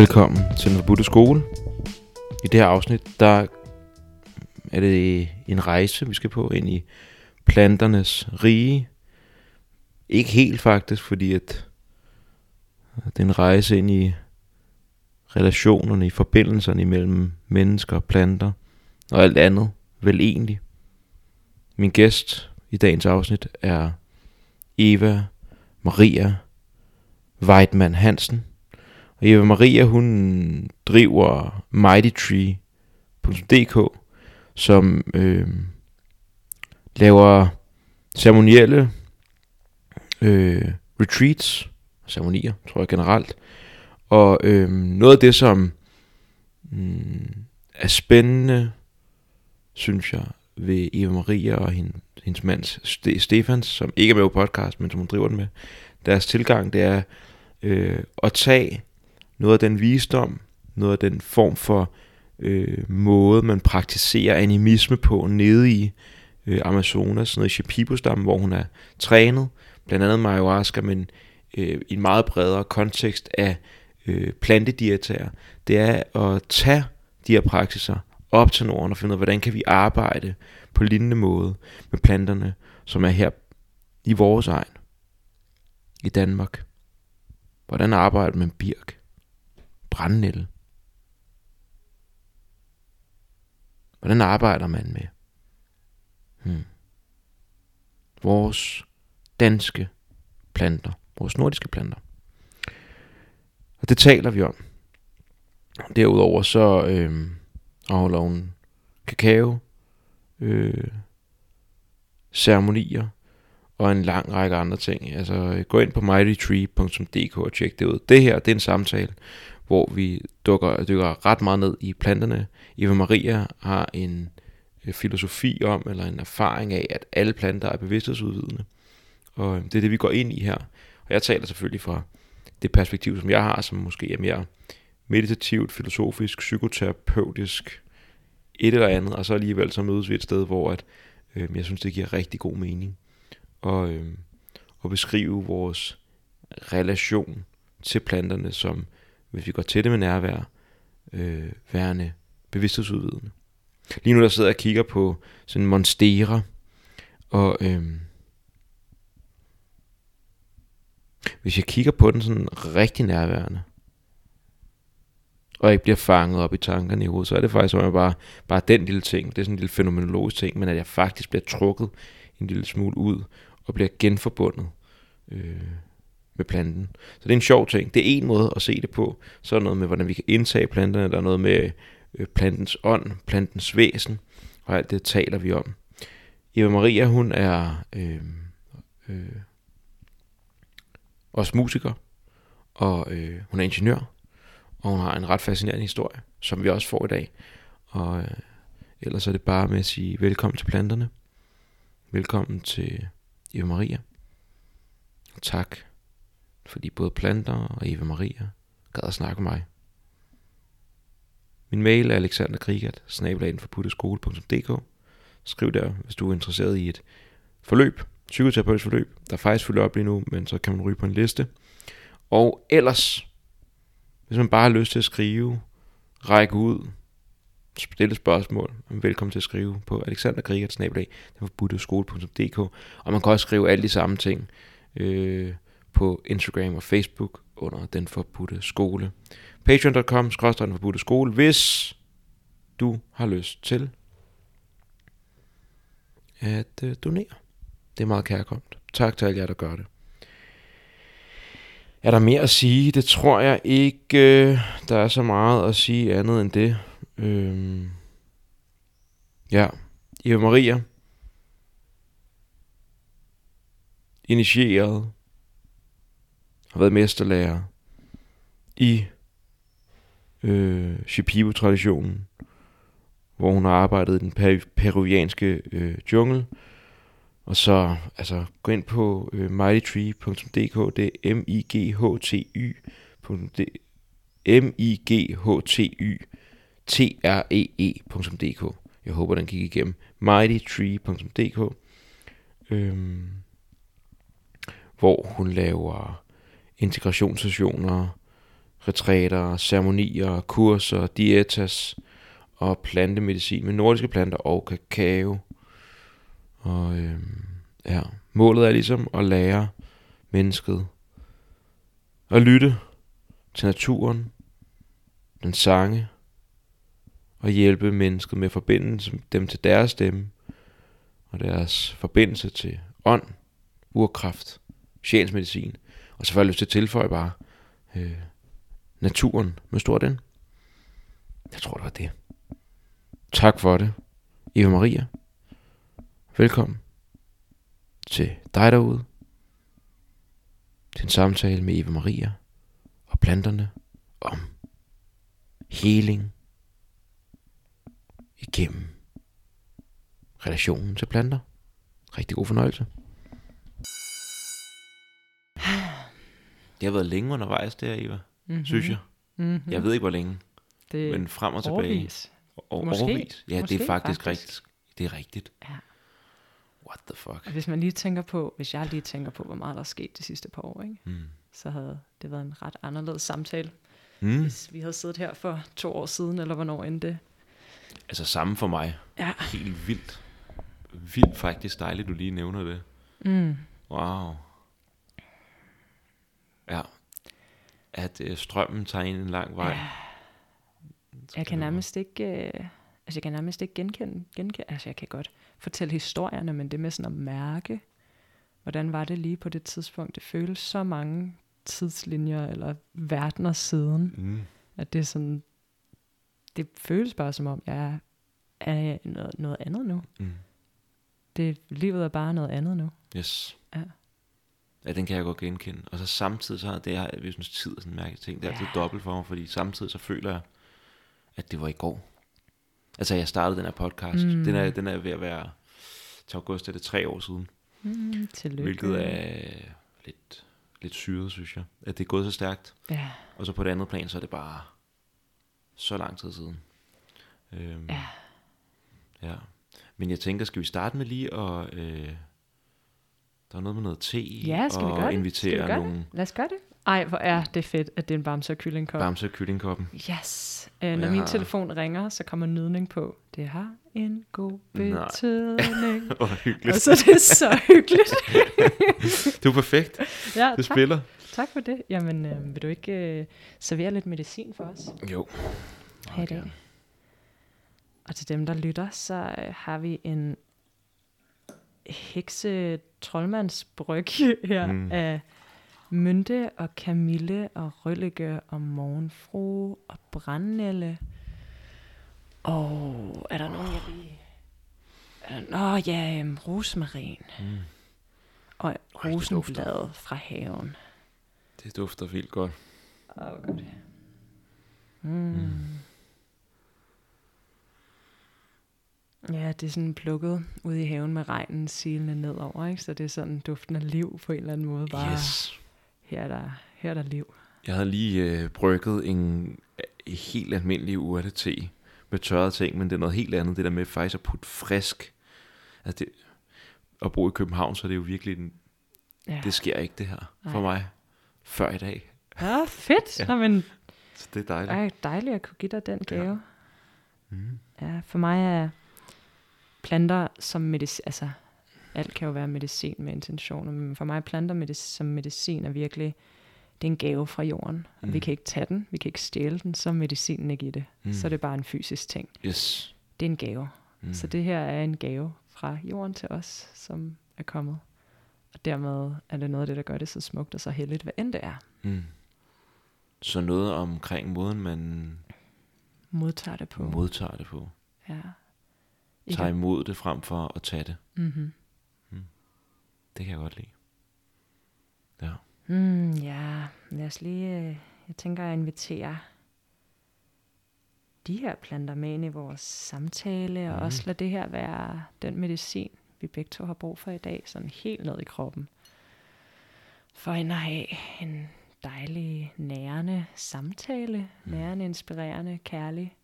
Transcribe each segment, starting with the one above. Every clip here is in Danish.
Velkommen til den forbudte skole. I det her afsnit, der er det en rejse, vi skal på ind i planternes rige. Ikke helt faktisk, fordi at det er en rejse ind i relationerne, i forbindelserne imellem mennesker og planter, og alt andet, vel egentlig. Min gæst i dagens afsnit er Eva Maria Weidmann Hansen. Og Eva Maria, hun driver mightytree.dk, som øh, laver ceremonielle øh, retreats, ceremonier, tror jeg generelt. Og øh, noget af det, som mm, er spændende, synes jeg, ved Eva Maria og hende, hendes mand Stefans, som ikke er med på podcast, men som hun driver den med, deres tilgang, det er øh, at tage noget af den visdom, noget af den form for øh, måde, man praktiserer animisme på nede i øh, Amazonas, nede i Shipibo-stammen, hvor hun er trænet, blandt andet med ayahuasca, men øh, i en meget bredere kontekst af øh, plantedietær, det er at tage de her praksiser op til Norden og finde ud af, hvordan kan vi arbejde på lignende måde med planterne, som er her i vores egen, i Danmark. Hvordan arbejder man med birk? Brændnælde? Hvordan arbejder man med hmm, vores danske planter, vores nordiske planter? Og det taler vi om. Derudover så øh, afholder hun kakao, øh, ceremonier og en lang række andre ting. Altså gå ind på mightytree.dk og tjek det ud. Det her, det er en samtale, hvor vi dukker, dykker ret meget ned i planterne. Eva Maria har en øh, filosofi om, eller en erfaring af, at alle planter er bevidsthedsudvidende. Og øh, det er det, vi går ind i her. Og jeg taler selvfølgelig fra det perspektiv, som jeg har, som måske er mere meditativt, filosofisk, psykoterapeutisk, et eller andet, og så alligevel så mødes vi et sted, hvor at, øh, jeg synes, det giver rigtig god mening og, øh, at beskrive vores relation til planterne, som hvis vi går til det med nærvær, øh, værende bevidsthedsudvidende. Lige nu der sidder jeg og kigger på sådan en monstera, og øh, hvis jeg kigger på den sådan rigtig nærværende, og ikke bliver fanget op i tankerne i hovedet, så er det faktisk som bare, bare den lille ting, det er sådan en lille fænomenologisk ting, men at jeg faktisk bliver trukket en lille smule ud, og bliver genforbundet øh, med planten. Så det er en sjov ting. Det er en måde at se det på. Så er der noget med, hvordan vi kan indtage planterne. Der er noget med øh, plantens ånd, plantens væsen, og alt det taler vi om. Eva Maria, hun er øh, øh, også musiker, og øh, hun er ingeniør, og hun har en ret fascinerende historie, som vi også får i dag. Og øh, ellers er det bare med at sige velkommen til planterne. Velkommen til Eva Maria. Tak, fordi både planter og Eva Maria gad at snakke med mig. Min mail er alexanderkrigat, snabelagenforputteskole.dk. Skriv der, hvis du er interesseret i et forløb, psykoterapeutisk forløb, der faktisk fylder op lige nu, men så kan man ryge på en liste. Og ellers, hvis man bare har lyst til at skrive, række ud, stille spørgsmål, velkommen til at skrive på alexanderkrigat-skole.dk og man kan også skrive alle de samme ting øh, på Instagram og Facebook under Den Forbudte Skole. Patreon.com, skråstrej Den Forbudte Skole, hvis du har lyst til at øh, donere. Det er meget kærkomt. Tak til alle jer, der gør det. Er der mere at sige? Det tror jeg ikke. Der er så meget at sige andet end det. Øhm, ja, Eva Maria. Initieret. Har været mesterlærer i øh, Shipibo-traditionen, hvor hun har arbejdet i den per- peruvianske øh, jungle. Og så altså, gå ind på øh, mightytree.dk, det er m i g h t y m i g h t y tree.dk. Jeg håber, den gik igennem. mightytree.dk øhm, hvor hun laver integrationssessioner, retræter, ceremonier, kurser, dietas og plantemedicin med nordiske planter og kakao. Og øh, ja, målet er ligesom at lære mennesket at lytte til naturen, den sange, og hjælpe mennesket med at forbinde dem til deres stemme, og deres forbindelse til ånd, urkraft, sjælsmedicin, og så får jeg lyst til at tilføje bare øh, naturen med stor den. Jeg tror, det var det. Tak for det, Eva Maria. Velkommen til dig derude. Til en samtale med Eva Maria og planterne om healing igennem relationen til planter. Rigtig god fornøjelse. Det har været længe undervejs der, Eva, mm-hmm. synes jeg. Mm-hmm. Jeg ved ikke, hvor længe, det men frem og tilbage. overvis. Og Måske. overvis. Ja, det Måske er faktisk, faktisk. rigtigt. Det er rigtigt. Ja. What the fuck? Og hvis man lige tænker på, hvis jeg lige tænker på, hvor meget der er sket de sidste par år, ikke? Mm. så havde det været en ret anderledes samtale, Mm. hvis vi havde siddet her for to år siden, eller hvornår end det. Altså samme for mig. Ja. Helt vildt. Vildt faktisk dejligt, du lige nævner det. Mm. Wow. Ja. At øh, strømmen tager ind en lang vej. Ja. Jeg kan nærmest ikke, øh, altså jeg kan nærmest ikke genkende, genkende, altså jeg kan godt fortælle historierne, men det med sådan at mærke, hvordan var det lige på det tidspunkt, det føles så mange tidslinjer eller verdener siden, Mm. at det er sådan, det føles bare som om, jeg er, er noget, noget andet nu. Mm. Det, livet er bare noget andet nu. Yes. Ja. Ja, den kan jeg godt genkende. Og så samtidig så har det her, jeg synes, tid er sådan en mærkelig ting. Det er altid Ja. dobbelt for mig, fordi samtidig så føler jeg, at det var i går. Altså, jeg startede den her podcast. Mm. Den, er, den er ved at være, til august er det tre år siden. Mm, tillykke. Hvilket er lidt, lidt syret, synes jeg. At det er gået så stærkt. Ja, Og så på det andet plan, så er det bare så lang tid siden. Øhm, ja. ja. Men jeg tænker, skal vi starte med lige at... Øh, der er noget med noget te, Ja, skal vi og gøre det? Skal vi invitere gøre nogle Lad os gøre det. Ej, hvor er det fedt, at det er en bamse og kyllingkop. bamse af kyllingkoppen. Yes. Øh, når min har- telefon ringer, så kommer nydning på. Det har en god Nej. betydning. Hvor hyggeligt. og så er det så hyggeligt. Du er perfekt. ja, Du tak, spiller. tak for det. Jamen, øh, vil du ikke øh, servere lidt medicin for os Jo. i dag? Og til dem, der lytter, så øh, har vi en hekse troldmandsbryg her Mm. af mynte og kamille og røllike og morgenfru og brændnælle. Og er der nogen, jeg lige... Nå ja, um, rosmarin Mm. og Ej, det dufter. rosenblad fra haven. Det dufter vildt godt. Åh, oh, godt. Mm. Mm. Ja, det er sådan plukket ude i haven med regnen silende nedover, ikke? Så det er sådan duften af liv på en eller anden måde. Bare, Yes. her, er der, her er der liv. Jeg havde lige øh, brygget en øh, helt almindelig urte te med tørrede ting, men det er noget helt andet. Det der med faktisk at putte frisk. Altså det, at bo i København, så er det jo virkelig, en, Ja, det sker ikke det her for Nej. mig før i dag. ja fedt. Ja. Ja. Nå, men Så det er dejligt. ej, dejligt at kunne give dig den Ja. gave. Mm. Ja, for mig er planter som medicin, altså alt kan jo være medicin med intentioner, men for mig er planter medic- som medicin er virkelig, det er en gave fra jorden. Mm. Vi kan ikke tage den, vi kan ikke stjæle den, så medicinen ikke i det. Mm. Så er det bare en fysisk ting. Yes. Det er en gave. Mm. Så det her er en gave fra jorden til os, som er kommet. Og dermed er det noget af det, der gør det så smukt og så heldigt, hvad end det er. Mm. Så noget omkring måden, man Modtager det på. modtager det på. Ja. Tager imod det frem for at tage det. Mm-hmm. Det kan jeg godt lide. Ja. Mm, ja, lad os lige, øh, jeg tænker at invitere de her planter med ind i vores samtale, og Mhm. også lade det her være den medicin, vi begge to har brug for i dag, sådan helt ned i kroppen. For at have en dejlig, nærende samtale, Mm. nærende, inspirerende, kærlig,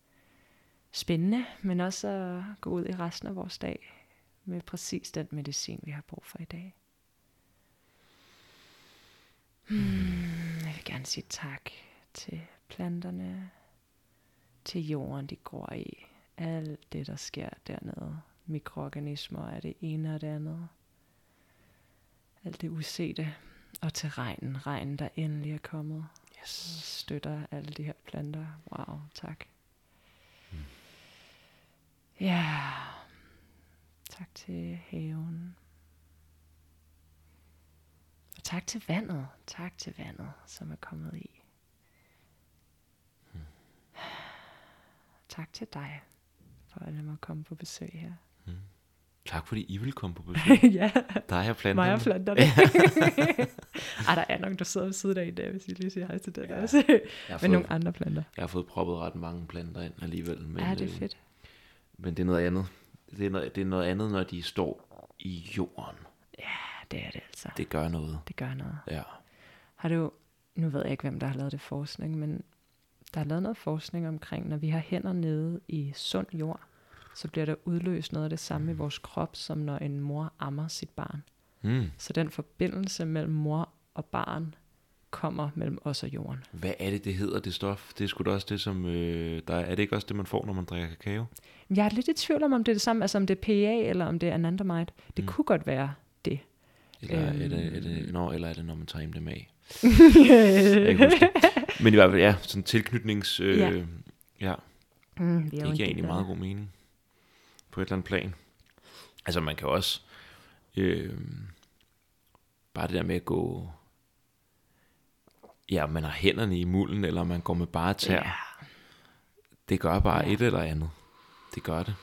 spændende, men også at gå ud i resten af vores dag med præcis den medicin, vi har brug for i dag. Hmm, jeg vil gerne sige tak til planterne, til jorden, de går i. Alt det, der sker dernede. Mikroorganismer er det ene og det andet. Alt det usete. Og til regnen. Regnen, der endelig er kommet. Yes. Støtter alle de her planter. Wow, tak. Ja. Tak til haven. Og tak til vandet. Tak til vandet, som er kommet i. Tak til dig, for at lade mig komme på besøg her. Tak fordi I vil komme på besøg. ja, Dig og planterne. mig og planterne. Ej, der er nogen, der sidder ved siden af i dag, hvis I lige siger hej til den Ja. også. Jeg Men fået, nogle andre planter. jeg har fået proppet ret mange planter ind alligevel. Men, Ja, det er øh, fedt. Men det er noget andet. Det er noget, det er noget andet, når de står i jorden. Ja, det er det altså. Det gør noget. Det gør noget. Ja. Har du, nu ved jeg ikke, hvem der har lavet det forskning, men der er lavet noget forskning omkring, når vi har hænder nede i sund jord, så bliver der udløst noget af det samme i vores krop, som når en mor ammer sit barn. Mm. Så den forbindelse mellem mor og barn kommer mellem os og jorden. Hvad er det, det hedder, det stof? Det er sgu da også det, som... Øh, der er, er det ikke også det, man får, når man drikker kakao? Jeg er lidt i tvivl om, om det er det samme, altså om det er PA eller om det er anandamide. Det Mm. kunne godt være det. Eller, øhm. er, det, er, det, nå, eller er det, når man tager MDMA? Jeg kan. Men i hvert fald, ja, sådan tilknytnings... Øh, ja. Ja. Mm, det er giver egentlig af meget god mening. På et eller andet plan. Altså, man kan også... Øh, bare det der med at gå... Ja, man har hænderne i mulden, eller man går med bare tær. Ja. Det gør bare Ja. et eller andet. Det gør det.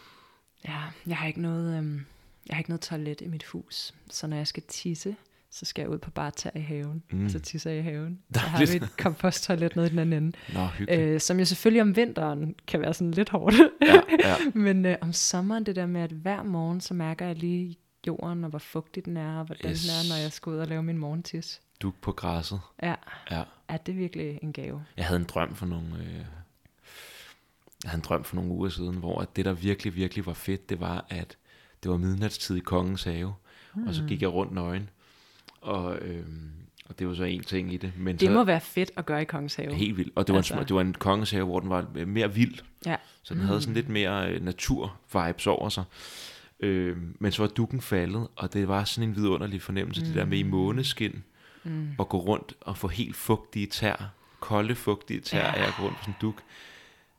Ja, jeg har ikke noget, øhm, jeg har ikke noget toilet i mit hus, så når jeg skal tisse, så skal jeg ud på bare tage i haven, Mm. og så tisser jeg i haven. Så har vi et komposttoilet nede i den anden ende, Nå, øh, som jo selvfølgelig om vinteren kan være sådan lidt hårdt. Ja, ja. Men øh, om sommeren, det der med, at hver morgen, så mærker jeg lige jorden, og hvor fugtig den er, og hvordan yes. den er, når jeg skal ud og lave min morgentis. Duk på græsset. Ja, Ja. er det virkelig en gave? Jeg havde en drøm for nogle... Øh, jeg havde en drøm for nogle uger siden, hvor at det, der virkelig, virkelig var fedt, det var, at det var midnatstid i kongens have, mm. og så gik jeg rundt nøgen. Og, øh, og det var så en ting i det. Men Det så, må være fedt at gøre i Kongens Have. Helt vildt. Og det var, Altså. en, det var en kongens have, hvor den var øh, mere vild. Ja. Så den mm. havde sådan lidt mere øh, natur-vibes over sig. Øh, men så var dukken faldet, og det var sådan en vidunderlig fornemmelse, mm. det der med i måneskin, Mm. at gå rundt og få helt fugtige tær, kolde, fugtige tær Ja. af at gå rundt på sådan en duk.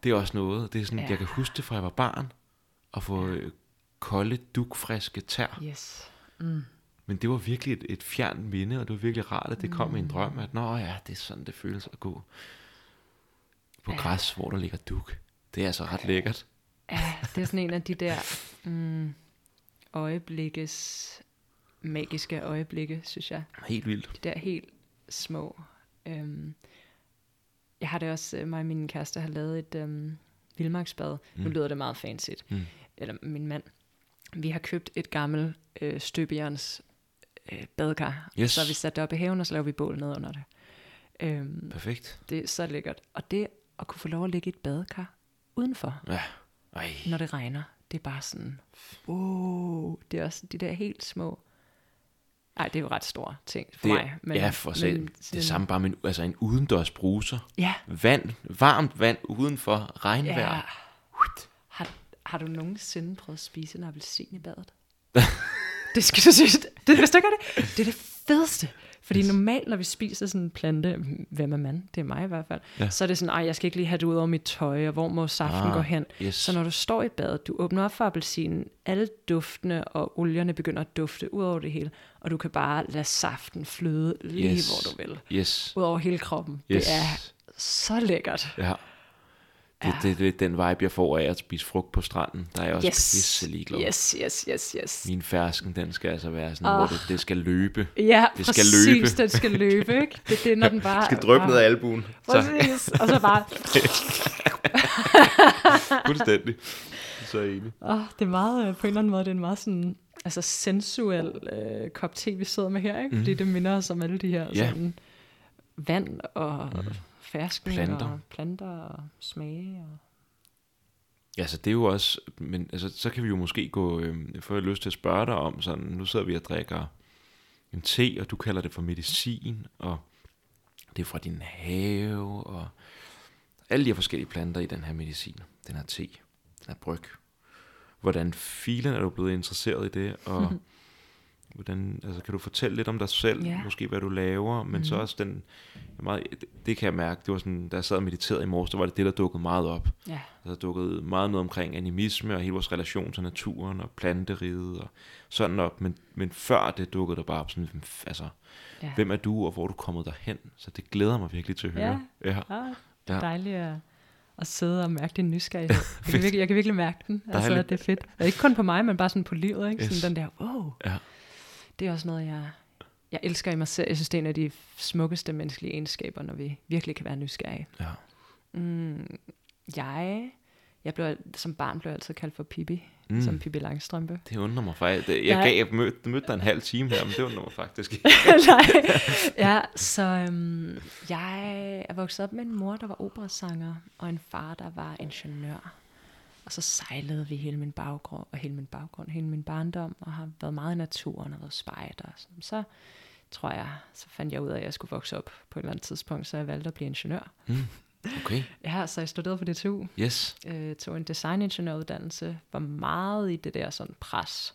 Det er også noget, det er sådan, Ja. jeg kan huske det fra jeg var barn, at få øh, kolde, dukfriske tær. Yes. Mm. Men det var virkelig et, et fjern minde, og det var virkelig rart, at det kom Mm. i en drøm, at nå ja, det er sådan, det føles at gå på Ja. græs, hvor der ligger duk. Det er altså ret lækkert. Ja, det er sådan en af de der mm, øjeblikkes, magiske øjeblikke, synes jeg. Helt vildt. De der helt små. Øhm, jeg har det også, øh, mig og min kæreste har lavet et øhm, vildmarksbad. Mm. Nu lyder det meget fancy. Mm. Eller min mand. Vi har købt et gammelt øh, støbejerns øh, badekar. Yes. Så har vi sat det op i haven, og så laver vi bål ned under det. Øhm, Perfekt. det er så lækkert. Og det at kunne få lov at ligge i et badekar udenfor, Ja. Ej. når det regner, det er bare sådan, wow, det er også de der helt små, nej, det er jo ret store ting for det, mig. Men, ja, for selv. men Det er sådan- samme bare med en, altså en udendørs bruser. Ja, Vand, varmt vand udenfor, regnvejr. ja. Har, har du nogensinde prøvet at spise en appelsin i badet? det skal du synes, det, hvis du gør det, det er det fedeste. Fordi Yes. normalt, når vi spiser sådan en plante, hvem er man? Det er mig i hvert fald. Ja. Så er det sådan, ej, jeg skal ikke lige have det ud over mit tøj, og hvor må saften Ah, gå hen? Yes. Så når du står i badet, du åbner op for appelsinen, alle duftene og olierne begynder at dufte ud over det hele, og du kan bare lade saften flyde lige Yes. hvor du vil. Yes. Ud over hele kroppen. Yes. Det er så lækkert. Ja. Det, Ja. det, det, det, den vibe, jeg får af at spise frugt på stranden, der er jeg også Yes. pisse ligeglad. Yes, yes, yes, yes. Min fersken, den skal altså være sådan, Ah. hvor det, det skal løbe. Ja, Det skal præcis, løbe. den skal løbe, ikke? Det er det, når den bare... Det skal bare- ned af albuen. Så Præcis, og så bare... fuldstændig. Så er enig. Åh, det er meget, øh, på en eller anden måde, det er en meget sådan, altså sensuel øh, kop te, vi sidder med her, ikke? Fordi Mhm. det minder os om alle de her Ja. sådan vand og mm. Ferskning Planter. og planter og smage. Og... Ja, så det er jo også, men altså, så kan vi jo måske gå, øh, får jeg lyst til at spørge dig om, sådan, nu sidder vi og drikker en te, og du kalder det for medicin, og Det er fra din have, og alle de her forskellige planter i den her medicin. Den her te, den her bryg. Hvordan filen er du blevet interesseret i det, og hvordan, altså, kan du fortælle lidt om dig selv, Ja. måske hvad du laver, men mm. så også den, meget, det, det kan jeg mærke, det var sådan, da jeg sad og mediterede i morges, der var det det, der dukkede meget op. Ja, Der dukkede meget noget omkring animisme og hele vores relation til naturen og planteriget og sådan op. Men, men før det dukkede der bare op sådan, altså, ja. hvem er du og hvor er du kommet derhen? Så det glæder mig virkelig til at høre. Ja. ja. Ja, det er dejligt at, at sidde og mærke din nysgerrighed. Jeg kan, virkelig, jeg kan virkelig mærke den. Altså, det er fedt. Og ikke kun på mig, men bare sådan på livet. Ikke? Yes. Sådan den der, wow. Ja. Det er også noget, jeg, jeg elsker i mig selv. Jeg synes, det er en af de smukkeste menneskelige egenskaber, når vi virkelig kan være nysgerrige. ja. Mm, jeg, jeg blev, som barn blev jeg altid kaldt for Pippi, Mm. som Pippi Langstrømpe. Det undrer mig faktisk. Jeg, Jeg- gav, mødte, mødte dig en halv time her, men det undrer mig faktisk. Nej. Ja, så øhm, jeg er vokset op med en mor, der var operasanger, og en far, der var ingeniør. Og så sejlede vi hele min baggrund, og hele min baggrund, hele min barndom, og har været meget i naturen og været spejder. Så tror jeg, så fandt jeg ud af, at jeg skulle vokse op på et eller andet tidspunkt, så jeg valgte at blive ingeniør. Mm. Okay, Ja, så jeg studerede på DTU, yes. øh, tog en designingeniøruddannelse, var meget i det der sådan pres,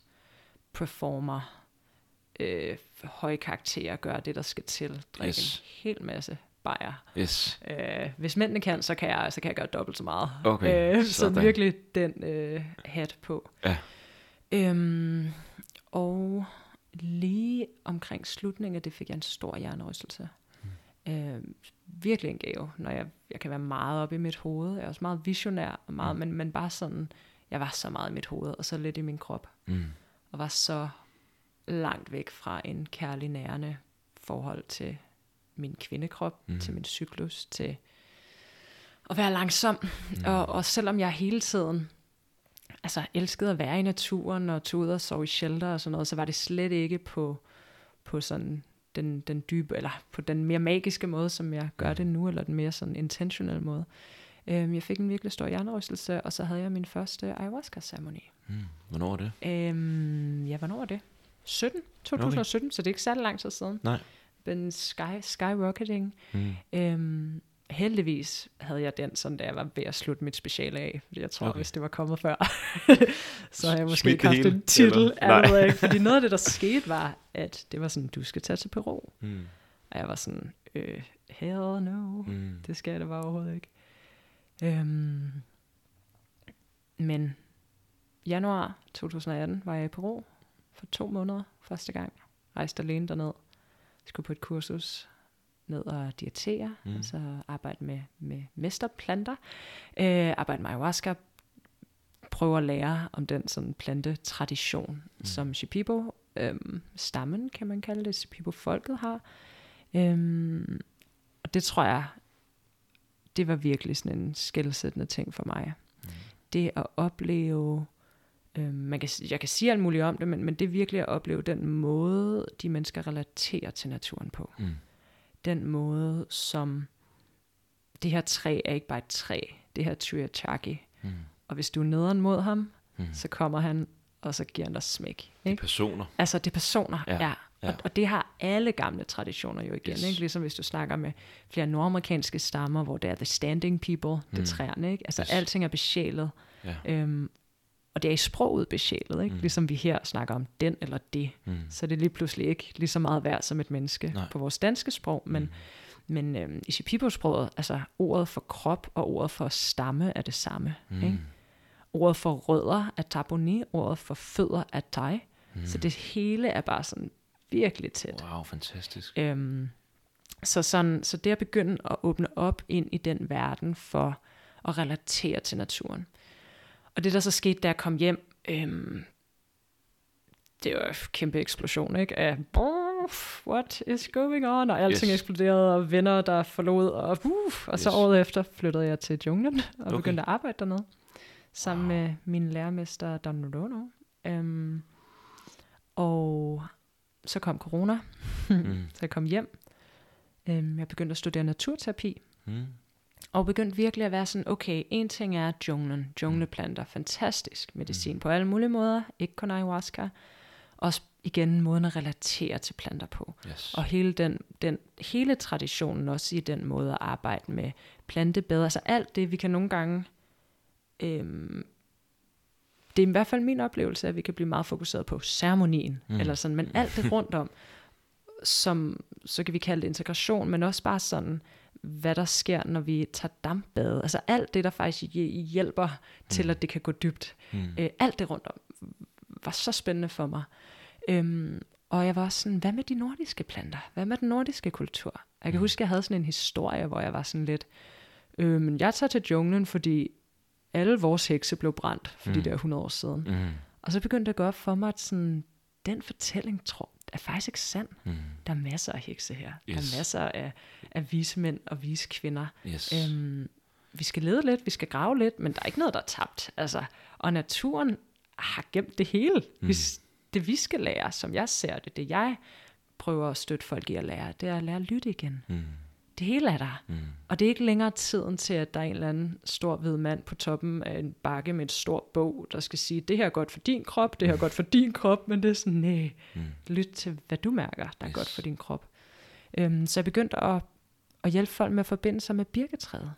performer, øh, høje karakterer, gøre det, der skal til, drikke yes. en hel masse bajer. Yes. Øh, hvis mændene kan, så kan jeg, så kan jeg gøre dobbelt så meget. Okay, øh, så sådan. virkelig den øh, hat på. Ja. Øhm, og lige omkring slutningen det fik jeg en stor hjernerystelse. Mm. Øh, virkelig en gave, når jeg, jeg kan være meget oppe i mit hoved. Jeg er også meget visionær, og meget, mm. men, men bare sådan, jeg var så meget i mit hoved, og så lidt i min krop. Mm. Og var så langt væk fra en kærlig nærende forhold til min kvindekrop, Mhm. mm. til min cyklus, til at være langsom. Mm. Og, og selvom jeg hele tiden altså, elskede at være i naturen og tog ud og sove i shelter og sådan noget, så var det slet ikke på, på sådan den, den dybe, eller på den mere magiske måde, som jeg gør det nu, eller den mere sådan intentional måde. Øhm, jeg fik en virkelig stor hjernerystelse, og så havde jeg min første ayahuasca-ceremoni. Mm. Hvornår er det? Øhm, ja, hvornår var det? 17? 2017, okay. så det er ikke særlig lang tid siden. Nej. Den sky, skyrocketing. Mm. Øhm, heldigvis havde jeg den, sådan da jeg var ved at slutte mit speciale af. Fordi jeg tror, Okay. hvis det var kommet før, så havde jeg måske Smidt ikke haft hele, en titel. eller? Ikke, fordi noget af det, der skete, var, at det var sådan, du skal tage til Peru. Mm. Og jeg var sådan, øh, hell no. Mm. Det skal jeg da bare overhovedet ikke. Øhm, men januar 2018 var jeg i Peru for to måneder første gang. Rejste alene derned. Skulle på et kursus ned og diætere, Mm. altså arbejde med, med mesterplanter. Øh, arbejde med ayahuasca. Prøve at lære om den sådan plantetradition, mm. som Shipibo, øhm, stammen kan man kalde det, Shipibo-folket har. Øhm, og det tror jeg, det var virkelig sådan en skældsættende ting for mig. Mm. Det at opleve, øh, man kan, jeg kan sige alt muligt om det, men, men det er virkelig at opleve den måde, de mennesker relaterer til naturen på. Mm. Den måde, som det her træ er ikke bare et træ, det her Tuyachaki. Mm. Og hvis du er nederen mod ham, Mm. så kommer han, og så giver han dig smæk. Ikke? personer. Altså det er personer, Ja, ja. ja. Og, og det har alle gamle traditioner jo igen, Yes. ikke? Ligesom hvis du snakker med flere nordamerikanske stammer, hvor det er the standing people, det Mm. er træerne, ikke? Altså yes. alting er besjælet. Ja. Øhm, og det er i sproget besjælet, ikke? Mm. Ligesom vi her snakker om den eller det. Mm. Så det er lige pludselig ikke lige så meget værd som et menneske Nej. På vores danske sprog, men, Mm. men øhm, i Shipibo-sproget, altså ordet for krop og ordet for stamme er det samme. Mm. Ikke? Ordet for rødder er taboni, ordet for fødder er dig. Mm. Så det hele er bare sådan virkelig tæt. Wow, fantastisk. Øhm, så, sådan, så det at begynde at åbne op ind i den verden for at relatere til naturen. Og det der så skete, da jeg kom hjem, øhm, det var en kæmpe eksplosion, ikke? Af, "Brrr, what is going on? Og alting Yes. eksploderede, og venner, der forlod, og, uh, og så Yes. året efter flyttede jeg til junglen, og Okay. begyndte at arbejde dernede, sammen Wow. med min lærermester, Don Rono. Øhm, og så kom corona, Mm. så jeg kom hjem. Øhm, jeg begyndte at studere naturterapi, Mm. Og begyndte virkelig at være sådan, okay, en ting er junglen, jungleplanter, fantastisk medicin på alle mulige måder, ikke kun ayahuasca. også igen måden at relatere til planter på. Yes. Og hele, den, den, hele traditionen også i den måde at arbejde med plantebed. Altså alt det, vi kan nogle gange... Øhm, det er i hvert fald min oplevelse, at vi kan blive meget fokuseret på ceremonien, mm. eller sådan, men alt det rundt om, som, så kan vi kalde det integration, men også bare sådan, hvad der sker, når vi tager dampbade. Altså alt det, der faktisk hjælper mm. til, at det kan gå dybt. Mm. Øh, alt det rundt om var så spændende for mig. Øhm, og jeg var også sådan, hvad med de nordiske planter? Hvad med den nordiske kultur? Jeg kan mm. huske, jeg havde sådan en historie, hvor jeg var sådan lidt, øhm, jeg tager til junglen, fordi alle vores hekse blev brændt for mm. de der 100 år siden. Mm. Og så begyndte det at gå op for mig, at sådan, den fortælling tror, er faktisk ikke sand. Mm. Der er masser af hekse her. Yes. Der er masser af, af vise mænd og vise kvinder. Yes. Øhm, vi skal lede lidt, vi skal grave lidt, men der er ikke noget, der er tabt. Altså, og naturen har gemt det hele. Mm. Hvis det vi skal lære, som jeg ser det, det jeg prøver at støtte folk i at lære, det er at lære at lytte igen. Mm. Det hele er der. Mm. Og det er ikke længere tiden til, at der er en eller anden stor hvid mand på toppen af en bakke med et stort bog, der skal sige, det her er godt for din krop, det her er godt for din krop, men det er sådan, nej, mm. lyt til, hvad du mærker, der er yes. godt for din krop. Um, så jeg begyndte at, at hjælpe folk med at forbinde sig med birketræet.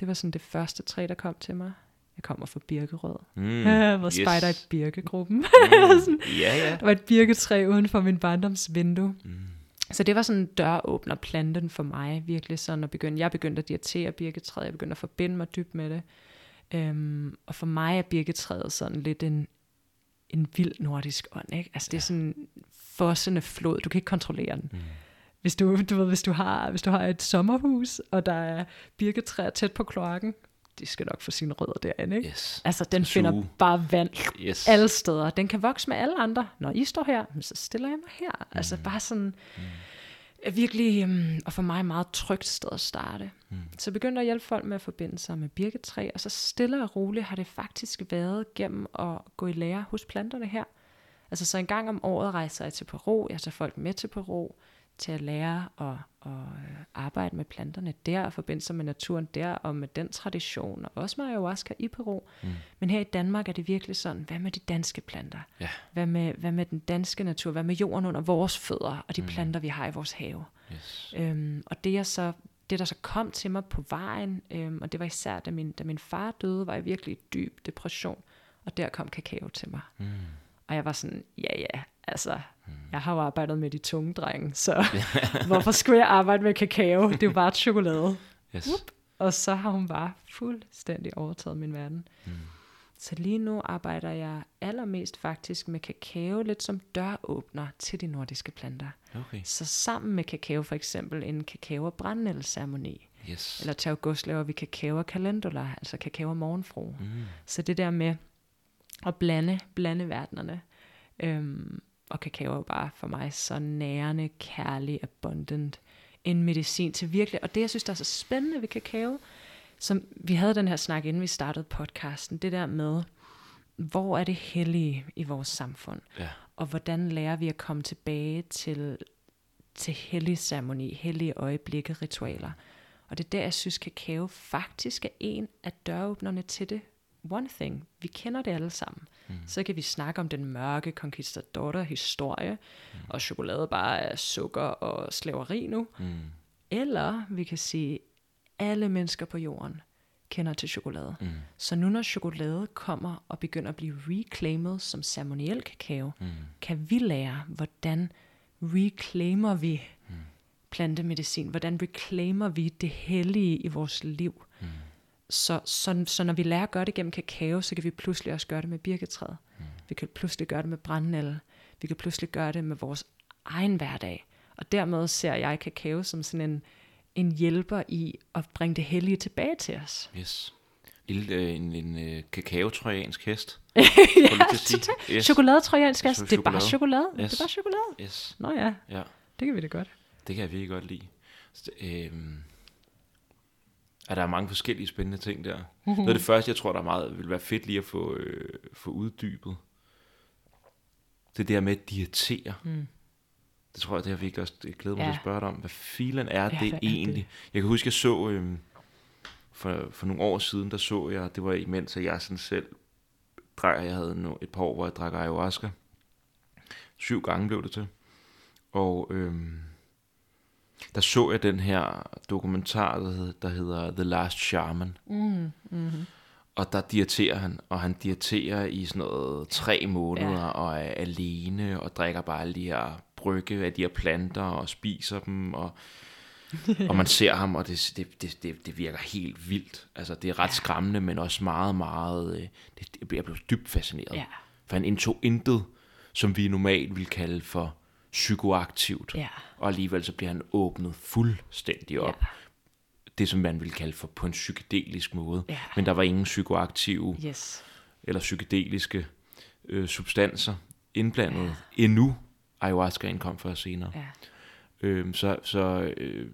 Det var sådan det første træ, der kom til mig. Jeg kommer fra Birkerød, mm, hvor yes. spejder i Birkegruppen. Mm, ja, ja. Der var et birketræ uden for min barndomsvindue. Mm. Så det var sådan en døråbner planten for mig, virkelig sådan at begynde. Jeg begyndte at diatere birketræet, jeg begyndte at forbinde mig dybt med det. Øhm, og for mig er birketræet sådan lidt en, en vild nordisk ånd, ikke? Altså det er sådan en fossende flod, du kan ikke kontrollere den. Mm. Hvis du, du ved, hvis du har, hvis du har et sommerhus, og der er birketræer tæt på kloakken, de skal nok få sine rødder derinde. Ikke? Yes. Altså, den Suge. finder bare vand yes. alle steder. Den kan vokse med alle andre. Når I står her, så stiller jeg mig her. Mm. Altså, bare sådan... Mm. Virkelig, um, og for mig meget trygt sted at starte. Mm. Så jeg begyndte at hjælpe folk med at forbinde sig med birketræ, og så stille og roligt har det faktisk været gennem at gå i lære hos planterne her. Altså så en gang om året rejser jeg til Peru, jeg tager folk med til Peru, til at lære at, at arbejde med planterne der, og forbinde sig med naturen der, og med den tradition, og også med ayahuasca i Peru. Mm. Men her i Danmark er det virkelig sådan, hvad med de danske planter? Ja. Hvad, med, hvad med den danske natur? Hvad med jorden under vores fødder, og de mm. planter, vi har i vores have? Yes. Øhm, og det er så det, der så kom til mig på vejen, øhm, og det var især, da min, da min far døde, var jeg virkelig i dyb depression, og der kom kakao til mig. Mm. Og jeg var sådan, ja ja, altså, mm. jeg har jo arbejdet med de tunge drenge, så hvorfor skulle jeg arbejde med kakao? Det er jo bare chokolade. Yes. Og så har hun bare fuldstændig overtaget min verden. Mm. Så lige nu arbejder jeg allermest faktisk med kakao, lidt som døråbner til de nordiske planter. Okay. Så sammen med kakao for eksempel en kakao- og brændnældsceremoni. Yes. Eller til august laver vi kakao og calendula, altså kakao og morgenfru. Mm. Så det der med at blande, blande verdenerne. Øhm, og kakao er bare for mig så nærende, kærlig, abundant en medicin til virkelig. Og det, jeg synes, der er så spændende ved kakao, som vi havde den her snak, inden vi startede podcasten, det der med, hvor er det hellige i vores samfund? Ja. Og hvordan lærer vi at komme tilbage til, til hellig ceremoni, hellige øjeblikke, ritualer? Og det er der, jeg synes, kakao faktisk er en af døråbnerne til det one thing. Vi kender det alle sammen. Mm. Så kan vi snakke om den mørke conquistador historie, mm. og chokolade bare er sukker og slaveri nu. Mm. Eller vi kan sige, alle mennesker på jorden kender til chokolade. Mm. Så nu når chokolade kommer og begynder at blive reclaimed som ceremoniel kakao, mm. kan vi lære, hvordan reclaimer vi mm. plantemedicin, hvordan reclaimer vi det hellige i vores liv. Mm så, så, så når vi lærer at gøre det gennem kakao, så kan vi pludselig også gøre det med birketræet. Mm. Vi kan pludselig gøre det med brændnælle. Vi kan pludselig gøre det med vores egen hverdag. Og dermed ser jeg kakao som sådan en, en hjælper i at bringe det hellige tilbage til os. Yes. Lille, øh, en, en, uh, kakao-trojansk hest. ja, yes. chokoladetrojansk hest. Det er bare chokolade. Yes. Det er bare chokolade. Yes. Nå ja. ja, det kan vi da godt. Det kan jeg virkelig godt lide. Så, øhm, Ja, der er mange forskellige spændende ting der. Mm-hmm. Noget af det første, jeg tror, der er meget, vil være fedt lige at få, øh, få uddybet. Det der med at diætere. Mm. Det tror jeg, det har virkelig også glædet mig ja. til at spørge dig om. Hvad filen er ja, det egentlig? Det? Jeg kan huske, jeg så øh, for, for nogle år siden, der så jeg, det var imens, at jeg sådan selv drak, jeg havde et par år, hvor jeg drak ayahuasca. Syv gange blev det til. Og øhm, der så jeg den her dokumentar, der hedder, der hedder The Last Shaman. Mm, mm. Og der diaterer han, og han diaterer i sådan noget tre måneder, Ja. og er alene, og drikker bare alle de her brygge af de her planter, og spiser dem, og, og man ser ham, og det, det, det, det, det virker helt vildt. Altså, det er ret Ja. skræmmende, men også meget, meget... øh, Det, det, jeg blev dybt fascineret. Ja. For han indtog intet, som vi normalt vil kalde for psykoaktivt. Ja. Og alligevel så bliver han åbnet fuldstændig op. Ja. Det, som man vil kalde for på en psykedelisk måde. Ja. Men der var ingen psykoaktive Yes. eller psykedeliske øh, substanser indblandet ja. endnu. Ayahuascaen kom først senere. Ja. Øhm, så, så, øh,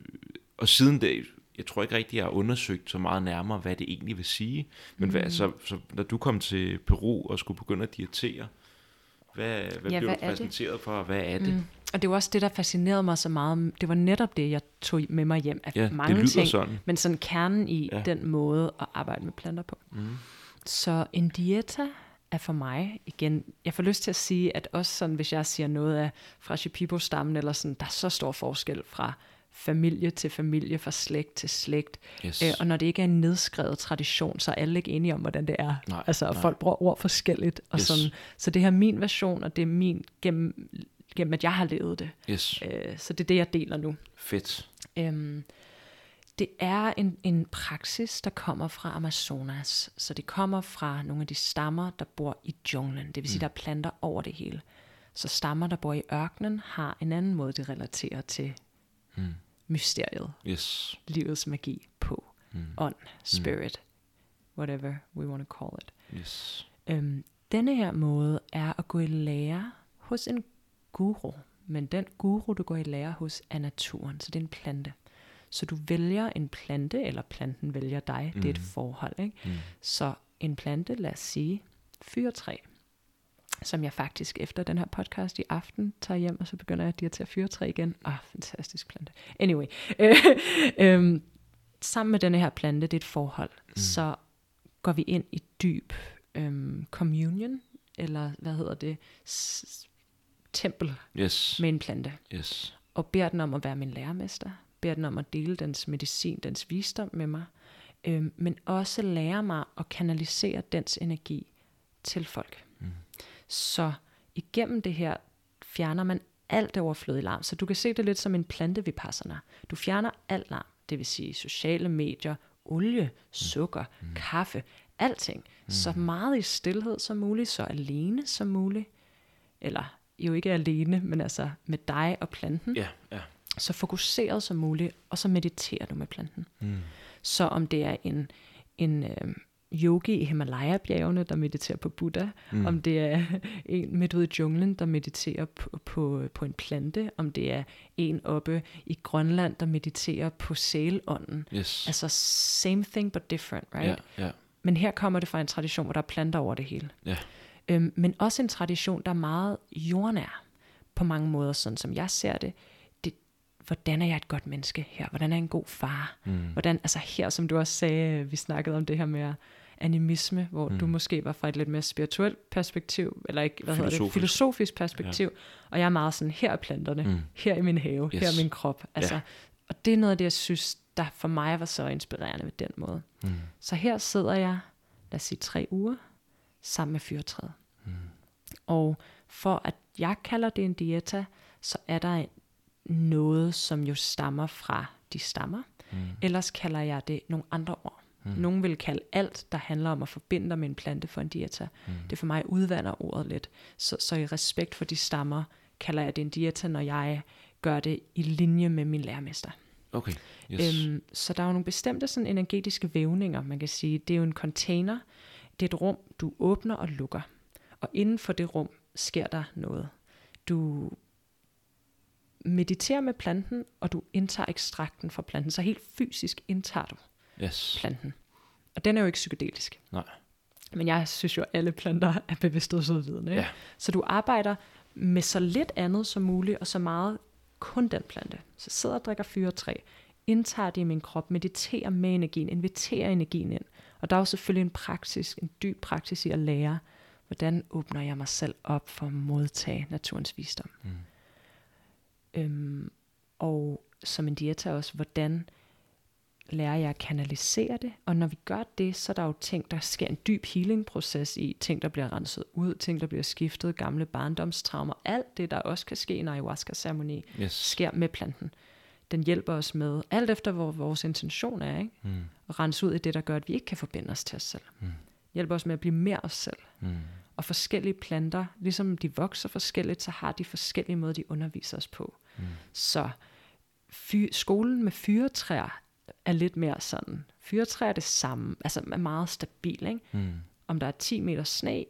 og siden det, jeg tror ikke rigtig, jeg har undersøgt så meget nærmere, hvad det egentlig vil sige. Men Mm. hvad, så, så, når du kom til Peru og skulle begynde at diætere, hvad, hvad Ja, blev hvad du er det? præsenteret for, og hvad er det? Mm. Og det var også det, der fascinerede mig så meget. Det var netop det, jeg tog med mig hjem af Ja, mange ting. sådan. Men sådan kernen i ja. den måde at arbejde med planter på. Mm. Så en dieta er for mig, igen, jeg får lyst til at sige, at også sådan, hvis jeg siger noget af fra Shipibo-stammen, eller sådan, der er så stor forskel fra familie til familie, fra slægt til slægt. Yes. Øh, og når det ikke er en nedskrevet tradition, så er alle ikke enige om, hvordan det er. Nej, altså, nej. folk bruger ord forskelligt. Og Yes. sådan, så det her er min version, og det er min, gennem, gennem at jeg har levet det. yes. Øh, så det er det, jeg deler nu. Fedt. Øhm, det er en, en praksis, der kommer fra Amazonas. Så det kommer fra nogle af de stammer, der bor i junglen. Det vil sige, der er planter over det hele. Så stammer, der bor i ørkenen, har en anden måde, de relaterer til Mm. Mysteriet, Yes. livets magi på Mm. ånd, spirit, whatever we want to call it. Yes. Øhm, denne her måde er at gå i lære hos en guru. Men den guru, du går i lære hos, er naturen. Så det er en plante. Så du vælger en plante, eller planten vælger dig. Mm. Det er et forhold. Ikke? Mm. Så en plante, lad os sige, fyrtræ, som jeg faktisk efter den her podcast i aften tager hjem, og så begynder jeg at at fyrtræ igen. Ah, fantastisk plante. Anyway, øh, øh, sammen med denne her plante, det er et forhold, mm. så går vi ind i dyb øhm, communion, eller hvad hedder det, S- tempel Yes. med en plante, Yes. og beder den om at være min lærermester, beder den om at dele dens medicin, dens visdom med mig, øhm, men også lære mig at kanalisere dens energi til folk. Mm. Så igennem det her fjerner man alt det overflødige larm. Så du kan se det lidt som en plante vipassana. Du fjerner alt larm, det vil sige sociale medier, olie, sukker, mm. kaffe, alting. Mm. Så meget i stillhed som muligt, så alene som muligt. Eller jo ikke alene, men altså med dig og planten. Ja, ja. Så fokuseret som muligt, og så mediterer du med planten. Mm. Så om det er en, en øh, yogi i Himalaya-bjergene, der mediterer på Buddha, mm. om det er en midt ude i junglen, der mediterer på, på, på en plante, om det er en oppe i Grønland, der mediterer på sælånden. Yes. Altså same thing but different, right? Ja, ja. Men her kommer det fra en tradition, hvor der er planter over det hele. Ja. Øhm, men også en tradition, der er meget jordnær på mange måder, sådan som jeg ser det. Hvordan er jeg et godt menneske her? Hvordan er jeg en god far? Mm. Hvordan, altså her, som du også sagde, vi snakkede om det her med animisme, hvor mm. du måske var fra et lidt mere spirituelt perspektiv, eller ikke, hvad hedder det, Filosofisk. filosofisk perspektiv, ja. og jeg er meget sådan, her er planterne, mm. her i min have, yes. her er min krop. Altså, Ja. Og det er noget af det, jeg synes, der for mig var så inspirerende ved den måde. Mm. Så her sidder jeg, lad os sige tre uger, sammen med fyrtræet. Mm. Og for at jeg kalder det en dieta, så er der noget, som jo stammer fra de stammer. Mm. Ellers kalder jeg det nogle andre ord. Mm. Nogle vil kalde alt, der handler om at forbinde dig med en plante for en dieta. Mm. Det for mig udvander ordet lidt. Så, så i respekt for de stammer, kalder jeg det en dieta, når jeg gør det i linje med min lærermester. Okay. Yes. Øhm, så der er jo nogle bestemte sådan energetiske vævninger, man kan sige. Det er jo en container. Det er et rum, du åbner og lukker. Og inden for det rum sker der noget. Du mediterer med planten, og du indtager ekstrakten fra planten. Så helt fysisk indtager du yes. planten. Og den er jo ikke psykedelisk. Nej. Men jeg synes jo, at alle planter er bevidsthedsudvidende. Ja. Så du arbejder med så lidt andet som muligt, og så meget kun den plante. Så sidder og drikker fyretræ, indtager det i min krop, mediterer med energien, inviterer energien ind. Og der er jo selvfølgelig en praksis, en dyb praksis i at lære, Hvordan åbner jeg mig selv op for at modtage naturens visdom? Mm. Øhm, og som en diæta også, hvordan lærer jeg at kanalisere det, og når vi gør det, så er der jo ting, der sker en dyb healing-proces i, ting, der bliver renset ud, ting, der bliver skiftet, gamle barndomstraumer, alt det, der også kan ske i en ayahuasca-ceremoni, Yes. sker med planten. Den hjælper os med, alt efter hvor vores intention er, ikke? Mm. at rense ud i det, der gør, at vi ikke kan forbinde os til os selv. Mm. Hjælper os med at blive mere os selv. Mm. Og forskellige planter, ligesom de vokser forskelligt, så har de forskellige måder, de underviser os på. Mm. Så fy, skolen med fyretræer er lidt mere sådan. Fyretræer er det samme, altså er meget stabil, ikke? Mm. Om der er 10 meter sne,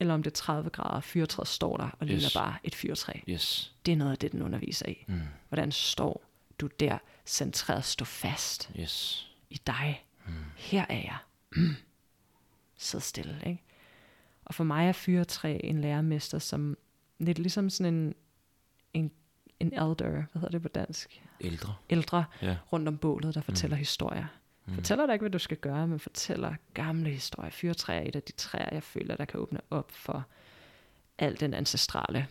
eller om det er 30 grader, fyretræet står der og ligner Yes. bare et fyrtræ. Yes. Det er noget af det, den underviser i. Mm. Hvordan står du der centreret, stå fast Yes. i dig. Mm. Her er jeg. Mm. Sid stille, ikke? Og for mig er fyretræ en lærermester, som lidt ligesom sådan en, en, elder, hvad hedder det på dansk? Ældre. Ældre Ja. rundt om bålet, der fortæller mm. historier. Mm. Fortæller dig ikke, hvad du skal gøre, men fortæller gamle historier. Fyretræ er et af de træer, jeg føler, der kan åbne op for al den ancestrale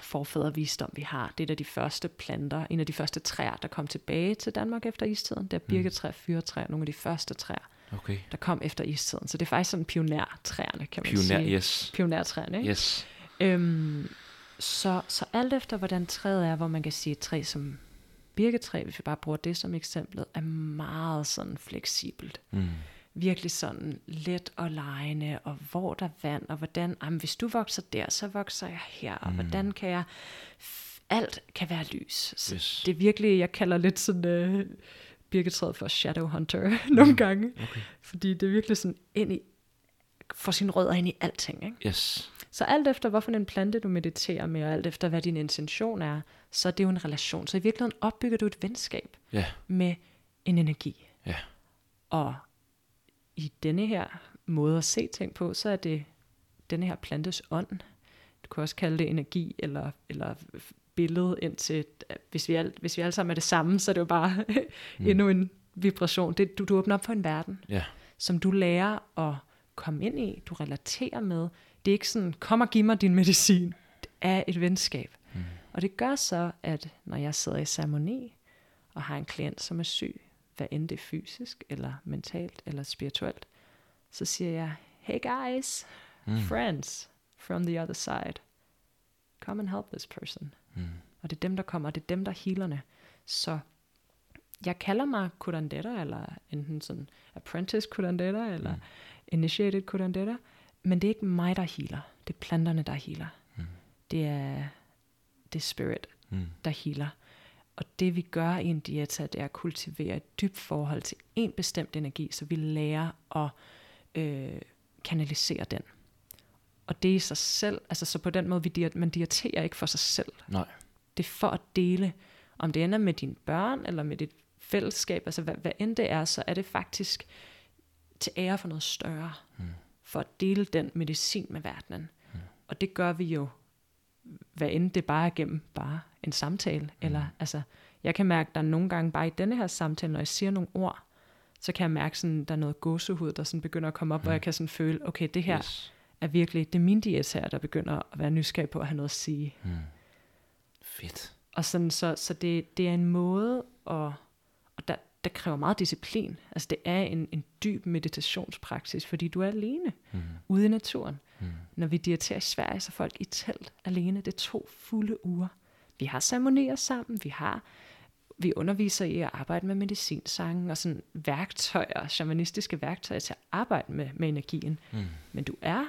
forfædrevisdom, vi har. Det er af de første planter, en af de første træer, der kom tilbage til Danmark efter istiden. Det er birketræ, fyretræ, nogle af de første træer, Okay. der kom efter istiden. Så det er faktisk sådan pionertræerne, kan man Pioner, sige. yes. Pionertræerne, ikke? Yes. Øhm, så, så alt efter, hvordan træet er, hvor man kan sige, et træ som birketræ, hvis vi bare bruger det som eksempel, er meget sådan fleksibelt. Mm. Virkelig sådan let og lejende, og hvor der er vand, og hvordan, jamen, hvis du vokser der, så vokser jeg her, og Mm. hvordan kan jeg, alt kan være lys. Så Yes. det er virkelig, jeg kalder lidt sådan, øh, birketræet for shadow hunter nogle gange, Okay. fordi det er virkelig sådan ind i, får sine rødder ind i alting, ikke? Yes. Så alt efter, hvorfor en plante du mediterer med, og alt efter, hvad din intention er, så er det jo en relation. Så i virkeligheden opbygger du et venskab Ja. med en energi. Ja. Og i denne her måde at se ting på, så er det denne her plantes ånd. Du kan også kalde det energi, eller, eller billede ind til, hvis vi, al, hvis vi alle sammen er det samme, så er det jo bare mm. endnu en vibration. Det, du, du åbner op for en verden Ja. som du lærer at komme ind i, du relaterer med. Det er ikke sådan, kom og giv mig din medicin. Det er et venskab. Mm. Og det gør så, at når jeg sidder i ceremoni, og har en klient, som er syg, hvad end det er fysisk, eller mentalt, eller spirituelt, så siger jeg, hey guys, mm. friends from the other side, come and help this person. Mm. Og det er dem, der kommer, og det er dem, der er healerne. Så jeg kalder mig kurandera, eller enten sådan apprentice kurandera, eller mm. Initiated kurandera, men det er ikke mig, der healer. Det er planterne, der healer. Mm. Det er det er spirit, Mm. der healer. Og det vi gør i en dieta, det er at kultivere et dybt forhold til en bestemt energi, så vi lærer at øh, kanalisere den. Og det i sig selv, altså så på den måde, vi diet, man dieterer ikke for sig selv. Nej. Det er for at dele, om det ender med dine børn, eller med dit fællesskab, altså hvad, hvad end det er, så er det faktisk til ære for noget større. Mm. For at dele den medicin med verdenen. Mm. Og det gør vi jo, hvad end det bare er gennem bare en samtale. Mm. Eller, altså, jeg kan mærke, der er nogle gange bare i denne her samtale, når jeg siger nogle ord, så kan jeg mærke, sådan, der er noget gåsehud, der sådan begynder at komme op, mm. hvor jeg kan sådan føle, okay, det her Yes. er virkelig, det er min diæt her, der begynder at være nysgerrig på at have noget at sige. Mm. Fedt. Og sådan, så, så det, det er en måde, og, og der, der kræver meget disciplin. Altså det er en, en dyb meditationspraksis, fordi du er alene Mm. ude i naturen. Mm. Når vi dieterer i Sverige, så er folk i telt alene. Det er to fulde uger. Vi har ceremonier sammen, vi har vi underviser i at arbejde med medicinsangen og sådan værktøjer, shamanistiske værktøjer til at arbejde med, med energien. Mm. Men du er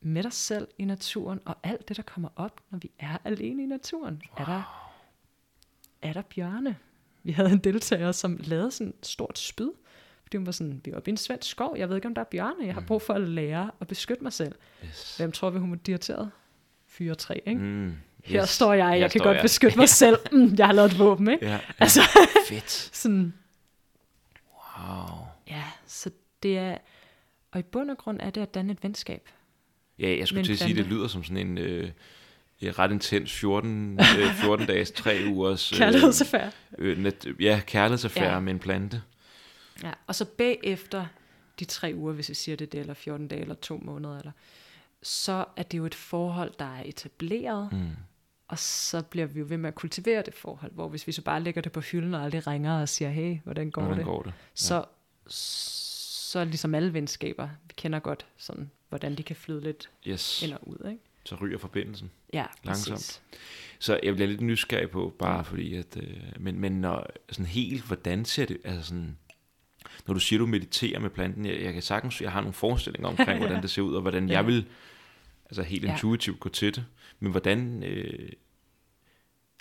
med dig selv i naturen, og alt det, der kommer op, når vi er alene i naturen. Wow. Er, der, er der bjørne? Vi havde en deltager, som lavede sådan et stort spyd, fordi hun var sådan, vi oppe i en svensk skov, jeg ved ikke, om der er bjørne, jeg har brug for at lære at beskytte mig selv. Yes. Hvem tror vi, hun var? Fyre tre, ikke? Mm. Mm. Her står jeg, jeg Her kan godt jeg. beskytte mig selv. Mm, jeg har lavet et våben, ikke? Ja. Altså, Fedt. sådan, Wow. ja, så det er, og i bund og grund er det at danne et venskab. Ja, jeg skulle til at sige, det lyder som sådan en øh, ja, ret intens 14, øh, 14 dages, 3 ugers... Kærlighedsaffære. Øh, net, ja, kærlighedsaffære Ja. ja. med en plante. Ja, og så bagefter de tre uger, hvis vi siger det, eller 14 dage, eller to måneder, eller, så er det jo et forhold, der er etableret, Mm. og så bliver vi jo ved med at kultivere det forhold, hvor hvis vi så bare lægger det på hylden og aldrig ringer og siger, hey, hvordan går Hvordan det? går det? Så, så ligesom alle venskaber, vi kender godt sådan, hvordan de kan flyde lidt Yes. ind og ud, ikke? Så ryger forbindelsen. Ja, Langsomt. præcis. Så jeg bliver lidt nysgerrig på, bare fordi at, øh, men, men når, sådan helt, hvordan ser det, altså sådan, når du siger, du mediterer med planten, jeg, jeg kan sagtens, jeg har nogle forestillinger omkring, hvordan det ser ud, og hvordan Ja. jeg vil, altså helt Ja. intuitivt gå til det, men hvordan, øh,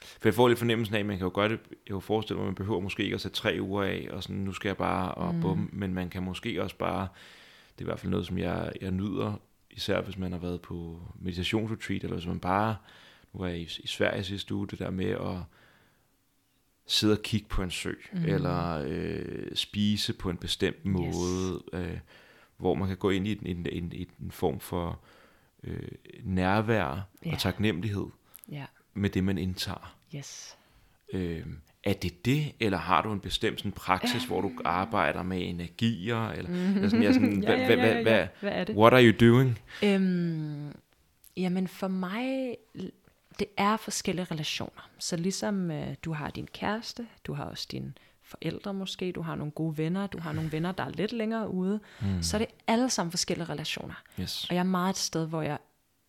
for jeg får lidt fornemmelsen af, at man kan jo godt, jeg kan forestille mig, at man behøver måske ikke at sætte tre uger af, og sådan, nu skal jeg bare, og Mm. bum, men man kan måske også bare, det er i hvert fald noget, som jeg, jeg nyder, især hvis man har været på meditationsretreat, eller hvis man bare, nu var jeg i, i Sverige sidste uge, det der med at sidde og kigge på en sø, Mm. eller øh, spise på en bestemt måde, øh, hvor man kan gå ind i en, en, en, en, form for øh, nærvær Ja. og taknemmelighed Ja, med det, man indtager. yes. Øh, er det det, eller har du en bestemt sådan, praksis, hvor du arbejder med energier, eller, eller sådan, jeg sådan, ja, hvad, ja, hvad, ja, hvad, ja. hvad, Hvad er det? what are you doing? Øhm, jamen for mig, det er forskellige relationer. Så ligesom øh, du har din kæreste, du har også dine forældre måske, du har nogle gode venner, du har nogle venner, der er lidt længere ude, mm. så er det alle sammen forskellige relationer. Yes. Og jeg er meget et sted, hvor jeg,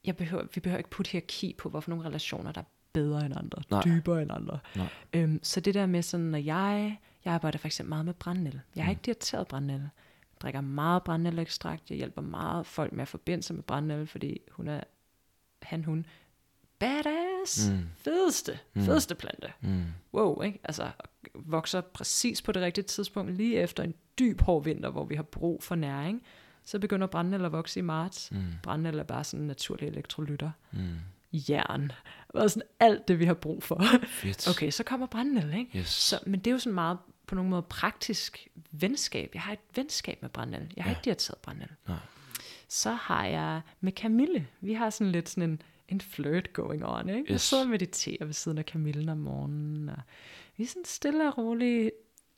jeg behøver, vi behøver ikke putte hierarki på, hvorfor nogle relationer, der er bedre end andre, Nej. dybere end andre. Nej. Øhm, så det der med sådan, når jeg, jeg arbejder for eksempel meget med brændnæl. Jeg har Mm. ikke diæteret brændnæl. Jeg drikker meget brændnælekstrakt. Jeg hjælper meget folk med at forbinde sig med brændnæl, fordi hun er, han, hun, badass, Mm. fedeste, Mm. fedeste plante. Mm. Wow, ikke? Altså, vokser præcis på det rigtige tidspunkt, lige efter en dyb hård vinter, hvor vi har brug for næring. Så begynder brændnæl at vokse i marts. Mm. Brændnæl er bare sådan en naturlig elektrolytter. Mm. Jern. Og sådan alt det, vi har brug for. Fedt. Okay, så kommer brændnæl, ikke? Yes. Så, men det er jo sådan meget på nogle måder praktisk venskab. Jeg har et venskab med brændnæl. Jeg har Ja. ikke diæteret brændnæl. Nej. Så har jeg med Camille. Vi har sådan lidt sådan en, en flirt going on. Ikke? Jeg Yes. sidder og mediterer ved siden af Camille om morgenen. Og vi er sådan stille og roligt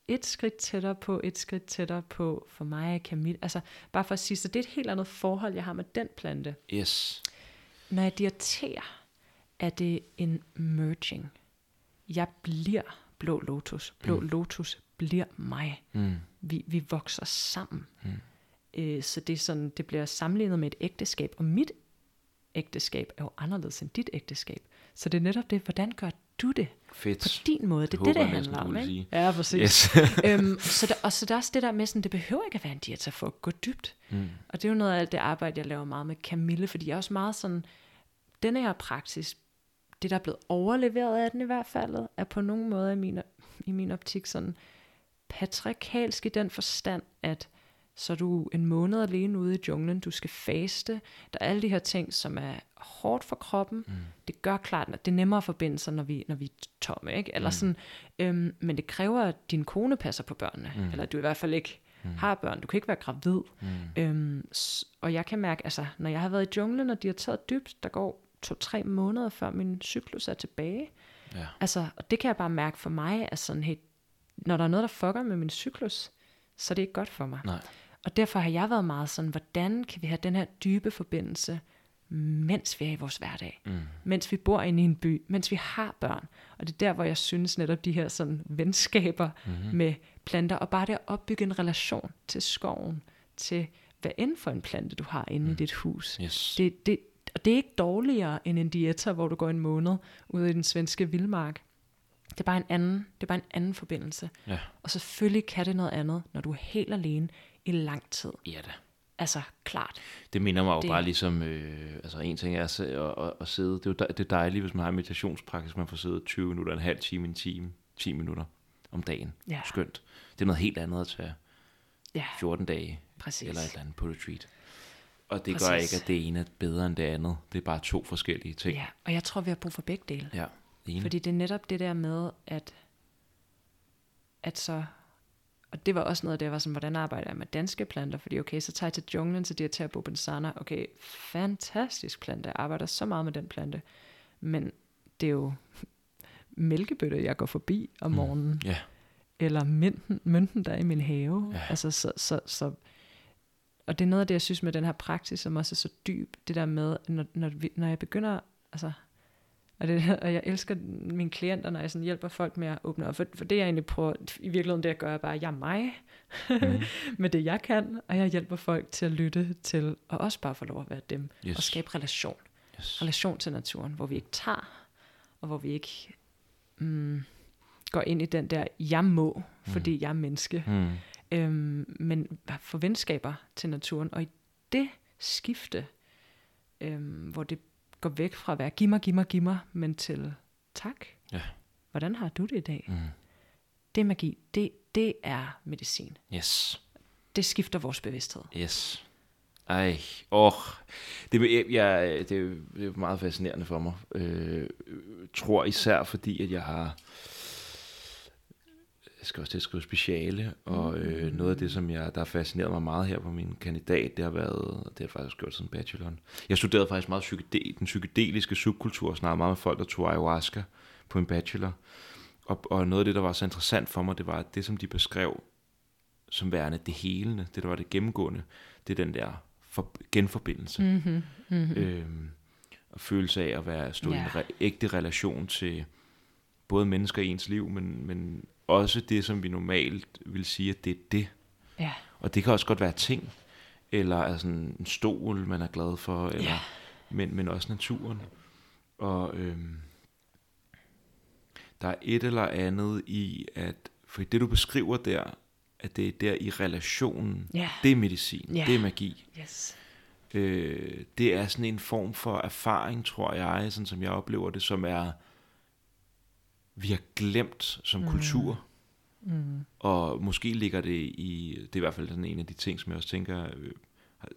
et skridt tættere på, et skridt tættere på for mig og Camille. Altså bare for at sige, så det er et helt andet forhold, jeg har med den plante. Yes. Når jeg diaterer, er det en merging. Jeg bliver blå lotus. Blå mm. lotus bliver mig. Mm. Vi, vi vokser sammen. Mm. Øh, så det, er sådan, det bliver sammenlignet med et ægteskab, og mit ægteskab er jo anderledes end dit ægteskab. Så det er netop det, hvordan gør du det Fedt. på din måde? Det er håber det, det handler om. Ikke? sige. Ja, præcis. Yes. øhm, så der, og så der er også det der med, sådan, det behøver ikke at være en diæta for at gå dybt. mm. Og det er jo noget af alt det arbejde, jeg laver meget med Camille, fordi jeg er også meget sådan, den her praksis, det der er blevet overleveret af den i hvert fald, er på nogen måde i min, i min optik sådan patriarkalsk i den forstand, at så er du en måned alene ude i junglen, du skal faste, der er alle de her ting, som er hårdt for kroppen, Mm. det gør klart, at det er nemmere at forbinde sig, når vi, når vi er tomme, ikke? Eller Mm. sådan, øhm, men det kræver, at din kone passer på børnene, Mm. eller du i hvert fald ikke Mm. har børn, du kan ikke være gravid, Mm. Øhm, og jeg kan mærke, altså, når jeg har været i junglen, og de har taget dybt, der går to-tre måneder, før min cyklus er tilbage. Ja. Altså, og det kan jeg bare mærke for mig, at sådan, hey, når der er noget, der fucker med min cyklus, så er det ikke godt for mig. Nej. Og derfor har jeg været meget sådan, hvordan kan vi have den her dybe forbindelse, mens vi er i vores hverdag, Mm. mens vi bor inde i en by, mens vi har børn. Og det er der, hvor jeg synes netop de her sådan venskaber Mm-hmm. med planter, og bare det at opbygge en relation til skoven, til hvad end for en plante du har inde mm. i dit hus. Yes. Det, det, og det er ikke dårligere end en diæter, hvor du går en måned ude i den svenske vildmark. Det er bare en anden, det er bare en anden forbindelse. Ja. Og selvfølgelig kan det noget andet, når du er helt alene i lang tid. Ja da. Altså, klart. Det minder mig jo Det- bare ligesom, øh, altså en ting er at, at, at, at sidde, det er jo dej- det er dejligt, hvis man har en meditationspraksis, man får siddet 20 minutter, en halv time, en time, 10 minutter om dagen. Ja, Skønt. Det er noget helt andet at tage ja 14 dage præcis. eller et eller andet på retreat. Og det gør Præcis. ikke, at det ene er bedre end det andet. Det er bare to forskellige ting. Ja, og jeg tror, vi har brug for begge dele. ja. Enig. Fordi det er netop det der med, at, at så, og det var også noget af det, var sådan, hvordan arbejder jeg med danske planter? Fordi okay, så tager jeg til junglen, så diaterer Bobensana. Okay, fantastisk plante. Jeg arbejder så meget med den plante. Men det er jo mælkebøtter, jeg går forbi om Mm. morgenen. Ja. Eller mynten, mynten der er i min have. Ja. Altså, så, så, så, og det er noget af det, jeg synes med den her praksis, som også er så dyb, det der med, når, når, når jeg begynder, altså, og, det, og jeg elsker mine klienter, når jeg sådan hjælper folk med at åbne op, for, for det jeg egentlig prøver, i virkeligheden det jeg gør, er bare, jeg er mig, mm. med det jeg kan, og jeg hjælper folk til at lytte til, og også bare få lov at være dem, Yes. og skabe relation. Yes. Relation til naturen, hvor vi ikke tager, og hvor vi ikke mm, går ind i den der, jeg må, fordi jeg er menneske, Mm. Øhm, men for venskaber til naturen. Og i det skifte, øhm, hvor det går væk fra at være giv mig, giv mig, giv mig, men til tak. Ja. Hvordan har du det i dag? Mm. Det er magi. Det, det er medicin. Yes. Det skifter vores bevidsthed. Yes. Ej, åh. Det, jeg, jeg, det, er, det er meget fascinerende for mig. Øh, tror især fordi, at jeg har... Jeg skal også til at skrive speciale, og øh, noget af det, som jeg, der har fascineret mig meget her på min kandidat, det har været, det har jeg faktisk gjort siden bacheloren. Jeg studerede faktisk meget psykede, den psykedeliske subkultur, og snakkede meget med folk, der tog ayahuasca på en bachelor. Og, og noget af det, der var så interessant for mig, det var, at det, som de beskrev som værende det helende, det der var det gennemgående, det er den der for, genforbindelse. Mm-hmm. Mm-hmm. Øhm, og følelse af at være stå i en re- ægte relation til både mennesker i ens liv, men, men også det, som vi normalt vil sige, at det er det. Ja. Og det kan også godt være ting, eller altså en stol, man er glad for, eller, Ja. men, men også naturen. Og øhm, der er et eller andet i, at for det du beskriver der, at det er der i relationen, Ja. det er medicin, Ja. det er magi. Yes. Øh, det er sådan en form for erfaring, tror jeg, sådan som jeg oplever det, som er, vi har glemt som mm. kultur. Mm. Og måske ligger det i, det er i hvert fald sådan en af de ting, som jeg også tænker, øh,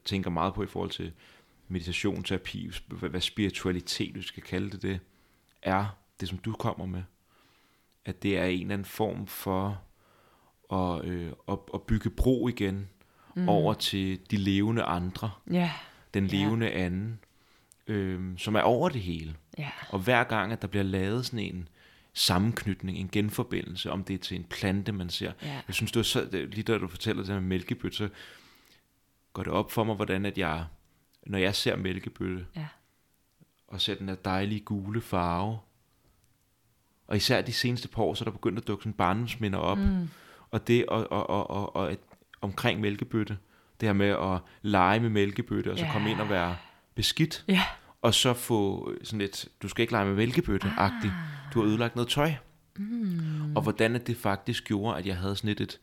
tænker meget på i forhold til meditation, terapi, hvad, hvad spiritualitet, du skal kalde det, det er det, som du kommer med. At det er en eller anden form for at, øh, at, at bygge bro igen mm. over til de levende andre, Ja. den levende anden, øh, som er over det hele. Ja. Og hver gang, at der bliver lavet sådan en sammenknytning, en genforbindelse, om det er til en plante, man ser. Ja. Jeg synes, det var så, lige da du fortæller det med mælkebøtte, så går det op for mig, hvordan at jeg, når jeg ser mælkebøtte, Ja. og ser den der dejlige gule farve, og især de seneste par år, så er der begyndt at dukke sådan barndomsminder op, Mm. og det og, og, og, og, og et, omkring mælkebøtte, det her med at lege med mælkebøtte, og så Ja. komme ind og være beskidt, Ja. Og så få sådan lidt, du skal ikke lege med mælkebøtte-agtigt, du har ødelagt noget tøj. Mm. Og hvordan det faktisk gjorde, at jeg havde sådan lidt et,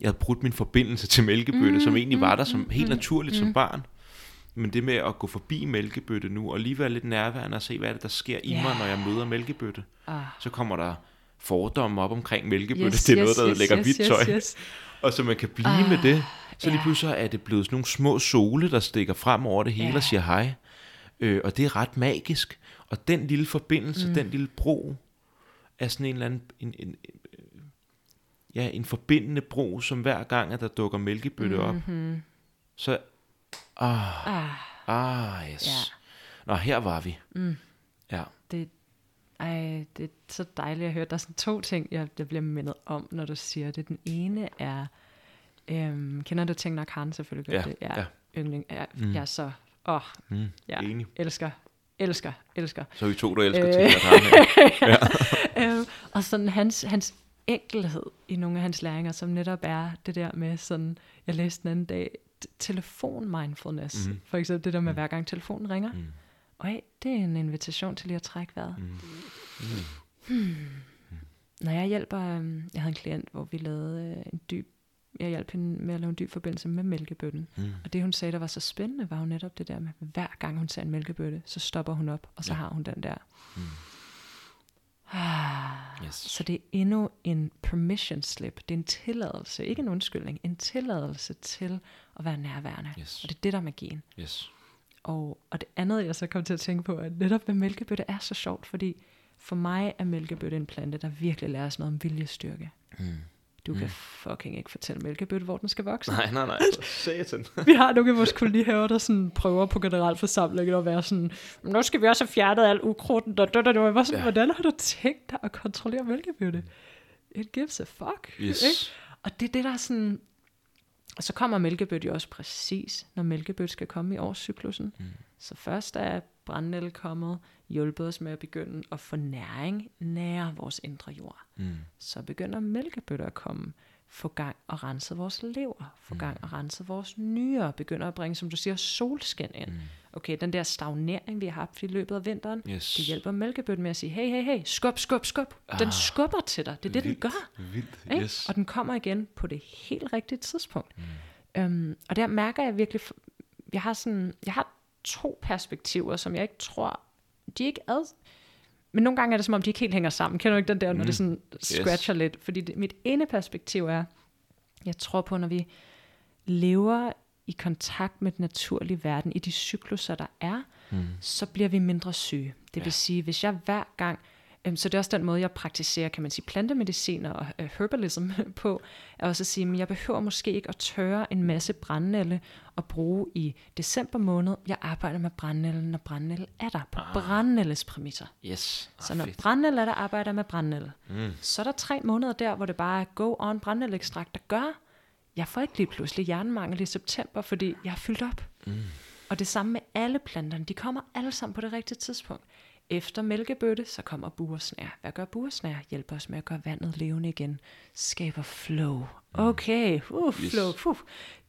jeg havde brudt min forbindelse til mælkebøtte, mm, som egentlig var der som helt naturligt mm. som barn. Men det med at gå forbi mælkebøtte nu, og lige være lidt nærværende og se, hvad er det, der sker i Ja. mig, når jeg møder mælkebøtte. Ah. Så kommer der fordomme op omkring mælkebøtte. Yes, det er noget, der yes, lægger yes, hvidt tøj. yes. Og så man kan blive ah, med det. Så lige ja. pludselig er det blevet sådan nogle små sole, der stikker frem over det hele Ja. og siger hej. Øh, og det er ret magisk. Og den lille forbindelse, mm. den lille bro, er sådan en eller anden... En, en, en, ja, en forbindende bro, som hver gang, at der dukker mælkebøtte op, Mm-hmm. så... Ah, Ah. ah, yes. Ja. Nå, her var vi. Mm. Ja. Det, ej, det er så dejligt at høre. Der er sådan to ting, jeg, jeg bliver mindet om, når du siger det. Den ene er, øhm, kender du Ting Khan selvfølgelig godt? Ja, det? Ja, ja. Yndling. Jeg, Mm. jeg er så, åh, Mm, ja, Enig. elsker, elsker, elsker. Så vi to, der elsker Øh. øh. ting, her. øhm, og sådan hans, hans enkelhed i nogle af hans læringer, som netop er det der med sådan, jeg læste den anden dag, t- telefon mindfulness. Mhm. Mm. For eksempel det der med, hver gang telefonen ringer. Mm. Øj, det er en invitation til lige at trække vejret. Mm. Når jeg hjælper, øhm, jeg havde en klient, hvor vi lavede øh, en dyb, jeg hjalp hende med at lave en dyb forbindelse med mælkebøtten. Mm. Og det hun sagde, der var så spændende, var jo netop det der med, hver gang hun ser en mælkebøtte, så stopper hun op, og så Ja. har hun den der. Mm. Ah, Yes. Så det er endnu en permission slip. Det er en tilladelse, ikke en undskyldning, en tilladelse til at være nærværende. Yes. Og det er det, der er magien. Yes. Og, og det andet, jeg så kom til at tænke på, er at netop med mælkebøtte er så sjovt, fordi for mig er mælkebøtte en plante, der virkelig lærer os noget om viljestyrke. Mm. Du mm. kan fucking ikke fortælle mælkebøtte, hvor den skal vokse. Nej, nej, nej. Satan. Vi har nogle af vores kolonihaver, der sådan prøver på generalforsamlingen at være sådan, nu skal vi også have fjernet al ukrudten. Og var sådan, Ja. hvordan har du tænkt dig at kontrollere mælkebøtte? It gives a fuck. Yes. Ikke? Og det er det, der er sådan... Og så kommer mælkebøtte jo også præcis, når mælkebøtte skal komme i årscyklusen. Mm. Så først er brændnælle kommet, hjulpet os med at begynde at få næring nære vores indre jord. Mm. Så begynder mælkebøtter at komme, få gang og rense vores lever, få gang og rense vores nyrer, begynder at bringe, som du siger, solskin ind. Mm. Okay, den der stagnering, vi har haft i løbet af vinteren, Yes. det hjælper mælkebøtten med at sige, hey, hey, hey, skub, skub, skub. Den Ah. skubber til dig. Det er det, den Vildt. gør. Vildt. Ikke? Yes. Og den kommer igen på det helt rigtige tidspunkt. Mm. Øhm, og der mærker jeg virkelig, jeg har sådan, jeg har to perspektiver, som jeg ikke tror, de er ikke ad, men nogle gange er det som om, de ikke helt hænger sammen. Kender du ikke den der, når Mm. det sådan scratcher lidt? Fordi det, mit ene perspektiv er, jeg tror på, når vi lever i kontakt med den naturlige verden, i de cykluser, der er, Mm. så bliver vi mindre syge. Det vil Ja. sige, hvis jeg hver gang, så det er også den måde, jeg praktiserer, kan man sige, plantemedicin og øh, herbalism på, er også at sige, at jeg behøver måske ikke at tørre en masse brændnælle og bruge i december måned. Jeg arbejder med brændnælle, når brændnælle er der, på Ah. brændnælles præmisser. Yes. Så når brændnælle er der, arbejder jeg med brændnælle. Mm. Så er der tre måneder der, hvor det bare er go on brændnælleekstrakt, der gør, jeg får ikke lige pludselig hjernemangel i september, fordi jeg er fyldt op. Mm. Og det samme med alle planterne. De kommer alle sammen på det rigtige tidspunkt. Efter mælkebøtte, så kommer buresnær. Hvad gør buresnær? Hjælper os med at gøre vandet levende igen. Skaber flow. Okay, uh, Yes. flow. Uh.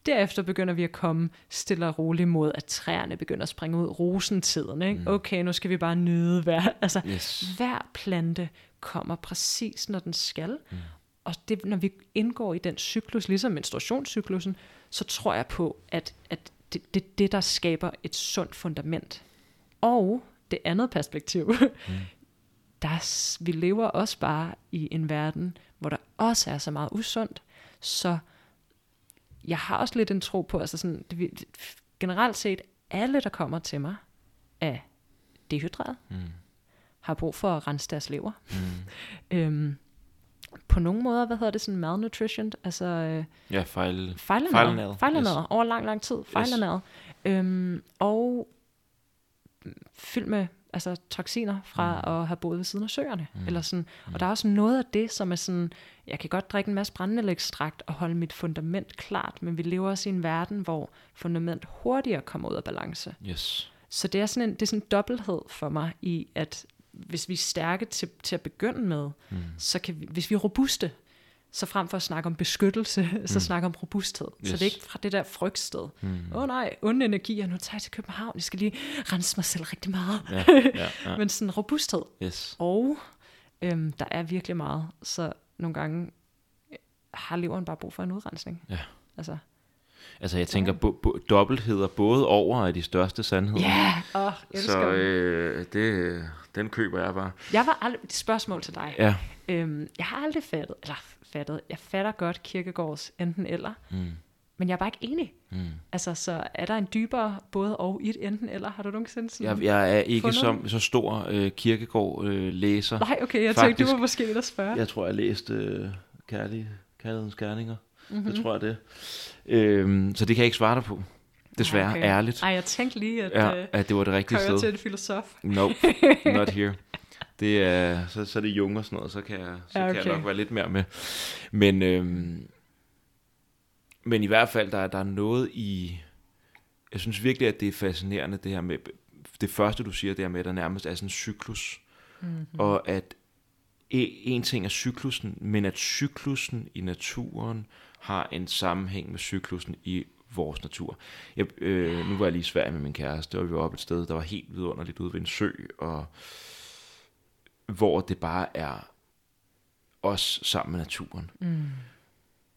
Derefter begynder vi at komme stille og roligt mod, at træerne begynder at springe ud. Rosentiden, ikke? Okay, nu skal vi bare nyde hver. Altså, Yes. hver plante kommer præcis, når den skal. Mm. Og det, når vi indgår i den cyklus, ligesom menstruationscyklusen, så tror jeg på, at, at det er det, det, der skaber et sundt fundament. Og det andet perspektiv, mm. der er, vi lever også bare i en verden, hvor der også er så meget usundt, så jeg har også lidt en tro på, altså sådan, det, generelt set, alle, der kommer til mig, er dehydreret, Mm. har brug for at rense deres lever. Mm. Øhm, på nogle måder, hvad hedder det, sådan malnutrition, altså øh, Ja, fejl. fejlernæret, Fejlernæret, fejlernæret over lang, lang tid, fejlernæret, øhm, og fyldt med altså, toksiner fra mm. at have boet ved siden af søerne. Mm. Eller sådan. Og der er også noget af det, som er sådan, jeg kan godt drikke en masse brændnælekstrakt og holde mit fundament klart, men vi lever også i en verden, hvor fundament hurtigere kommer ud af balance. Yes. Så det er sådan en, det er sådan en dobbelthed for mig i, at hvis vi er stærke til, til at begynde med, mm. så kan vi, hvis vi er robuste, så frem for at snakke om beskyttelse, mm. så snakke om robusthed. Yes. Så det er ikke fra det der frygtsted. Åh Mm. oh, nej, onde energier, nu tager jeg til København, jeg skal lige rense mig selv rigtig meget. Ja, ja, ja. Men sådan robusthed. Yes. Og øhm, der er virkelig meget, så nogle gange øh, har leveren bare brug for en udrensning. Ja. Altså, Altså, jeg tænker, bo, bo, dobbeltheder både over er de største sandheder. ja, yeah. åh, jeg elsker Så øh, det, den køber jeg bare. Jeg var aldrig, et spørgsmål til dig. Ja. Øhm, jeg har aldrig fattet, eller fattet, jeg fatter godt Kirkegårds enten eller, Mm. men jeg er bare ikke enig. Mm. Altså, så er der en dybere både og i et enten eller? Har du nogensinde sådan? Jeg, jeg er ikke som, så stor øh, kirkegård øh, læser. Nej, okay, jeg tænkte, du Faktisk- var måske at spørge. Jeg tror, jeg læste øh, kærlig, Kærlighedens Gerninger. Mhm. Mm-hmm. Det tror jeg det. Øhm, så det kan jeg ikke svare dig på. Desværre, okay. ærligt. Ej, jeg tænkte lige, at Ja, øh, at det var det rigtige sted. til en filosof. Nope, not here. Det er, så, så er det Jung og sådan noget, så kan jeg, så Ja, okay. kan jeg nok være lidt mere med. Men, øhm, men i hvert fald, der, er- der er noget i... Jeg synes virkelig, at det er fascinerende, det her med... Det første, du siger, det her med, at der nærmest er sådan en cyklus. Mm-hmm. Og at e- en ting er cyklusen, men at cyklusen i naturen har en sammenhæng med cyklusen i vores natur. Jeg, øh, nu var jeg lige i Sverige med min kæreste, og vi var oppe et sted, der var helt vidunderligt ude ved en sø, og hvor det bare er os sammen med naturen. Mm.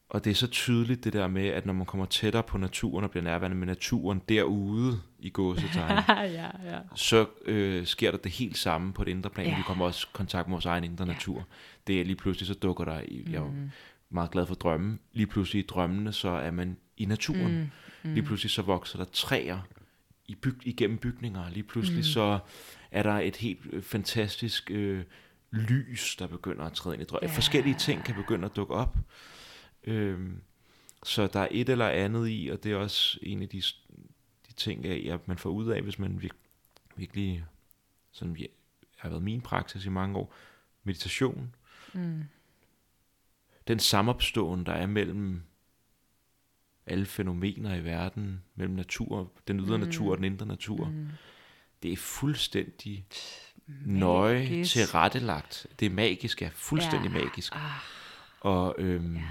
Og det er så tydeligt det der med, at når man kommer tættere på naturen og bliver nærværende med naturen derude i gåsetegn, ja, ja. så øh, sker der det helt samme på det indre plan. Ja. Vi kommer også i kontakt med vores egen indre Ja. natur. Det er lige pludselig, så dukker der, i, jeg er jo meget glad for drømme, lige pludselig i drømmene, så er man i naturen. Mm. Mm. Lige pludselig så vokser der træer i byg, igennem bygninger. Lige pludselig Mm. mm. så er der et helt øh, fantastisk øh, lys, der begynder at træde ind i drømmen. Ja. Forskellige ting kan begynde at dukke op. Øhm, så der er et eller andet i, og det er også en af de, de ting, at at man får ud af, hvis man vir- virkelig, sådan vi- har været min praksis i mange år, meditation, Mm. den samopståen, der er mellem alle fænomener i verden, mellem natur, den ydre mm. natur og den indre natur. Mm. Det er fuldstændig nøje Magisk. tilrettelagt. Det er magisk, ja, fuldstændig Ja. magisk. Ah, Og, øhm, ja.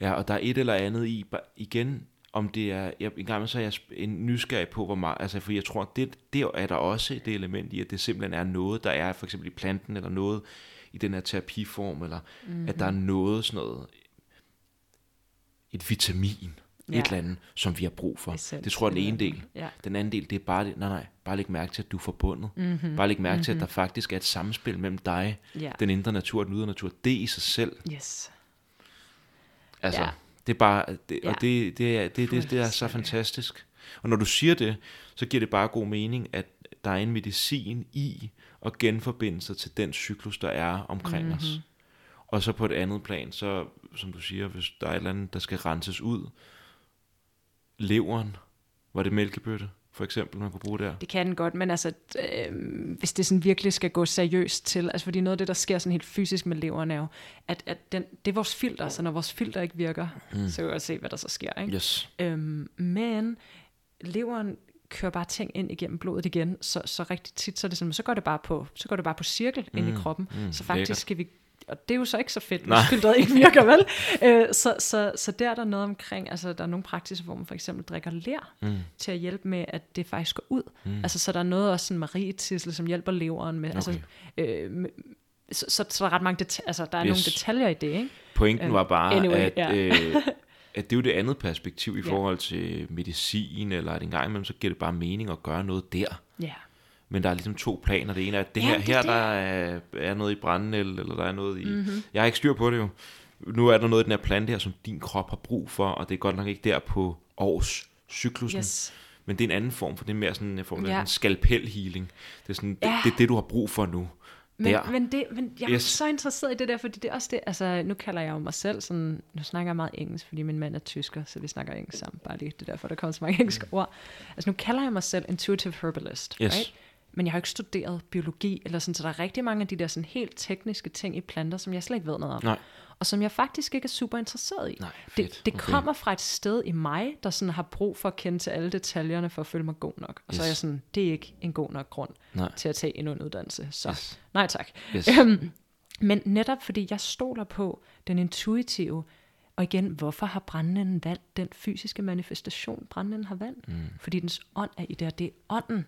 ja, og der er et eller andet i, igen, om det er, jeg, en gang så er jeg en nysgerrig på, hvor meget, altså for jeg tror, det, det er der også det element i, at det simpelthen er noget, der er for eksempel i planten, eller noget i den her terapiform, eller mm-hmm. at der er noget sådan noget, et vitamin, ja. Et eller andet, som vi har brug for. Essens det tror jeg er den ene del. Ja. Den anden del, det er bare, det, nej nej, bare læg mærke til, at du er forbundet. Mm-hmm. Bare læg mærke mm-hmm. til, at der faktisk er et samspil mellem dig, Ja. den indre natur og den ydre natur. Det i sig selv, Yes. altså, Ja. det er bare, det, Ja. og det, det, er, det, det, det er så fantastisk. Og når du siger det, så giver det bare god mening, at der er en medicin i at genforbinde sig til den cyklus, der er omkring mm-hmm. os. Og så på et andet plan, så som du siger, hvis der er et eller andet, der skal renses ud, leveren, var det mælkebøtte, for eksempel, man kunne bruge der. Det kan den godt, men altså, øh, hvis det sådan virkelig skal gå seriøst til, altså fordi noget af det, der sker sådan helt fysisk med leveren, er jo, at, at den, det er vores filter, så når vores filter ikke virker, mm. så kan vi se, hvad der så sker. Ikke? Yes. Øhm, men leveren kører bare ting ind igennem blodet igen, så, så rigtig tit, så, er det sådan, så går det bare på, så går det bare på cirkel mm, ind i kroppen. Mm, så faktisk lækkert. skal vi og det er jo så ikke så fedt, hvis filteret ikke virker, vel? Øh, så, så, så der er der noget omkring, altså der er nogle praktiske, hvor man for eksempel drikker ler, mm. til at hjælpe med, at det faktisk går ud. Mm. Altså så der er noget også sådan marietissel, som hjælper leveren med, altså, øh, med så, så, så der er ret mange deta- altså der er Yes. nogle detaljer i det, ikke? Pointen Øhm, var bare, anyway, at, ja. øh, at det er jo det andet perspektiv i Ja. forhold til medicin, eller at en gang imellem, så giver det bare mening at gøre noget der. Ja. Men der er ligesom to planer. Det ene er, at det Ja, her, det er her det. der er, er noget i brændenel, eller der er noget i... Mhm. Mm-hmm. Jeg har ikke styr på det jo. Nu er der noget i den her plante her, som din krop har brug for, og det er godt nok ikke der på års cyklusen. Yes. Men det er en anden form, for det er mere sådan en af Ja. ja. skalpel healing. Det er, sådan, Ja. det, det er det, du har brug for nu. Men, der. men, det, men jeg er Yes. så interesseret i det der, fordi det er også det, altså nu kalder jeg jo mig selv sådan, nu snakker jeg meget engelsk, fordi min mand er tysker, så vi snakker engelsk sammen, bare lige, det er derfor, der kommer så mange engelske ord. Altså nu kalder jeg mig selv intuitive herbalist, Yes. right? Men jeg har ikke studeret biologi, eller sådan, så der er rigtig mange af de der sådan helt tekniske ting i planter, som jeg slet ikke ved noget om. Nej. Og som jeg faktisk ikke er super interesseret i. Nej, det fedt. det Okay. kommer fra et sted i mig, der sådan har brug for at kende til alle detaljerne, for at føle mig god nok. Og så er Yes. jeg sådan, det er ikke en god nok grund Nej. til at tage endnu en uddannelse. Så Yes. nej tak. Yes. Øhm, men netop fordi jeg stoler på den intuitive, og igen, hvorfor har brændenden valgt den fysiske manifestation, brændenden har valgt? Mm. Fordi dens ånd er i det, og det er ånden,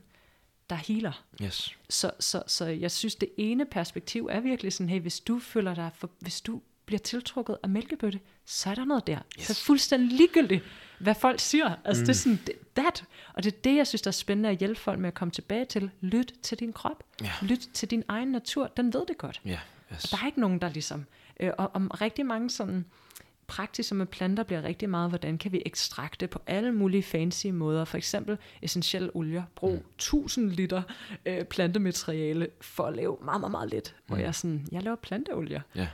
der healer. Yes. Så, så, så jeg synes, det ene perspektiv er virkelig sådan, hey, hvis du føler dig, for, hvis du bliver tiltrukket af mælkebøtte, så er der noget der. Yes. Så fuldstændig ligegyldigt, hvad folk siger. Altså mm. det er sådan, det, that. Og det er det, jeg synes, der er spændende at hjælpe folk med at komme tilbage til. Lyt til din krop. Ja. Lyt til din egen natur. Den ved det godt. Ja. Yes. Og der er ikke nogen, der ligesom... Øh, og om rigtig mange sådan praktiser med planter bliver rigtig meget, hvordan kan vi ekstrakte på alle mulige fancy måder. For eksempel essentielle olier. Brug mm. 1000 liter øh, plantemateriale for at lave meget, meget, meget lidt. Hvor jeg sådan, jeg laver planteolier. Ja.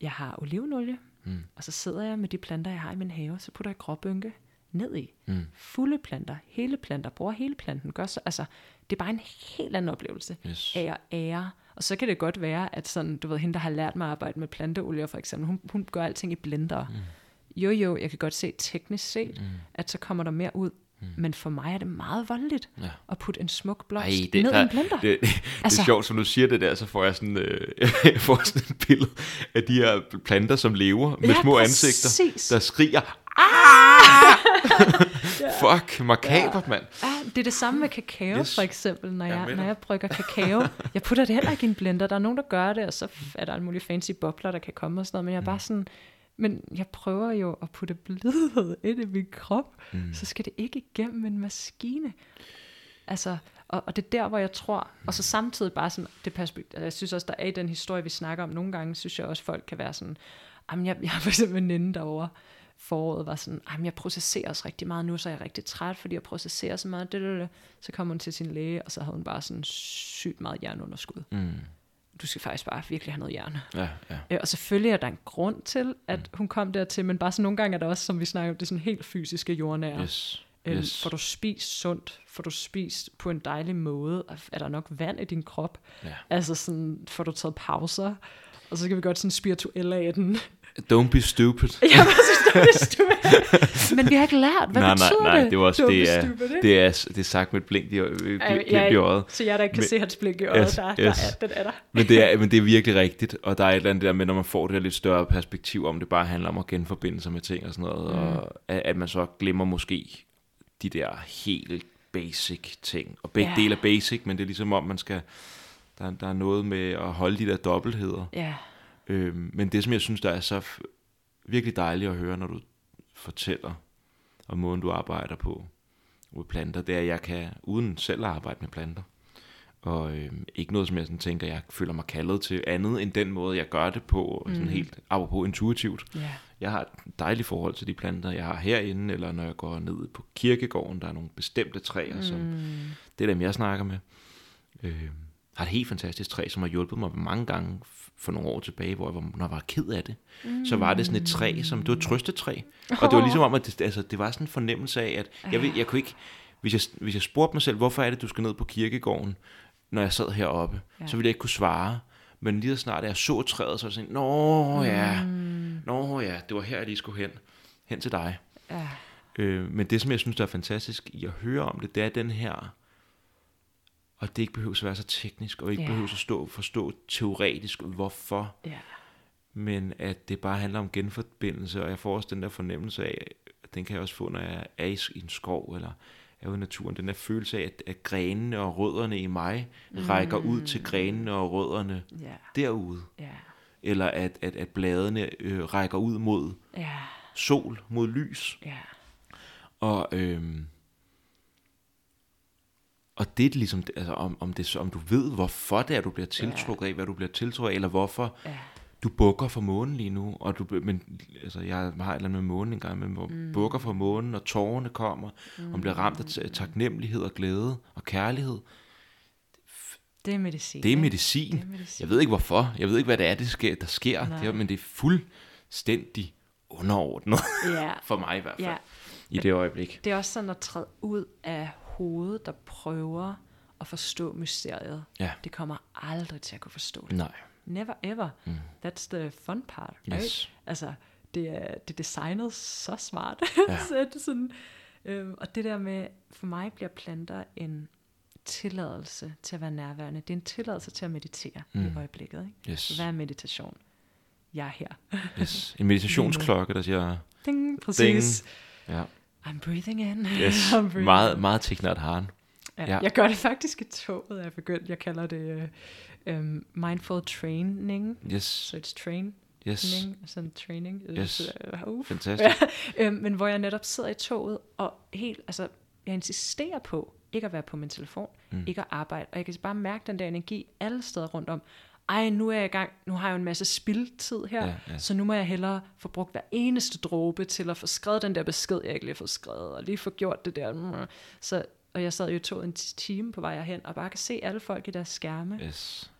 Jeg har olivenolie, mm. og så sidder jeg med de planter, jeg har i min have, så putter jeg gråbynke ned i. Mm. Fulde planter, hele planter, bruger hele planten. Gør så, altså, det er bare en helt anden oplevelse Yes. af at ære. Og så kan det godt være, at sådan, du ved, hende, der har lært mig at arbejde med planteolier for eksempel, hun, hun gør alting i blender. Mm. Jo, jo, jeg kan godt se teknisk set, mm. at så kommer der mere ud. Mm. Men for mig er det meget voldeligt Ja. at putte en smuk blomst Ej, det, ned i en blender. det, det, det Altså- er sjovt, som du siger det der, så får jeg sådan, øh, jeg får sådan et billede af de her planter, som lever med Ja, små præcis. ansigter, der skriger, ah! Fuck, makabert, mand. Ja, det er det samme med kakao, Yes. for eksempel, når Jeg jeg, når jeg brygger kakao. Jeg putter det heller ikke i en blender. Der er nogen, der gør det, og så er der alle mulige fancy bobler, der kan komme og sådan noget. Men jeg er bare sådan, men jeg prøver jo at putte blødhed ind i min krop, mm. så skal det ikke igennem en maskine. Altså, og, og det er der, hvor jeg tror, og så samtidig bare sådan, det perspektiv, altså jeg synes også, der er i den historie, vi snakker om, nogle gange synes jeg også, folk kan være sådan, jamen jeg, jeg har for eksempel en veninde derovre, foråret var sådan, jamen jeg processerer også rigtig meget nu, så er jeg rigtig træt, fordi jeg processerer så meget. Så kom hun til sin læge, og så havde hun bare sådan sygt meget jernunderskud. Mm. Du skal faktisk bare virkelig have noget jern. Ja, ja. Øh, Og selvfølgelig er der en grund til, at hun kom dertil, men bare sådan nogle gange er der også, som vi snakker om, det sådan helt fysiske jordnære. Yes. Øhm, yes. Får du spist sundt? Får du spist på en dejlig måde? Er der nok vand i din krop? Ja. Altså sådan, får du taget pauser? Og så skal vi godt sådan spirituelle af den. Don't be stupid. ja, præcis, det er stupid. Men vi har ikke lært, hvad nej, betyder nej, nej, det? det var også, Don't det be er, stupid, ikke? det er, det er sagt med et blink i, i øjet. Så jeg der ikke kan Men- se hans blink i øjet, Yes, der, der yes. er, den er der. Men det, er, men det er virkelig rigtigt, og der er et eller andet der med, når man får det der lidt større perspektiv, om det bare handler om at genforbinde sig med ting og sådan noget, mm. og at, man så glemmer måske de der helt basic ting. Og begge ja. dele er basic, men det er ligesom om, man skal, der, der er noget med at holde de der dobbeltheder. Ja, Øhm, men det, som jeg synes, der er så virkelig dejligt at høre, når du fortæller om måden, du arbejder på med planter, det er, at jeg kan, uden selv at arbejde med planter, og øhm, ikke noget, som jeg sådan tænker, jeg føler mig kaldet til andet end den måde, jeg gør det på, mm. sådan helt apropos intuitivt. ja, Jeg har et dejligt forhold til de planter, jeg har herinde, eller når jeg går ned på kirkegården, der er nogle bestemte træer, mm. som det er dem, jeg snakker med. Øh, har et helt fantastisk træ, som har hjulpet mig mange gange for nogle år tilbage, hvor jeg var, når jeg var ked af det. Mm. Så var det sådan et træ, som det var et trøstetræ. Og det var ligesom om, at det, altså, det var sådan en fornemmelse af, at jeg, ved, jeg kunne ikke, hvis jeg, hvis jeg spurgte mig selv, hvorfor er det, du skal ned på kirkegården, når jeg sad heroppe, ja. så ville jeg ikke kunne svare. Men lige så snart jeg så træet, så var det sådan, nå ja, mm. nå ja, det var her, jeg lige skulle hen. Hen til dig. ja, Øh, men det, som jeg synes, der er fantastisk i at høre om det, det er den her, og det ikke behøver at være så teknisk, og ikke yeah. behøver at stå, forstå teoretisk, hvorfor, ja, men at det bare handler om genforbindelse, og jeg får også den der fornemmelse af, den kan jeg også få, når jeg er i en skov, eller er ude i naturen, den der følelse af, at, at grenene og rødderne i mig mm. rækker ud til grenene og rødderne ja, derude, ja, eller at, at, at bladene øh, rækker ud mod ja, sol, mod lys, ja, Og, øhm, og det er ligesom, altså om, om, det, om du ved, hvorfor det er, du bliver tiltrukket af, hvad du bliver tiltrukket af, eller hvorfor ja, du bukker for månen lige nu, og du, men altså, jeg har et eller andet med månen en gang, men hvor mm. bukker for månen, og tårerne kommer, mm. og bliver ramt af ta- taknemmelighed og glæde og kærlighed. det er medicin. Det er medicin. Det er medicin. Jeg ved ikke hvorfor, jeg ved ikke, hvad det er, det sker, der sker, Nej. det men det er fuldstændig underordnet, Ja, for mig i hvert fald, ja. i det øjeblik. Det er også sådan at træde ud af hovedet, der prøver at forstå mysteriet. Ja. Det kommer aldrig til at kunne forstå det. Nej. Never ever. Mm. That's the fun part, right? Yes. Altså, det er, det er designet så smart. Ja. så det sådan, øhm, og det der med, for mig bliver planter en tilladelse til at være nærværende. Det er en tilladelse til at meditere mm. i øjeblikket. Ikke? Yes. Så hvad er meditation? Jeg er her. Yes. En meditationsklokke, der siger, Ding, præcis. ja, I'm breathing in. yes. I'm breathing meget, meget Thich Haren. Ja, Ja. Jeg gør det faktisk i toget, jeg begyndt. Jeg kalder det uh, um, mindful training. Yes, Så it's train. yes, Sådan training. Yes. Uh, uh. fantastisk. øhm, men hvor jeg netop sidder i toget, og helt, altså, jeg insisterer på ikke at være på min telefon, mm. ikke at arbejde, og jeg kan bare mærke den der energi alle steder rundt om. Ej, nu er jeg i gang, nu har jeg jo en masse spildtid her, Ja, ja. så nu må jeg hellere få brugt hver eneste dråbe til at få skrevet den der besked, jeg ikke lige har fået skrevet, og lige få gjort det der. Så, og jeg sad jo toget en time på vej herhen, og bare kan se alle folk i deres skærme, Yes,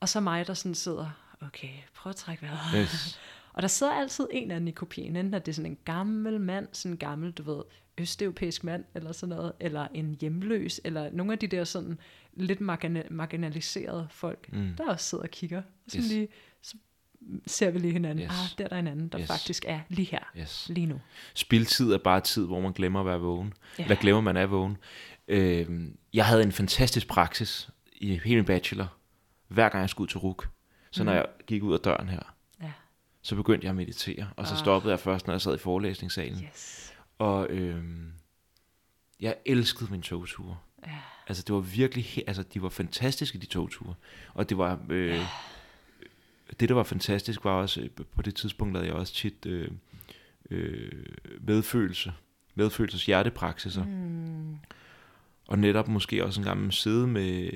og så mig, der sådan sidder, okay, prøv at trække vejret. yes, Og der sidder altid en anden i kopien, enten at det er sådan en gammel mand, sådan en gammel, du ved, østeuropæisk mand, eller sådan noget, eller en hjemløs, eller nogle af de der sådan lidt margina- marginaliserede folk, mm. der også sidder og kigger. Og sådan Yes. lige, så ser vi lige hinanden. Yes. Ah, der er der en anden, der Yes. faktisk er lige her, yes. lige nu. Spildtid er bare tid, hvor man glemmer at være vågen. Ja. Eller glemmer, man er vågen. Øhm, jeg havde en fantastisk praksis i hele min bachelor, hver gang jeg skulle ud til RUK. Så når jeg gik ud af døren her, Ja. så begyndte jeg at meditere. Og så Ah. stoppede jeg først, når jeg sad i forelæsningssalen. Yes. Og øhm, jeg elskede mine togture. Ja. Altså det var virkelig, altså de var fantastiske de togture. Og det var, øh, det der var fantastisk var også, øh, på det tidspunkt lavede jeg også tit øh, øh, medfølelse, medfølelses hjertepraksiser. Mm. Og netop måske også en gang sidde med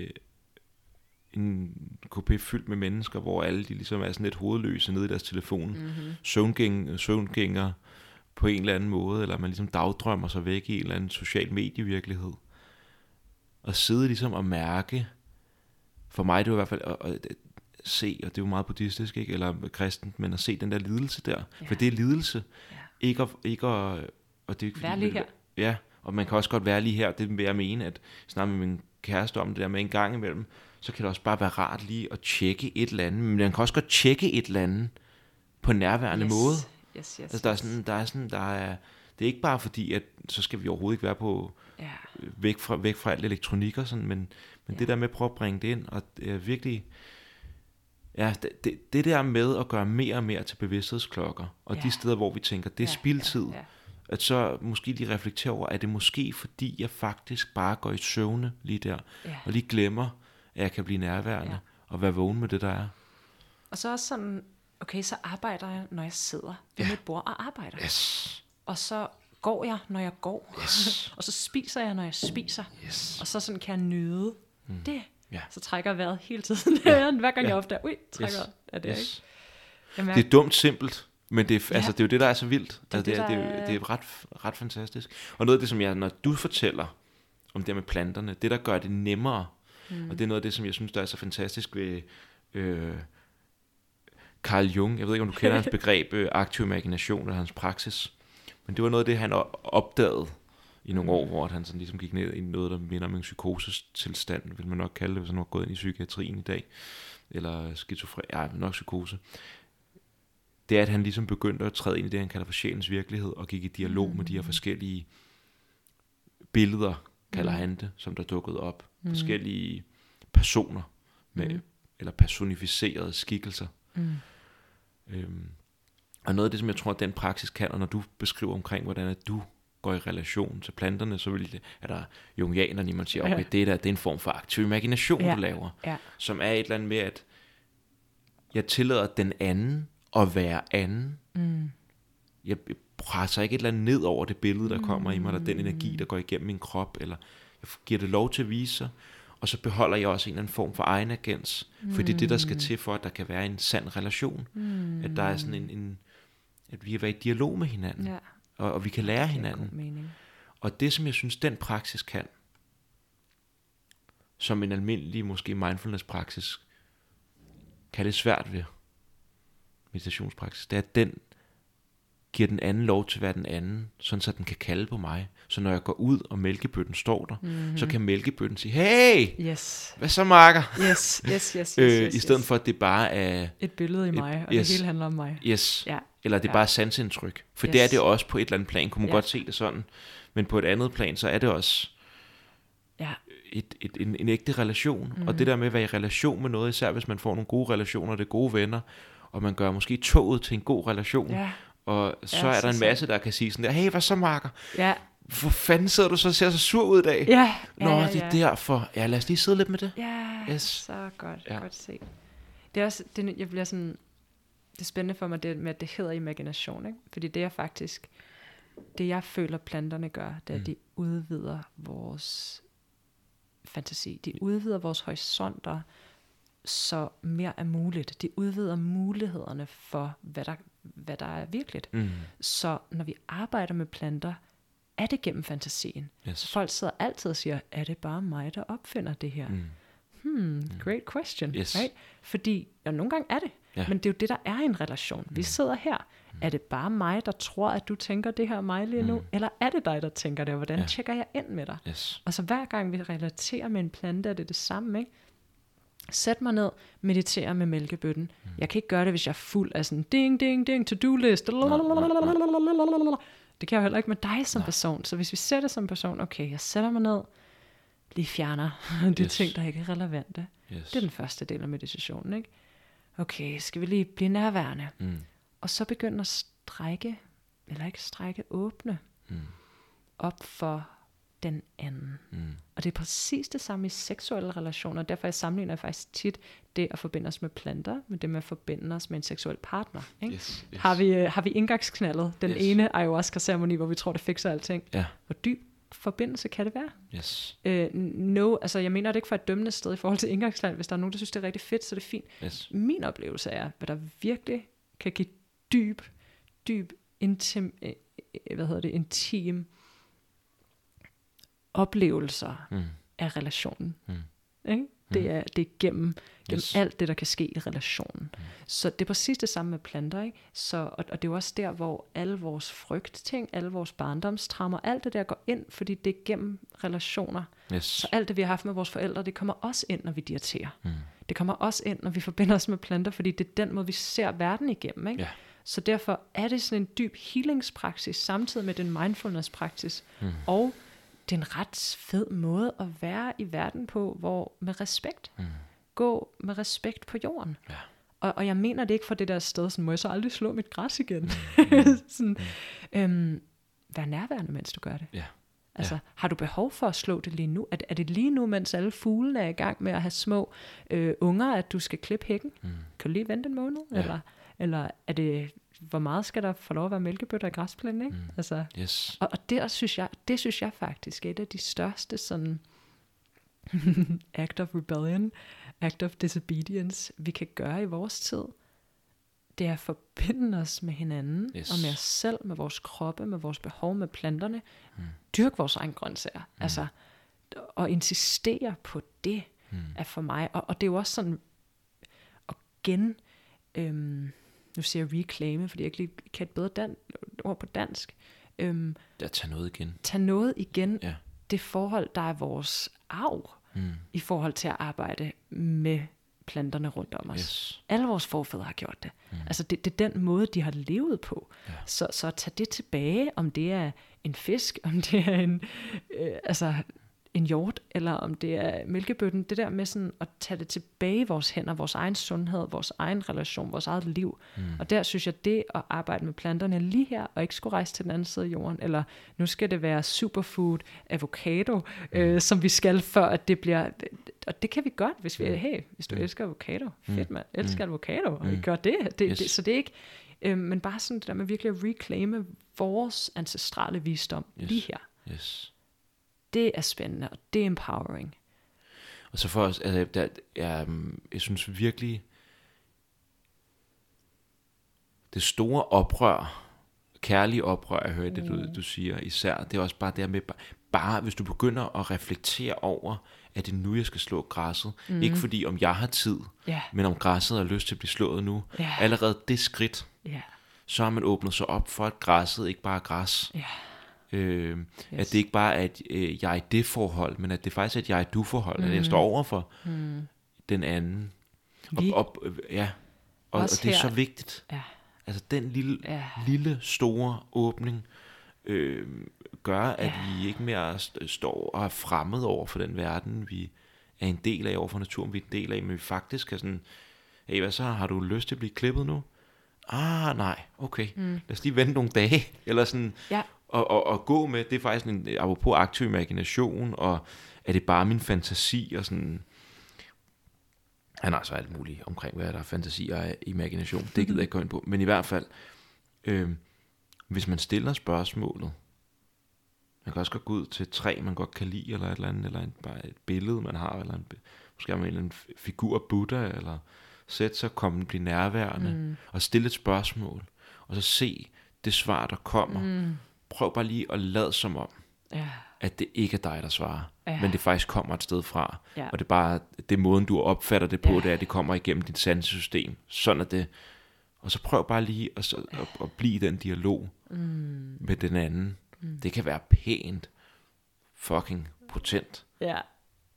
en kopé fyldt med mennesker, hvor alle de ligesom er sådan lidt hovedløse nede i deres telefon. Mm-hmm. Søvngæng, søvngænger på en eller anden måde, eller man ligesom dagdrømmer sig væk i en eller anden social medievirkelighed. Og sidde ligesom og mærke, for mig det var i hvert fald at, at, at se, og det er jo meget buddhistisk, ikke? eller kristent, men at se den der lidelse der. Ja. For det er lidelse. Ja. Ikke at, ikke at, og det er ikke fordi, lige her. Ja, og man kan også godt være lige her, det vil jeg mene, at snart med min kæreste om det der med en gang imellem, så kan det også bare være rart lige at tjekke et eller andet. Men man kan også godt tjekke et eller andet på en nærværende yes. måde. Yes, yes, Altså, der er sådan, der er sådan, der er, det er ikke bare fordi, at så skal vi overhovedet ikke være på Ja, væk fra, væk fra alt elektronik og sådan, men, men Ja. det der med at prøve at bringe det ind, og det er virkelig, ja, det, det, det der med at gøre mere og mere til bevidsthedsklokker, og Ja. de steder, hvor vi tænker, det er ja, spildtid, Ja, ja. at så måske lige reflektere over, er det måske fordi, jeg faktisk bare går i søvne lige der, ja. og lige glemmer, at jeg kan blive nærværende, ja. og være vågen med det, der er. Og så også sådan, okay, så arbejder jeg, når jeg sidder ved Ja. mit bord og arbejder. Yes, Og så går jeg, når jeg går. yes, og så spiser jeg, når jeg spiser. yes. Og så sådan kan jeg nyde mm. det. Ja. Så trækker jeg vejret hele tiden. Ja. Hver gang Ja. jeg opdager, ui, trækker Yes. er det yes. ikke? Jeg mærker, Det er dumt simpelt, men det er, Ja. altså, det er jo det, der er så vildt. er Altså, det, det, er, det, er, er- det er ret, ret fantastisk. Og noget af det, som jeg, når du fortæller om det med planterne, det der gør det nemmere, mm. og det er noget af det, som jeg synes, der er så fantastisk ved øh, Carl Jung. Jeg ved ikke, om du kender hans begreb øh, aktiv imagination eller hans praksis. Men det var noget af det, han opdagede i nogle år, hvor han sådan ligesom gik ned i noget, der minder om en psykosestilstand, vil man nok kalde det, hvis han var gået ind i psykiatrien i dag. Eller skizofren, ja, nok psykose det er, at han ligesom begyndte at træde ind i det, han kalder for sjælens virkelighed, og gik i dialog mm. med de her forskellige billeder, kalder mm. han det, som der dukkede op. Mm. Forskellige personer, med, Mm. mm. eller personificerede skikkelser. Mm. Øhm, og noget af det, som jeg tror, at den praksis kan, og når du beskriver omkring, hvordan at du går i relation til planterne, så vil det, er der jungianerne, man siger, okay, Ja. det der, det er en form for aktiv imagination, Ja. du laver Ja, som er et eller andet med, at jeg tillader den anden at være anden. mm. Jeg presser ikke et eller andet ned over det billede, der kommer i mig, eller den energi, der går igennem min krop, eller jeg giver det lov til at vise sig, og så beholder jeg også en eller anden form for egen agens, mm. for det er det, der skal til for, at der kan være en sand relation. Mm. At der er sådan en, en at vi kan være i dialog med hinanden, ja. og, og vi kan lære hinanden. mening. Og det, som jeg synes, den praksis kan, som en almindelig, måske mindfulness-praksis, kan det svært ved meditationspraksis, det er, at den giver den anden lov til at være den anden, sådan så den kan kalde på mig. Så når jeg går ud, og mælkebøtten står der, mm-hmm. så kan mælkebøtten sige, hey, Yes. hvad så, Marker? Yes, yes, yes, yes, Øh, yes, I stedet yes. for, at det bare er, Et billede i Et- mig, og yes. det hele handler om mig. yes, Ja, eller det er Ja. bare sansindtryk. For Yes. det er det også på et eller andet plan, kunne man Ja. godt se det sådan. Men på et andet plan, så er det også ja, et, et, en, en ægte relation. Mhm. Mm. Og det der med at være i relation med noget, især hvis man får nogle gode relationer, det er gode venner, og man gør måske toget til en god relation, ja, og så Ja, er der en masse, der kan sige sådan der, hey, hvad så, Marker? ja, Hvor fanden sidder du så og ser så sur ud i dag? ja, Nå, ja, det er derfor. Ja, lad os lige sidde lidt med det. Ja, Yes. så godt, Ja. ja. godt set. Det er også, det, jeg bliver sådan, det er spændende for mig, det med, at det hedder imagination, ikke? Fordi det er faktisk, det jeg føler planterne gør, det er, at de udvider vores fantasi. De udvider vores horisonter, så mere er muligt. De udvider mulighederne for, hvad der, hvad der er virkeligt. Mm. Så når vi arbejder med planter, er det gennem fantasien. Yes. Folk sidder altid og siger, er det bare mig, der opfinder det her? Mm. Hmm, great question. Yes. Right? Fordi, ja, nogle gange er det. Ja. Men det er jo det, der er i en relation. Vi sidder her. Er det bare mig, der tror, at du tænker det her mig lige nu? Eller er det dig, der tænker det? Og hvordan ja. tjekker jeg ind med dig? Yes. Og så hver gang vi relaterer med en plante, er det det samme, ikke? Sæt mig ned, meditere med mælkebøtten. Jeg kan ikke gøre det, hvis jeg er fuld af sådan ding, ding, ding, to-do list. Det kan jeg jo heller ikke med dig som person. Så hvis vi sætter som person, okay, jeg sætter mig ned, lige fjerner de Yes. ting, der ikke er relevante. Yes. Det er den første del af meditationen, ikke? Okay, skal vi lige blive nærværende? Mm. Og så begynde at strække, eller ikke strække, åbne Mm. op for den anden. Mm. Og det er præcis det samme i seksuelle relationer. Derfor jeg sammenligner jeg faktisk tit det at forbinde os med planter, med det med at forbinde os med en seksuel partner. Ikke? Yes. Yes. Har, vi, øh, har vi indgangsknaldet, den Yes. ene ayahuasca-ceremoni, hvor vi tror, det fikser alting? Ja. Hvor dyb forbindelse kan det være? Yes. Øh, no, altså jeg mener det ikke fra et dømmende sted i forhold til indgangsland. Hvis der er nogen, der synes, det er rigtig fedt, så er det fint. Yes. Min oplevelse er, hvad der virkelig kan give dyb, dyb, intim, øh, øh, hvad hedder det, intim oplevelser Mm. af relationen. Mm. Ikke? Det er, det er gennem, gennem Yes. alt det, der kan ske i relationen. Mm. Så det er præcis det samme med planter, ikke? Så, og, og det er jo også der, hvor alle vores frygtting, alle vores barndomstrammer, alt det der går ind, fordi det er gennem relationer. Yes. Så alt det, vi har haft med vores forældre, det kommer også ind, når vi dieterer. Mm. Det kommer også ind, når vi forbinder os med planter, fordi det er den måde, vi ser verden igennem. Ikke? Ja. Så derfor er det sådan en dyb healingspraksis, samtidig med den mindfulness-praksis. Mm. Og det er en ret fed måde at være i verden på, hvor med respekt. Mm. Gå med respekt på jorden. Ja. Og, og jeg mener det ikke fra det der sted, sådan, må jeg så aldrig slå mit græs igen? Mm. sådan, øhm, vær nærværende, mens du gør det. Ja. Altså, har du behov for at slå det lige nu? Er, er det lige nu, mens alle fuglene er i gang med at have små øh, unger, at du skal klippe hækken? Mm. Kan du lige vente en måned? Ja. Eller, eller er det, hvor meget skal der få lov at være mælkebøtter i græsplænen? Ikke? Mm. Altså, Yes. og, og der synes jeg, det synes jeg faktisk er et af de største sådan act of rebellion, act of disobedience, vi kan gøre i vores tid. Det er at forbinde os med hinanden, Yes. og med os selv, med vores kroppe, med vores behov, med planterne. Mm. Dyrk vores egen grøntsager. Mm. Altså, og insistere på det, Mm. er for mig. Og, og det er jo også sådan, at gen, øhm, nu siger jeg reclaime, fordi jeg ikke lige kan et bedre dan- ord på dansk, øhm, Jeg tager noget igen. tage noget igen, Ja. det forhold, der er vores arv, Mm. i forhold til at arbejde med planterne rundt om os. Yes. Alle vores forfædre har gjort det. Mm. Altså det, det er den måde, de har levet på. Ja. Så, så at tage det tilbage, om det er en fisk, om det er en, øh, altså en hjort, eller om det er mælkebøtten, det der med sådan at tage det tilbage i vores hænder, vores egen sundhed, vores egen relation, vores eget liv. Mm. Og der synes jeg, det at arbejde med planterne lige her, og ikke skulle rejse til den anden side af jorden, eller nu skal det være superfood, avocado, Mm. øh, som vi skal, før at det bliver... Og det kan vi godt, hvis vi Mm. hey, hvis du Mm. elsker avocado, Mm. fedt mand, elsker avocado, og vi Mm. gør det. det, Yes. det så det er ikke... Øh, men bare sådan det der med virkelig at reclaime vores ancestrale visdom Yes. lige her. Yes. Det er spændende, og det er empowering. Og så for os, altså, der, jeg, jeg synes virkelig, det store oprør, kærlige oprør, jeg hører det, du, du siger især, det er også bare det med, bare, hvis du begynder at reflektere over, at det nu, jeg skal slå græsset. Mm. Ikke fordi, om jeg har tid, Ja, men om græsset har lyst til at blive slået nu. Ja. Allerede det skridt, ja, så har man åbnet sig op for, at græsset ikke bare er græs. ja. Øh, Yes. At det ikke bare er et øh, jeg det forhold, men at det faktisk er et jeg du forhold, mm. at jeg står over for Mm. den anden. Og, og, øh, ja. og, og det er så her- vigtigt. Ja, Altså den lille, ja. lille store åbning øh, gør, at Ja. vi ikke mere st- står og er fremmed over for den verden, vi er en del af over for naturen, vi er en del af, men vi faktisk er sådan, hey, hvad så, har du lyst til at blive klippet nu? Ah, nej, okay, Mm. lad os lige vente nogle dage, eller sådan, Ja. Og, og, og gå med, det er faktisk en, apropos aktiv imagination, og er det bare min fantasi, og sådan, han har så alt muligt omkring, hvad der er fantasi og imagination, det gider jeg ikke gå ind på, men i hvert fald, øh, hvis man stiller spørgsmålet, man kan også godt gå ud til et træ, man godt kan lide, eller et eller andet, eller en, bare et billede, man har, eller en, måske man en eller anden fi- figur af Buddha, eller sætte sig, komme, blive nærværende, Mm. og stille et spørgsmål, og så se det svar, der kommer. Mm. Prøv bare lige at lade som om, Ja, at det ikke er dig, der svarer, Ja. men det faktisk kommer et sted fra. Ja. Og det er bare, det er måden, du opfatter det på, Ja. det er, at det kommer igennem dit sansesystem. Sådan er det. Og så prøv bare lige at, så, at, at blive i den dialog mm. med den anden. Mm. Det kan være pænt fucking potent, ja,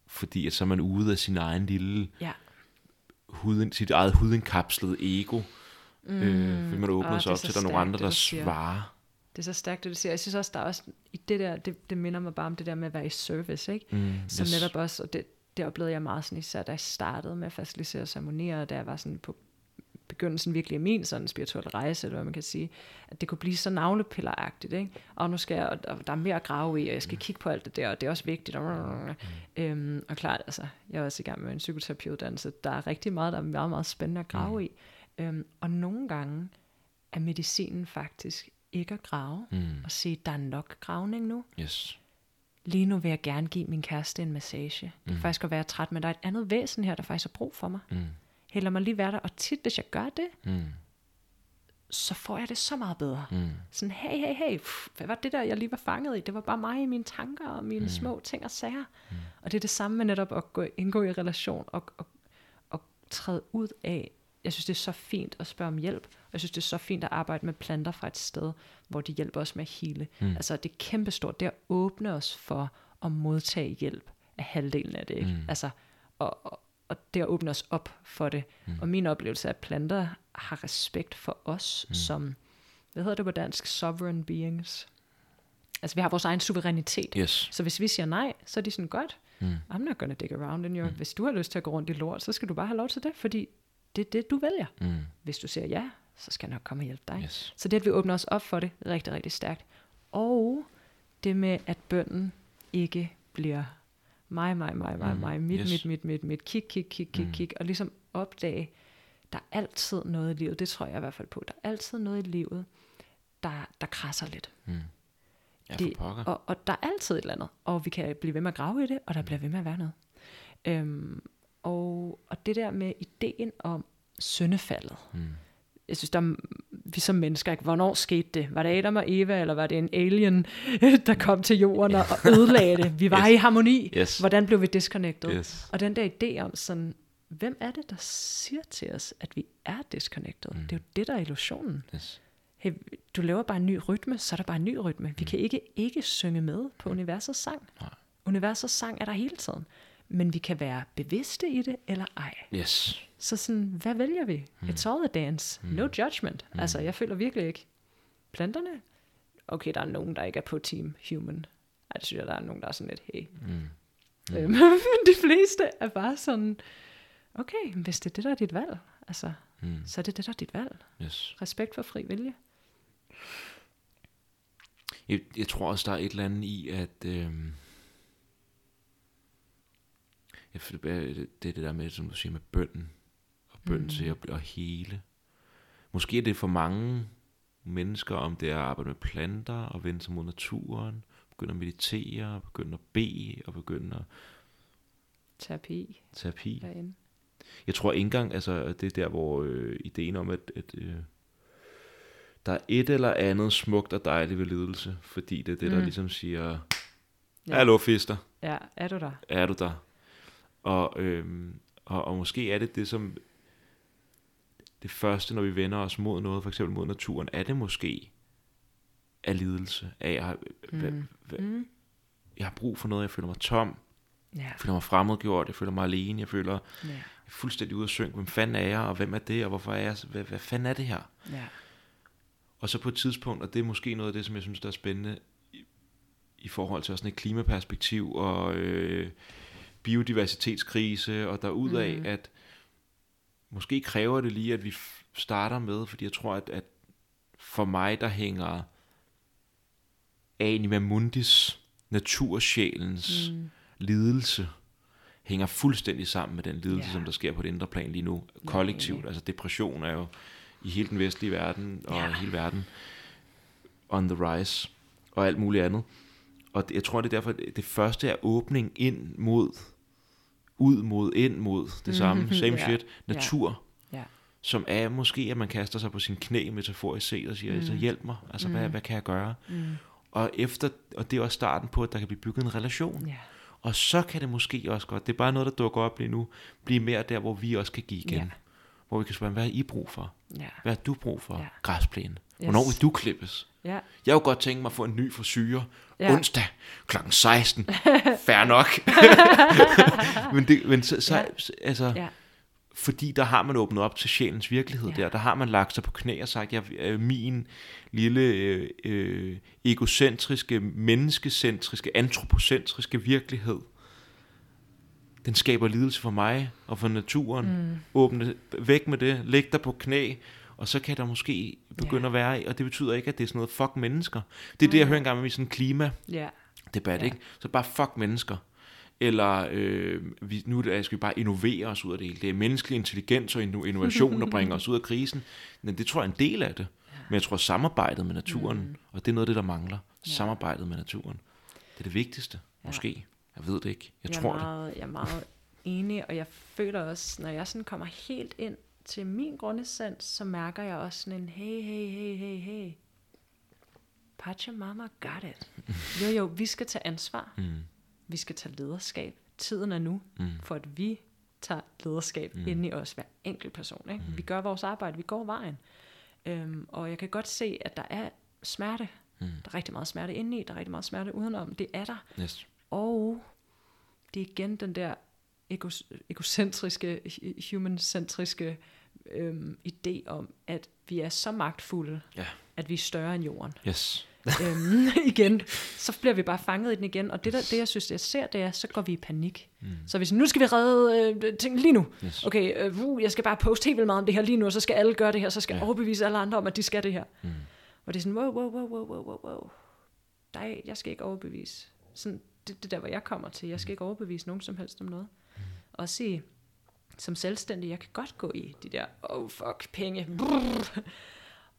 fordi at så er man ude af sin egen lille ja. huden, sit eget hudindkapslede ego. Mm. Øh, fordi man åbner Åh, sig det er op til, at der er nogle andre, der siger. svarer. Det er så stærkt, det du siger. Jeg synes også, der er også i det der, det, det minder mig bare om det der med at være i service, ikke? Mm, Som yes. netop også, og det, det oplevede jeg meget sådan, især da jeg startede med at facilitere ceremonier, og da jeg var sådan på begyndelsen virkelig af min sådan spirituelle rejse, eller hvad man kan sige, at det kunne blive så navlepilleragtigt, ikke? Og nu skal jeg, og der- der er mere at grave i, og jeg skal kigge på alt det der, og det er også vigtigt. Og, øhm, og klart, altså, jeg er også i gang med en psykoterapeutuddannelse, der er rigtig meget, der er meget, meget spændende at grave i. Øhm, og nogle gange er medicinen faktisk ikke at grave, Mm. og sige, der er nok gravning nu. Yes. Lige nu vil jeg gerne give min kæreste en massage. Det kan Mm. faktisk godt være træt, men der er et andet væsen her, der faktisk har brug for mig. Mm. Heller mig lige være der. Og tit, hvis jeg gør det, Mm. så får jeg det så meget bedre. Mm. Sådan, hey, hey, hey, pff, hvad var det der, jeg lige var fanget i? Det var bare mig i mine tanker og mine mm. små ting og sager. Mm. Og det er det samme med netop at gå, indgå i relation og, og, og træde ud af. Jeg synes, det er så fint at spørge om hjælp. Jeg synes, det er så fint at arbejde med planter fra et sted, hvor de hjælper os med at hele. Mm. Altså, det er kæmpestort. Det at åbne os for at modtage hjælp af halvdelen af det. Ikke? Mm. Altså, og, og, og det at åbne os op for det. Mm. Og min oplevelse er, at planter har respekt for os mm. som, hvad hedder det på dansk, sovereign beings. Altså vi har vores egen suverænitet. Yes. Så hvis vi siger nej, så er de sådan, godt, Mm. I'm not gonna dig around in your... Mm. Hvis du har lyst til at gå rundt i lort, så skal du bare have lov til det, fordi det er det, du vælger. Mm. Hvis du siger ja, så skal jeg nok komme og hjælpe dig. Yes. Så det, at vi åbner os op for det, er rigtig, rigtig stærkt. Og det med, at bønden ikke bliver mig, mig, mig, mig, Mm, mig, mit, yes. mit, mit, mit, mit, kig, kig, kig, kig, Mm. kig, og ligesom opdage, der er altid noget i livet, det tror jeg i hvert fald på, der er altid noget i livet, der, der krasser lidt. Mm. Ja, for Det- pokker. Og, og der er altid et eller andet, og vi kan blive ved med at grave i det, og der bliver ved med at være noget. Øhm, og, og det der med ideen om syndefaldet, Mm. jeg synes, der er, vi som mennesker, ikke? hvornår skete det? Var det Adam og Eva, eller var det en alien, der kom til jorden og ødelagde det? Vi var Yes. i harmoni. Yes. Hvordan blev vi disconnected? Yes. Og den der idé om sådan, hvem er det, der siger til os, at vi er disconnected? Mm. Det er jo det, der er illusionen. Yes. Hey, du laver bare en ny rytme, så er der bare en ny rytme. Vi kan ikke ikke synge med på universets sang. Mm. Nej. Universets sang er der hele tiden. Men vi kan være bevidste i det, eller ej. Yes. Så sådan, hvad vælger vi? Mm. It's all a dance. Mm. No judgment. Mm. Altså, jeg føler virkelig ikke. Planterne? Okay, der er nogen, der ikke er på team human. Ej, det synes jeg, der er nogen, der er sådan lidt, hey. Mm. Øhm, men de fleste er bare sådan, okay, hvis det er det, der er dit valg, altså, Mm. så er det det, der er dit valg. Yes. Respekt for fri vilje. Jeg, jeg tror også, der er et eller andet i, at... øhm, øh, det det er det der med, som du siger, med bønden. Og bønden mm. til at, blive- at hele. Måske er det for mange mennesker, om det er at arbejde med planter, og vende sig mod naturen, begynde at meditere, begynde at bede, og begynde at Terapi terapi. derinde. Jeg tror ikke engang, altså det er der, hvor øh, ideen om, at, at øh, der er et eller andet smukt og dejligt ved lidelse, fordi det er det, der Mm. ligesom siger, Ja. ja. hallo fister, Ja, er du der? er du der? Og, øhm, og, og måske er det det, som det første, når vi vender os mod noget, for eksempel mod naturen, er det måske af lidelse, af jeg, mm. Mm. jeg har brug for noget, jeg føler mig tom, Ja. jeg føler mig fremmedgjort, jeg føler mig alene, jeg føler Ja. jeg er fuldstændig ude af synk. Hvem fanden er jeg, og hvem er det, og hvorfor er jeg, hvad, hvad fanden er det her? ja. Og så på et tidspunkt, og det er måske noget af det, som jeg synes, der er spændende i, i forhold til sådan et klimaperspektiv og øh, biodiversitetskrise, og derudaf, mm. at måske kræver det lige, at vi starter med, fordi jeg tror, at, at for mig, der hænger Anima Mundis, natursjælens mm. lidelse, hænger fuldstændig sammen med den lidelse, Ja. som der sker på det indre plan lige nu, kollektivt. enig. Altså depression er jo i hele den vestlige verden, og Ja. hele verden, on the rise, og alt muligt andet. Og det, jeg tror, det er derfor, det første er åbning ind mod, ud mod, ind mod det samme, same Ja. shit, natur, Ja. som er måske, at man kaster sig på sin knæ metaforisk set og siger, mm. så hjælp mig, altså hvad, hvad kan jeg gøre? Mm. Og, efter, og det er også starten på, at der kan blive bygget en relation. Ja. Og så kan det måske også godt, det er bare noget, der dukker op lige nu, blive mere der, hvor vi også kan give igen. Ja. Hvor vi kan spørge, hvad har I brug for? Ja. Hvad har du brug for? Ja. Græsplæne. Hvornår Yes. vil du klippes? Ja. Jeg kunne godt tænke mig at få en ny frisyre. Ja. Onsdag kl. 16. Fair nok. men det, men så, så Ja. altså, Ja. fordi der har man åbnet op til sjælens virkelighed ja. der. Der har man lagt sig på knæ og sagt, jeg øh, min lille øh, øh, egocentriske, menneskecentriske, antropocentriske virkelighed, den skaber lidelse for mig og for naturen. Mm. Åbne væk med det, læg dig på knæ, og så kan der måske begynde Ja. at være, og det betyder ikke, at det er sådan noget fuck mennesker. Det er det, jeg hører engang med sådan en klima Ja. debat, ikke? Så bare fuck mennesker. Eller øh, vi, nu er skal vi bare innovere os ud af det hele. Det er menneskelig intelligens og inno- innovation, der bringer os ud af krisen. Men det tror jeg er en del af det. Men jeg tror samarbejdet med naturen, mm. og det er noget af det, der mangler. Ja. Samarbejdet med naturen. Det er det vigtigste, Ja. måske. Jeg ved det ikke. Jeg, jeg tror er det. meget, Jeg er meget enig, og jeg føler også, når jeg sådan kommer helt ind til min grundessens, så mærker jeg også sådan en, hey, hey, hey, hey, hey. Pachamama got it. Jo, jo, vi skal tage ansvar. Mm. Vi skal tage lederskab. Tiden er nu, Mm. for at vi tager lederskab Mm. inde i os, hver enkelt person. Ikke? Mm. Vi gør vores arbejde, vi går vejen. Øhm, og jeg kan godt se, at der er smerte. Mm. Der er rigtig meget smerte indeni, der er rigtig meget smerte udenom. Det er der. Yes. Og det er igen den der egos, egocentriske, hu- human-centriske øhm, idé om, at vi er så magtfulde, Ja. at vi er større end jorden. Yes. øhm, igen, så bliver vi bare fanget i den igen. Og det, der, det jeg synes, jeg ser, det er, så går vi i panik. Mm. Så hvis nu skal vi redde øh, ting lige nu. Yes. Okay, øh, uh, jeg skal bare poste helt vildt meget om det her lige nu, og så skal alle gøre det her, så skal jeg Ja. overbevise alle andre om, at de skal det her. Mm. Og det er sådan, wow, wow, wow, wow, wow, wow, wow. Nej, jeg skal ikke overbevise. Sådan, det, det er der, hvor jeg kommer til. Jeg skal ikke overbevise nogen som helst om noget. Og sige, som selvstændig, jeg kan godt gå i de der, oh fuck, penge. Brrr.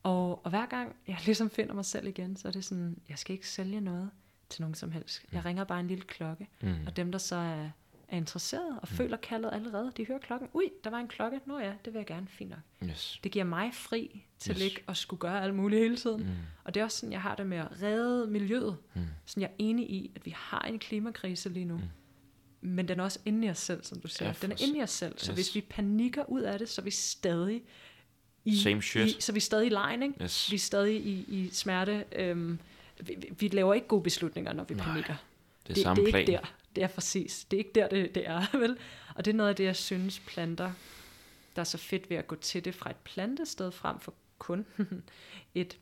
Og, og hver gang jeg ligesom finder mig selv igen, så er det sådan, jeg skal ikke sælge noget til nogen som helst. Jeg ringer bare en lille klokke, Mm. og dem, der så er, er interesseret og føler kaldet allerede, de hører klokken. Ui, der var en klokke. Nå ja, det vil jeg gerne. Fint nok. Yes. Det giver mig fri til yes. ikke at skulle gøre alt muligt hele tiden. Mm. Og det er også sådan, jeg har det med at redde miljøet. Mm. Sådan, jeg er enig i, at vi har en klimakrise lige nu. Mm. Men den er også inde i os selv, som du siger. Ja, den er inde i os selv. Så yes. hvis vi panikker ud af det, så er vi stadig i, Same shit. i så er vi stadig i lejen, ikke? Yes. Vi er stadig i, i smerte. Øhm, vi, vi- vi laver ikke gode beslutninger, når vi Nej, panikker. Det er det, samme det er plan. ikke der. Det er præcis. Det er ikke der, det, det er, vel? Og det er noget af det, jeg synes planter, der er så fedt ved at gå til det fra et plantested frem for kun et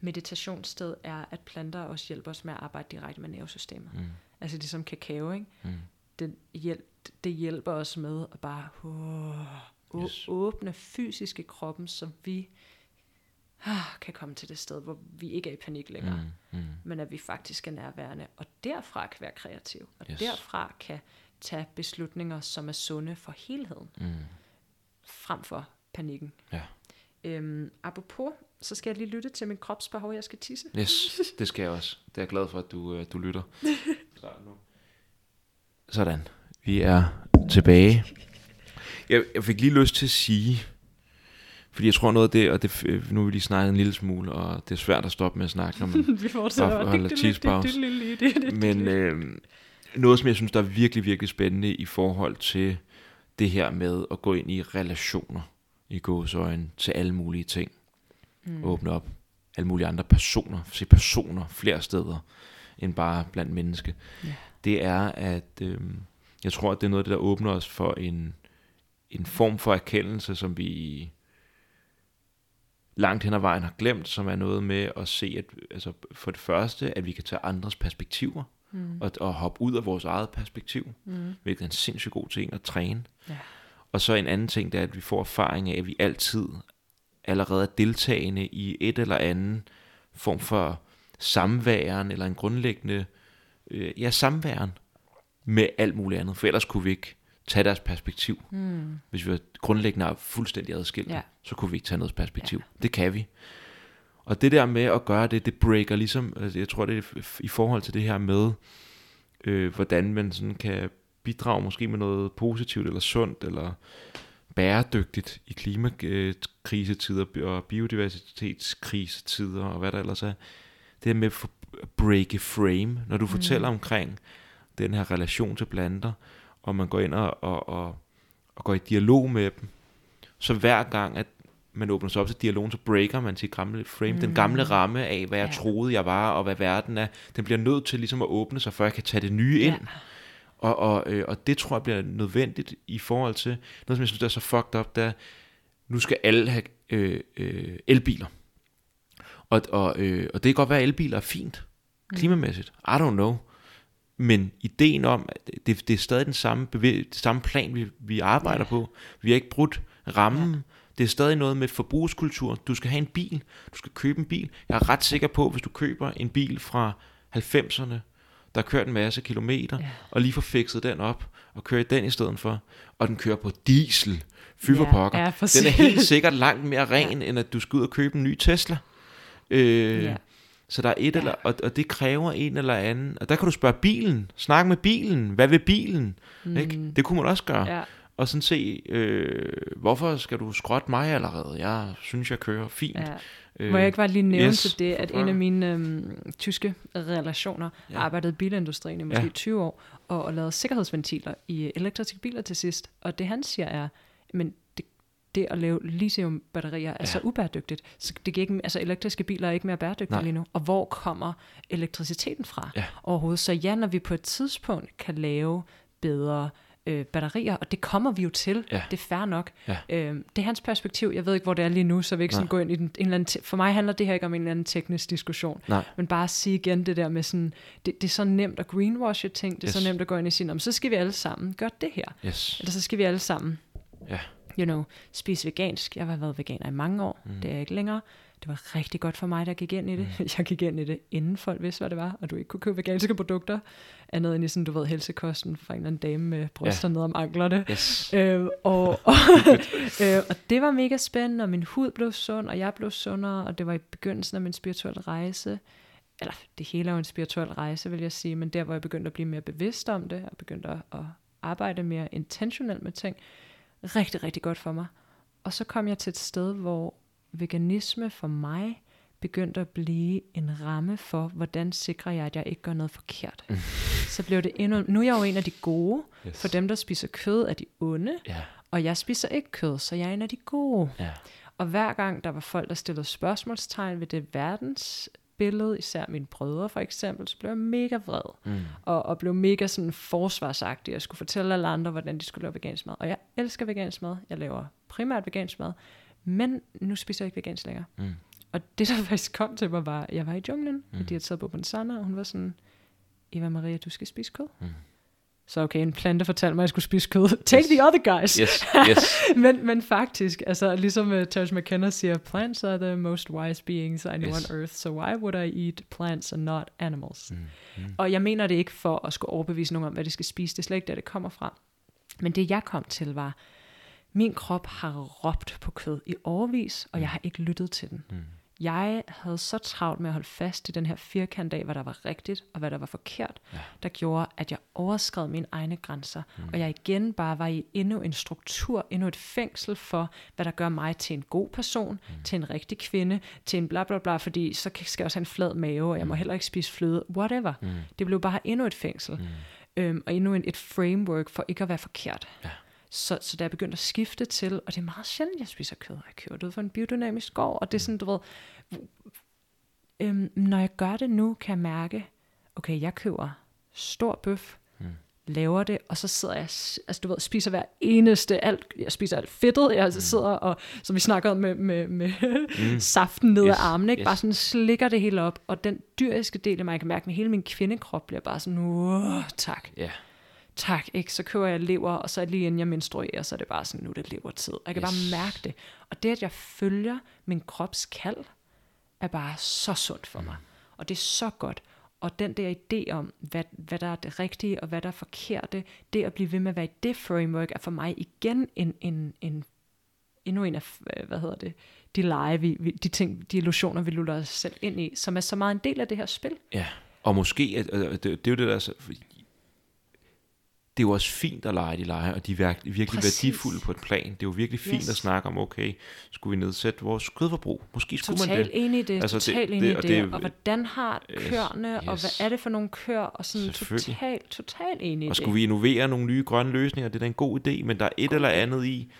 meditationssted, er, at planter også hjælper os med at arbejde direkte med nervesystemet. Mm. Altså ligesom kakao, ikke? Mm. Det, hjælp, det hjælper os med at bare å, Yes. åbne fysisk i kroppen, så vi ah, kan komme til det sted, hvor vi ikke er i panik længere Mm. Mm. men at vi faktisk er nærværende, og derfra kan være kreativ, og yes. derfra kan tage beslutninger, som er sunde for helheden, Mm. frem for panikken. Ja. Øhm, apropos, så skal jeg lige lytte til min kropsbehov, jeg skal tisse. Yes, det skal jeg også. Det er jeg glad for, at du, øh, du lytter. Start nu. Sådan. Vi er tilbage. Jeg, jeg fik lige lyst til at sige, fordi jeg tror noget af det, og det, øh, nu har vi lige snakket en lille smule, og det er svært at stoppe med at snakke, når man vi fortsætter. Holder cheesepause. Men øh, noget, som jeg synes, der er virkelig, virkelig spændende i forhold til det her med at gå ind i relationer i gåsøjne til alle mulige ting. Mm. Åbne op alle mulige andre personer, se personer flere steder end bare blandt menneske. Ja. Det er, at øh, jeg tror, at det er noget af det, der åbner os for en, en form for erkendelse, som vi langt hen ad vejen har glemt, som er noget med at se, at altså for det første, at vi kan tage andres perspektiver, Mm. og, og hoppe ud af vores eget perspektiv, Mm. hvilket er en sindssygt god ting at træne. Ja. Og så en anden ting, det er, at vi får erfaring af, at vi altid allerede er deltagende i et eller andet form for samværen, eller en grundlæggende, øh, ja, samværen med alt muligt andet. For ellers kunne vi ikke tage deres perspektiv. Mm. Hvis vi var grundlæggende er fuldstændig adskilt, Ja. så kunne vi ikke tage noget perspektiv. Ja. Det kan vi. Og det der med at gøre det, det breaker ligesom, altså jeg tror det er i forhold til det her med, øh, hvordan man sådan kan bidrage måske med noget positivt eller sundt eller bæredygtigt i klimakrisetider og biodiversitetskrisetider og hvad der ellers er. Det her med at a frame, når du mm. fortæller omkring den her relation til planter, og man går ind og, og, og, og går i dialog med dem, så hver gang, at man åbner sig op til dialogen, så breaker man sit gamle frame. Mm. Den gamle ramme af, hvad jeg Ja. troede, jeg var, og hvad verden er, den bliver nødt til ligesom at åbne sig, før jeg kan tage det nye ind. Ja. Og, og, øh, og det tror jeg bliver nødvendigt i forhold til, noget som jeg synes, der er så fucked up, der er, nu skal alle have øh, øh, elbiler. Og, og, øh, og det kan godt være, at elbiler er fint, klimamæssigt. I don't know. Men ideen om, at det, det er stadig den samme, bevæ- det samme plan, vi, vi arbejder Ja. på. Vi har ikke brudt rammen. Ja. Det er stadig noget med forbrugskultur. Du skal have en bil. Du skal købe en bil. Jeg er ret sikker på, hvis du køber en bil fra 90'erne, der har kørt en masse kilometer, Ja. og lige får fikset den op, og kører den i stedet for, og den kører på diesel, fy Ja, pokker. ja, den er helt sikkert langt mere ren, ja. end at du skal ud og købe en ny Tesla. Øh, Ja. Så der er et, ja. eller, og, og det kræver en eller anden, og der kan du spørge bilen, snak med bilen, hvad vil bilen? Mm. Ikke? Det kunne man også gøre. Ja. og sådan se, øh, hvorfor skal du skrotte mig allerede? Jeg synes, jeg kører fint. Ja. Øh, Må jeg ikke bare lige nævne yes, til det, at en af mine øhm, tyske relationer Ja. arbejdede i bilindustrien i måske ja. 20 år, og, og lavede sikkerhedsventiler i elektriske biler til sidst. Og det han siger er, men det, at lave lithiumbatterier er Ja. så ubæredygtigt. Så det giver ikke, altså elektriske biler er ikke mere bæredygtige Nej. lige nu. Og hvor kommer elektriciteten fra Ja. overhovedet? Så ja, når vi på et tidspunkt kan lave bedre øh, batterier, og det kommer vi jo til, Ja. det er fair nok. Ja. Øhm, det er hans perspektiv. Jeg ved ikke, hvor det er lige nu, så vil ikke sådan Nej. gå ind i den, en eller anden te- For mig handler det her ikke om en eller anden teknisk diskussion. Nej. Men bare at sige igen det der med sådan, det, det er så nemt at greenwashe ting, det er yes. Så nemt at gå ind sige, "Nå, men så skal vi alle sammen gøre det her. Yes. Eller så skal vi alle sammen, Ja. You know, spise vegansk. Jeg har været veganer i mange år, Mm. det er jeg ikke længere. Det var rigtig godt for mig, der gik ind i det. Mm. Jeg gik ind i det, inden folk vidste, hvad det var, og du ikke kunne købe veganske produkter, andet end i sådan, du ved, helsekosten fra en eller anden dame med bryster ja. ned om anklerne. Yes. Øh, og, og, øh, og det var mega spændende, og min hud blev sund, og jeg blev sundere, og det var i begyndelsen af min spirituelle rejse. Eller det hele er jo en spirituel rejse, vil jeg sige, men der, hvor jeg begyndte at blive mere bevidst om det, og begyndte at, at arbejde mere intentionelt med ting, rigtig, rigtig godt for mig. Og så kom jeg til et sted, hvor veganisme for mig begyndte at blive en ramme for, hvordan sikrer jeg, at jeg ikke gør noget forkert. Så blev det endnu... Nu er jeg jo en af de gode, yes. for dem, der spiser kød, er de onde. Ja. Og jeg spiser ikke kød, så jeg er en af de gode. Ja. Og hver gang der var folk, der stillede spørgsmålstegn ved det verdensbillede, især mine brødre for eksempel, så blev jeg mega vred. Mm. Og, og blev mega sådan forsvarsagtig. Jeg skulle fortælle alle andre, hvordan de skulle lave vegansk mad. Og jeg elsker vegansk mad. Jeg laver primært vegansk mad. Men nu spiser jeg ikke vegansk længere. Mm. Og det, der faktisk kom til mig, var, jeg var i junglen, mm. Og de havde taget på Bonsana, og hun var sådan, Eva Maria, du skal spise kød. Mm. Så okay, en plante fortalte mig, at jeg skulle spise kød. Take Yes. the other guys. Yes. Yes. men, men faktisk, altså ligesom uh, Terence McKenna siger, plants are the most wise beings I know Yes. on earth, so why would I eat plants and not animals? Mm. Mm. Og jeg mener det ikke for at skulle overbevise nogen om, hvad de skal spise. Det er slet ikke der, det kommer fra. Men det jeg kom til var, min krop har råbt på kød i overvis, og jeg har ikke lyttet til den. Mm. Jeg havde så travlt med at holde fast i den her firkant af, hvad der var rigtigt og hvad der var forkert, Ja. der gjorde, at jeg overskred mine egne grænser. Mm. Og jeg igen bare var i endnu en struktur, endnu et fængsel for, hvad der gør mig til en god person, mm. til en rigtig kvinde, til en bla bla bla, fordi så skal jeg også have en flad mave, og jeg må heller ikke spise fløde, whatever. Mm. Det blev bare endnu et fængsel, Mm. øhm, og endnu en, et framework for ikke at være forkert. Ja. Så, så da jeg begyndte at skifte til, og det er meget sjældent, jeg spiser kød, jeg køber det ud for en biodynamisk gård, og det er sådan, du ved, øhm, når jeg gør det nu, kan jeg mærke, okay, jeg køber stor bøf, Mm. laver det, og så sidder jeg, altså du ved, spiser hver eneste, alt, jeg spiser alt fedtet, jeg mm. sidder og, som vi snakkede om med, med, med mm. saften ned Yes, af armene, ikke? yes. bare sådan slikker det hele op, og den dyriske del af mig, jeg kan mærke, med hele min kvindekrop bliver bare sådan, tak, Ja. Tak, ikke? Så køber jeg lever, og så lige inden jeg menstruerer, så er det bare sådan, nu er det levertid. Og Jeg kan yes. Bare mærke det. Og det, at jeg følger min krops kald, er bare så sundt for mig. Og det er så godt. Og den der idé om, hvad, hvad der er det rigtige, og hvad der er forkerte, det at blive ved med at være i det framework, er for mig igen en, en, en endnu en af, øh, hvad hedder det, de lege, vi, vi, de ting, de illusioner, vi luller os selv ind i, som er så meget en del af det her spil. Ja, og måske, at, det, det er jo det der, det er jo også fint at lege de lege, og de er virkelig, Præcis. værdifulde på et plan. Det er jo virkelig fint Yes. at snakke om, okay, skulle vi nedsætte vores kødforbrug? Måske skulle man Totalt det. enig i det, Altså, det- totalt det- enig i og det, det- og hvordan har Yes, køerne, og yes. hvad er det for nogle køer, og sådan totalt, totalt enig i Og det. skulle vi innovere nogle nye grønne løsninger, det er da en god idé, men der er et eller andet i,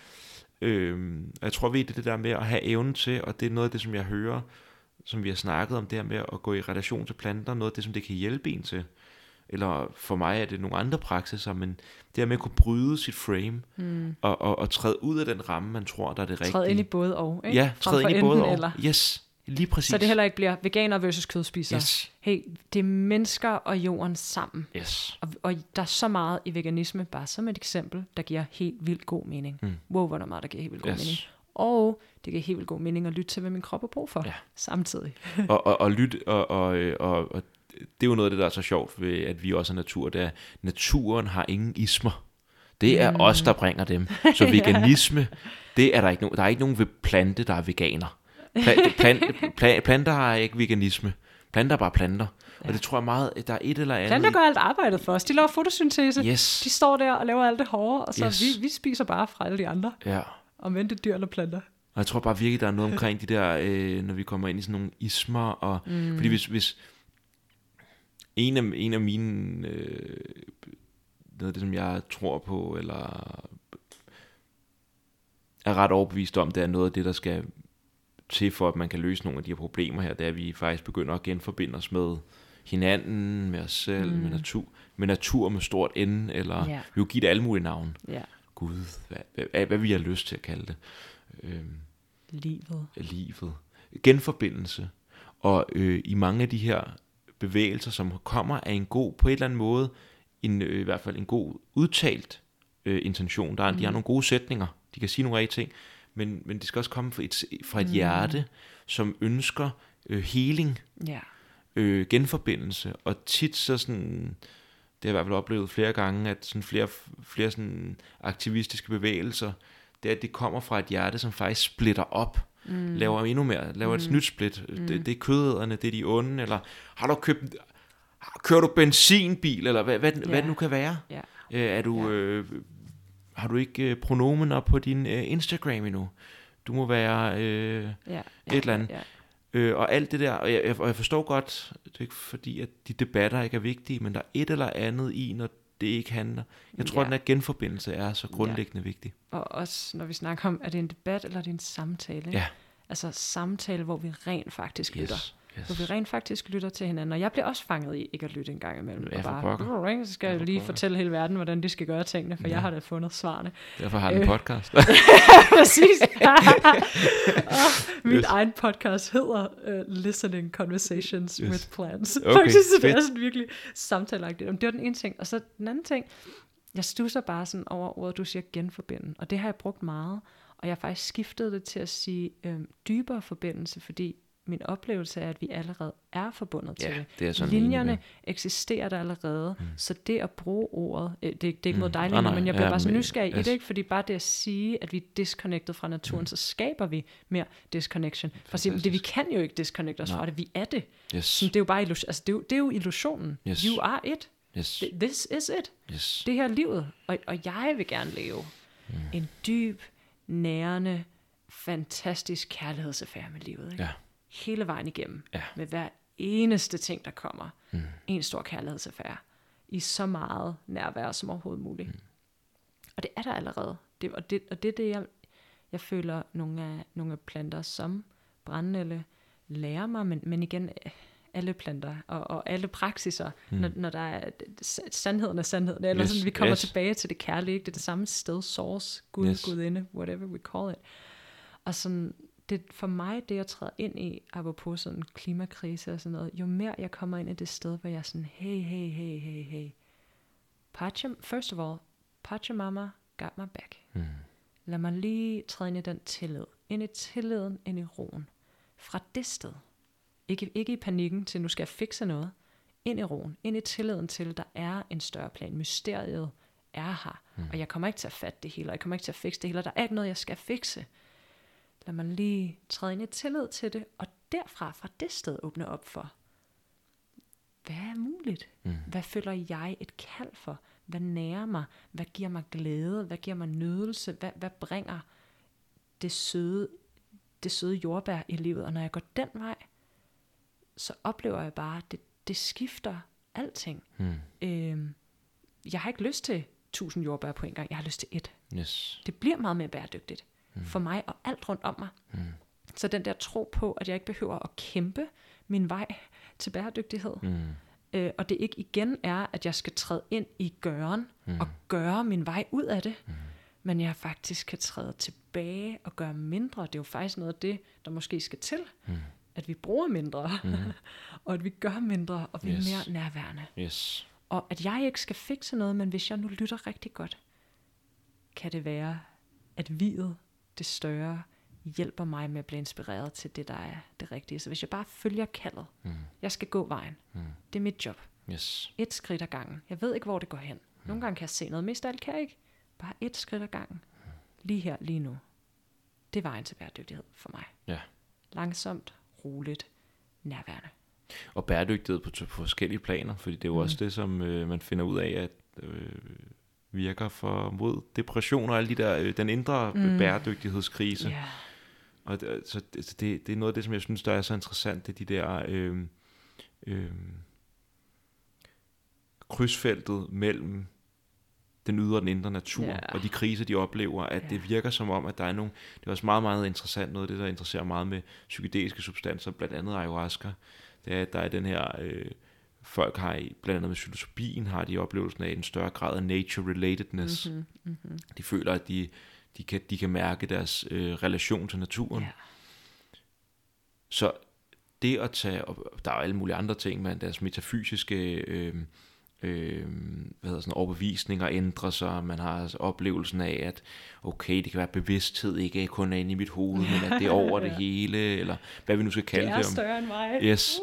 øhm, jeg tror vi det er det der med at have evnen til, og det er noget af det, som jeg hører, som vi har snakket om, det her med at gå i relation til planter, noget af det, som det kan hjælpe en til. Eller for mig er det nogle andre praksiser, men det her med at kunne bryde sit frame, mm. og, og, og træde ud af den ramme, man tror, der er det rigtige. Træd ind i både og, ikke? Ja, træde ind i både og. Eller. Yes, lige præcis. Så det heller ikke bliver veganer versus kødspisere. Yes, Hey, det er mennesker og jorden sammen. yes. Og, og der er så meget i veganisme, bare som et eksempel, der giver helt vildt god mening. Mm. Wow, hvor er der meget, der giver helt vildt god Yes. mening. Og det giver helt vildt god mening at lytte til, hvad min krop har brug for Ja. samtidig. og, og, og lyt, og, og, og, og det er jo noget af det, der er så sjovt ved, at vi også er natur, det er, at naturen har ingen ismer. Det er mm. os, der bringer dem. Så veganisme, det er der ikke nogen, der er ikke nogen ved plante, der er veganer. Pla, plante, pla, planter har ikke veganisme, Planter er bare planter. Ja. Og det tror jeg meget, der er et eller andet... Planter gør alt arbejdet for os. De laver fotosyntese. Yes. De står der og laver alt det hårde, og så Yes. vi, vi spiser bare fra alle de andre. Ja. Om end det er dyr eller planter. Og jeg tror bare virkelig, der er noget omkring de der, øh, når vi kommer ind i sådan nogle ismer, og, mm. fordi hvis, hvis en af, en af mine, øh, noget af det, som jeg tror på, eller er ret overbevist om, det er noget af det, der skal til for, at man kan løse nogle af de her problemer her, det er, at vi faktisk begynder at genforbinde os med hinanden, med os selv, mm. med, natur, med natur med stort N, eller Ja. vi vil give det alle mulige navne. Ja. Gud, hvad, hvad, hvad vi har lyst til at kalde det. Øhm, Livet. livet. Genforbindelse. Og øh, i mange af de her bevægelser, som kommer af en god, på en eller anden måde, en, øh, i hvert fald en god udtalt øh, intention. Der er, mm. De har nogle gode sætninger, de kan sige nogle rigtige ting, men, men det skal også komme fra et, fra et mm. hjerte, som ønsker øh, healing, Ja. øh, genforbindelse, og tit så sådan, det har jeg i hvert fald oplevet flere gange, at sådan flere, flere sådan aktivistiske bevægelser, det er, at det kommer fra et hjerte, som faktisk splitter op, mm. laver endnu mere, laver mm. et nyt split. Mm. Det, det er kødæderne, det er de onde, eller har du købt, kører du benzinbil, eller hvad, hvad, ja. hvad det nu kan være? Ja. Øh, er du, Ja. øh, har du ikke øh, pronomen op på din øh, Instagram endnu? Du må være... Øh, Ja. Et eller andet. Ja. Øh, og alt det der, og jeg, jeg, og jeg forstår godt, det er ikke fordi, at de debatter ikke er vigtige, men der er et eller andet i, når det ikke handler. Jeg tror, Ja. at den her genforbindelse er så grundlæggende vigtig. Og også når vi snakker om, er det en debat eller er det en samtale? ikke? Ja. Altså samtale, hvor vi rent faktisk lytter. Yes. Hvor vi rent faktisk lytter til hinanden. Og jeg bliver også fanget i ikke at lytte en gang imellem. Ja, og bare, så skal jeg for lige pokker. fortælle hele verden, hvordan de skal gøre tingene, for Ja. jeg har da fundet svarene. Derfor har jeg en Øh. podcast. Præcis. og min Yes. egen podcast hedder uh, Listening Conversations Yes. with Plants. Okay, Faktisk, så det er sådan virkelig samtaleagtigt. Det var den ene ting. Og så den anden ting, jeg stusser bare sådan over ordet, du siger genforbinde. Og det har jeg brugt meget. Og jeg har faktisk skiftet det til at sige øhm, dybere forbindelse, fordi min oplevelse er, at vi allerede er forbundet til ja, det. det er sådan Linjerne eksisterer der allerede, mm. så det at bruge ordet, øh, det, det er ikke mod Mm. dig, Nej, Lene, nej, men jeg bliver ja, bare så nysgerrig i det, ikke? fordi bare det at sige, at vi er disconnected fra naturen, mm. så skaber vi mere disconnection. For sige, det, vi kan jo ikke disconnecte os Nej. fra det, vi er det. Yes. Så det er jo bare illus- altså, det er jo, det er jo illusionen. Yes. You are it. Yes. This is it. Yes. Det her er livet, og, og jeg vil gerne leve mm. en dyb, nærende, fantastisk kærlighedsaffære med livet. Ikke? Ja. Hele vejen igennem. Ja. Med hver eneste ting, der kommer. Mm. En stor kærlighedsaffære. I så meget nærvær som overhovedet muligt. Mm. Og det er der allerede. Det, og, det, og det er det, jeg, jeg føler, nogle af, nogle af planter som brændende lærer mig, men, men igen, alle planter og, og alle praksiser, mm. når, når der er sandheden er sandheden, eller Yes, sådan, vi kommer yes. tilbage til det kærlige, ikke? det er det samme sted, source, Gud, yes. gudinde, whatever we call it. Og sådan, det, for mig, det jeg træder ind i, apropos sådan klimakrise og sådan noget, jo mere jeg kommer ind i det sted, hvor jeg er sådan, hey, hey, hey, hey, hey. Pacha, first of all, Pachamama got my back. Mm. Lad mig lige træde ind i den tillid. Ind i tilliden, ind i roen. Fra det sted. Ikke, ikke i panikken til, nu skal jeg fikse noget. Ind i roen. Ind i tilliden til, der er en større plan. Mysteriet er her. Mm. Og jeg kommer ikke til at fatte det hele, og jeg kommer ikke til at fikse det hele, og der er ikke noget, jeg skal fikse. Lad mig lige træde ind i tillid til det, og derfra, fra det sted, åbne op for, hvad er muligt? Mm. Hvad føler jeg et kald for? Hvad nærer mig? Hvad giver mig glæde? Hvad giver mig nydelse? Hvad, hvad bringer det søde, det søde jordbær i livet? Og når jeg går den vej, så oplever jeg bare, at det, det skifter alting. Mm. Øhm, jeg har ikke lyst til tusind jordbær på en gang. Jeg har lyst til et. Yes. Det bliver meget mere bæredygtigt mm. for mig og alt rundt om mig. Mm. Så den der tro på, at jeg ikke behøver at kæmpe min vej til bæredygtighed. Mm. Øh, og det ikke igen er, at jeg skal træde ind i gøren mm. og gøre min vej ud af det. Mm. Men jeg faktisk kan træde tilbage og gøre mindre. Det er jo faktisk noget af det, der måske skal til. Mm. At vi bruger mindre. Mm. og at vi gør mindre, og vi Yes. er mere nærværende. Yes. Og at jeg ikke skal fikse noget, men hvis jeg nu lytter rigtig godt, kan det være, at videt, det større, hjælper mig med at blive inspireret til det, der er det rigtige. Så hvis jeg bare følger kaldet, mm. jeg skal gå vejen. Mm. Det er mit job. Yes. Et skridt ad gangen. Jeg ved ikke, hvor det går hen. Nogle gange kan jeg se noget, mest af alt kan jeg ikke. Bare et skridt ad gangen. Lige her, lige nu. Det er vejen til bæredygtighed for mig. Ja. Langsomt, roligt, nærværende. Og bæredygtighed på, på forskellige planer, fordi det er jo mm. også det, som øh, man finder ud af, at øh, virker for mod depression og alle de der, øh, den indre mm. bæredygtighedskrise. Ja. Og det, så det, det, det er noget af det, som jeg synes, der er så interessant, det er de der øh, øh, krydsfeltet mellem den ydre og den indre natur, Ja. og de kriser, de oplever, at Ja. det virker som om, at der er nogle, det er også meget, meget interessant, noget af det, der interesserer meget med psykedeliske substanser, blandt andet ayahuasca, det er, at der er den her, øh, folk har i, blandt andet med psilocybin, har de oplevelsen af en større grad af nature-relatedness. Mm-hmm. Mm-hmm. De føler, at de, de, kan, de kan mærke deres øh, relation til naturen. Ja. Så det at tage, og der er alle mulige andre ting, men deres metafysiske øh, øh, hvad hedder sådan, overbevisninger ændrer sig, man har altså oplevelsen af, at okay, det kan være bevidsthed, ikke kun er inde i mit hoved, men at det er over det hele, eller hvad vi nu skal kalde Det det. er større end mig. Yes.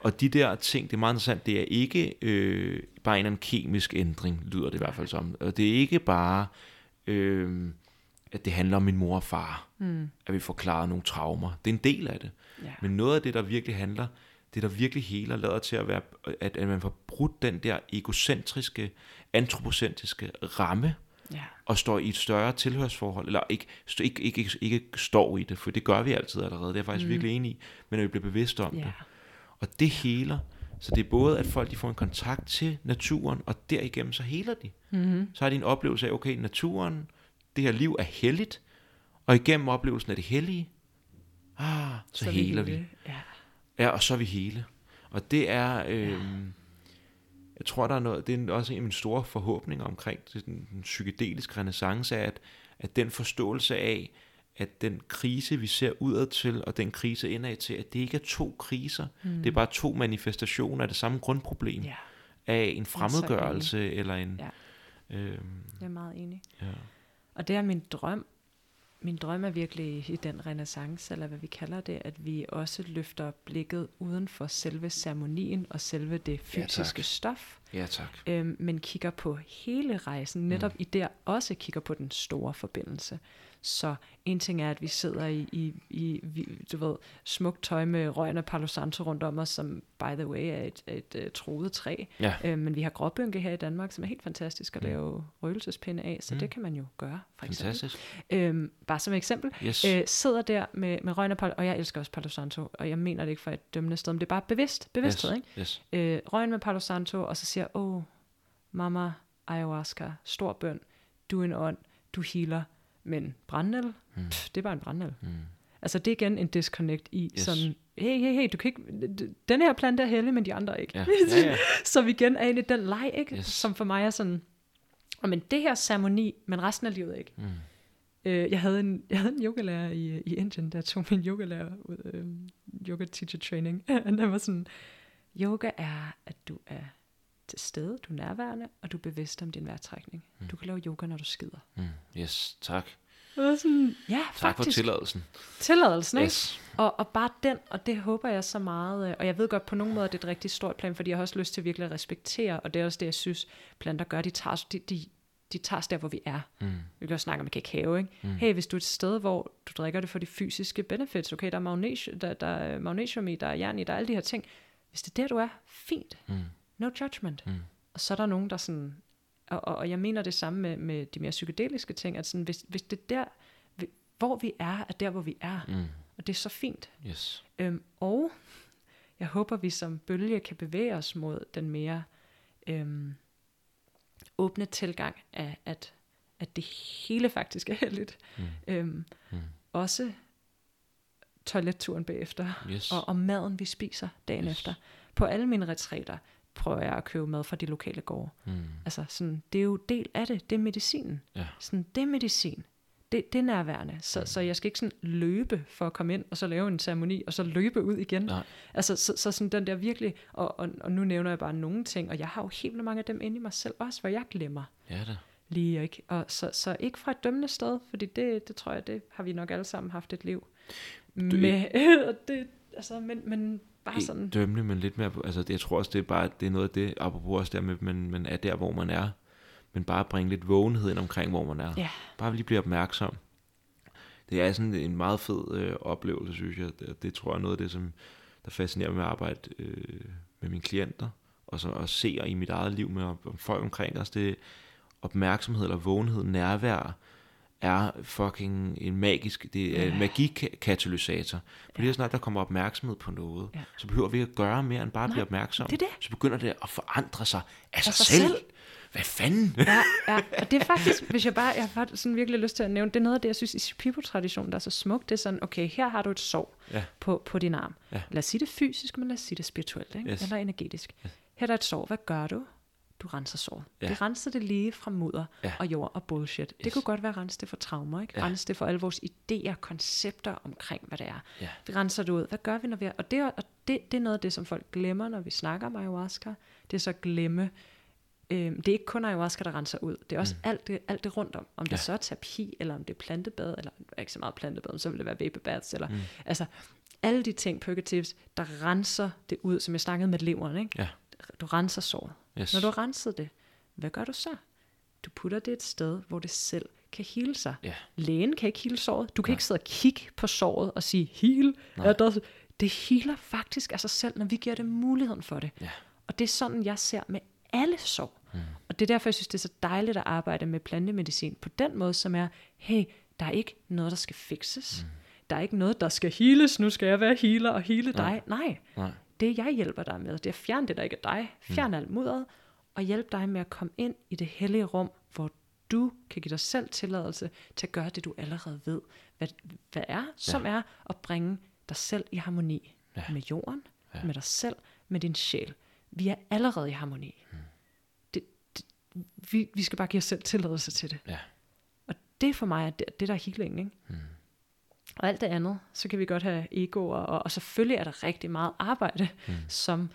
Og de der ting, det er meget interessant, det er ikke øh, bare en eller anden kemisk ændring, lyder det i hvert fald som. Og det er ikke bare, øh, at det handler om min mor og far, Mm. at vi får klaret nogle traumer. Det er en del af det. Ja. Men noget af det, der virkelig handler, det der virkelig heler, lader til at være, at, at man får brudt den der egocentriske, antropocentriske ramme, ja. og står i et større tilhørsforhold, eller ikke, ikke, ikke, ikke, ikke står i det, for det gør vi altid allerede, det er jeg faktisk mm. virkelig enig i, men at vi bliver bevidste om Ja. det. Og det heler, så det er både, at folk de får en kontakt til naturen, og derigennem så heler de. Mm-hmm. Så har de en oplevelse af, okay, naturen, det her liv er helligt, og igennem oplevelsen af det hellige, ah, så, så heler vi. Ja. Ja, og så er vi hele. Og det er, øh, jeg tror, der er noget, det er også en af mine store forhåbninger omkring den, den psykedeliske renaissance, at, at den forståelse af, at den krise, vi ser udad til, og den krise indad til, at det ikke er to kriser, mm. det er bare to manifestationer af det samme grundproblem, ja, af en fremmedgørelse, eller en... Ja. Øhm, jeg er meget enig. ja. Og det er min drøm. Min drøm er virkelig i den renaissance, eller hvad vi kalder det, at vi også løfter blikket uden for selve ceremonien og selve det fysiske tak. stof, ja, tak. øhm, men kigger på hele rejsen, netop mm. i der også kigger på den store forbindelse. Så en ting er, at vi sidder i, i, i du ved, smukt tøj med røgende Palo Santo rundt om os, som by the way er et, et, et troet træ. Ja. Øh, men vi har gråbynke her i Danmark, som er helt fantastisk at Mm. lave røgelsespinde af, så Mm. det kan man jo gøre, for eksempel. Fantastisk. Øhm, bare som eksempel. Yes. Øh, sidder der med, med røgende Palo, og jeg elsker også Palo Santo, og jeg mener det ikke for et dømmende sted, men det er bare bevidst, bevidsthed, yes. ikke? Yes. øh, røgen med Palo Santo, og så siger, åh, oh, mamma, ayahuasca, stor bøn, du er en ånd, du healer, men brændel, Mm. pff, det er bare en brændel. Mm. Altså det er igen en disconnect i, Yes. sådan, hey, hey, hey, du kan ikke, den her plante er hellig, men de andre ikke. Ja. Ja, ja. så vi igen er i den leg, ikke? Yes. som for mig er sådan, "Åh, men det her ceremoni, men resten af livet ikke. Mm. Øh, jeg, havde en, jeg havde en yogalærer i, i Indien, der tog min yogalærer ud, øh, yoga teacher training. Han var sådan, yoga er, at du er til stede, du er nærværende, og du er bevidst om din vejrtrækning. Mm. Du kan lave yoga, når du skider. Mm. Yes, tak. Og sådan, ja, Tak for faktisk. tilladelsen. Tilladelsen, ikke? Yes. Og, og bare den, og det håber jeg så meget, øh, og jeg ved godt på nogle måder, det er et rigtig stort plan, fordi jeg har også lyst til virkelig at respektere, og det er også det, jeg synes, planter gør, de tager, de, de, de tager os der, hvor vi er. Mm. Vi kan også snakke om kakao, ikke? Mm. Hey, hvis du er et sted, hvor du drikker det for de fysiske benefits, okay, der er magnesium, der, der er magnesium i, der er jern i, der er alle de her ting. Hvis det er der, du er, fint. Mm. No judgment. Mm. Og så er der nogen, der sådan, og, og, og jeg mener det samme med, med de mere psykedeliske ting, at sådan, hvis, hvis det er der, hvor vi er, er der, hvor vi er. Mm. Og det er så fint. Yes. Øhm, og jeg håber, vi som bølge kan bevæge os mod den mere øhm, åbne tilgang af, at, at det hele faktisk er heldigt. Mm. Øhm, Mm. Også toiletturen bagefter, Yes. og, og maden, vi spiser dagen yes. efter. På alle mine retræter prøver jeg at købe mad fra de lokale gårde. Mm. Altså sådan, det er jo del af det, det er medicinen. Ja. Sådan, det er medicin. Det, det er nærværende. Så, så jeg skal ikke sådan løbe for at komme ind, og så lave en ceremoni, og så løbe ud igen. Nej. Altså, så, så sådan den der virkelig, og, og, og nu nævner jeg bare nogle ting, og jeg har jo helt vildt mange af dem inde i mig selv også, hvor jeg glemmer Ja da. lige, ikke? Og så, så ikke fra et dømmende sted, fordi det, det tror jeg, det har vi nok alle sammen haft et liv med. og det, altså, men, men bare sådan, dømmende, men lidt mere, altså det, jeg tror også, det er bare, det er noget af det, apropos også der med, men, men er der, hvor man er, men bare bringe lidt vågenhed ind omkring, hvor man er. ja, Bare lige blive opmærksom. Det er sådan en meget fed øh, oplevelse, synes jeg. Det, det tror jeg er noget af det, som, der fascinerer mig med at arbejde øh, med mine klienter, og så og ser i mit eget liv med om folk omkring os, det opmærksomhed eller vågenhed, nærvær, er fucking en magisk, det er en magikatalysator. Fordi ja. snart der kommer opmærksomhed på noget, Ja. så behøver vi at gøre mere end bare at blive opmærksom. det det. Så begynder det at forandre sig af sig, sig selv. selv. Hvad fanden? Ja, ja, og det er faktisk, hvis jeg bare, jeg har sådan virkelig lyst til at nævne, det er noget af det, jeg synes i Shipibo-traditionen, der er så smukt, det er sådan, okay, her har du et sår Ja. på, på din arm. Ja. Lad os sige det fysisk, men lad os sige det spirituelt, ikke? Yes. eller energetisk. Her er der et sår, hvad gør du? Du renser såret. Ja. Det renser det lige fra mudder Ja. og jord og bullshit. Det Yes. kunne godt være rense det for traumer, ikke? Ja. Rense det for alle vores idéer, koncepter omkring, hvad det er. Ja. Vi renser det ud. Hvad gør vi, når vi er... Og, det, er- og det, det er noget af det, som folk glemmer, når vi snakker om ayahuasca. Det er så at glemme Øhm, det er ikke kun ayahuasca, der renser ud. Det er også mm. alt, det, alt det rundt om. Om det Ja. så er terapi, eller om det er plantebad, eller ikke så meget plantebad, men så vil det være vapor baths, eller mm. altså alle de ting, purgatives, der renser det ud, som jeg snakkede med leveren, ikke? Ja. Du renser såret. Yes. Når du har renset det, hvad gør du så? Du putter det et sted, hvor det selv kan hele sig. Ja. Lægen kan ikke hele såret. Du kan ikke sidde og kigge på såret og sige, heal. Er der... Det healer faktisk af sig selv, når vi giver det muligheden for det. Ja. Og det er sådan, jeg ser med alle sår. Mm. Og det er derfor, jeg synes, det er så dejligt at arbejde med plantemedicin på den måde, som er, hey, der er ikke noget, der skal fikses. Mm. Der er ikke noget, der skal heales. Nu skal jeg være healer og hele dig. Nej. Nej. Det, jeg hjælper dig med, det er at fjerne det, der ikke er dig. Fjern mm. alt mudderet, og hjælpe dig med at komme ind i det hellige rum, hvor du kan give dig selv tilladelse til at gøre det, du allerede ved, hvad, hvad er, som er at bringe dig selv i harmoni Ja. med jorden, ja. med dig selv, med din sjæl. Vi er allerede i harmoni. Mm. Det, det, vi, vi skal bare give os selv tilladelse til det. Ja. Og det for mig er det, det der er healing, ikke? Mm. Og alt det andet, så kan vi godt have egoer, og, og selvfølgelig er der rigtig meget arbejde, mm. som,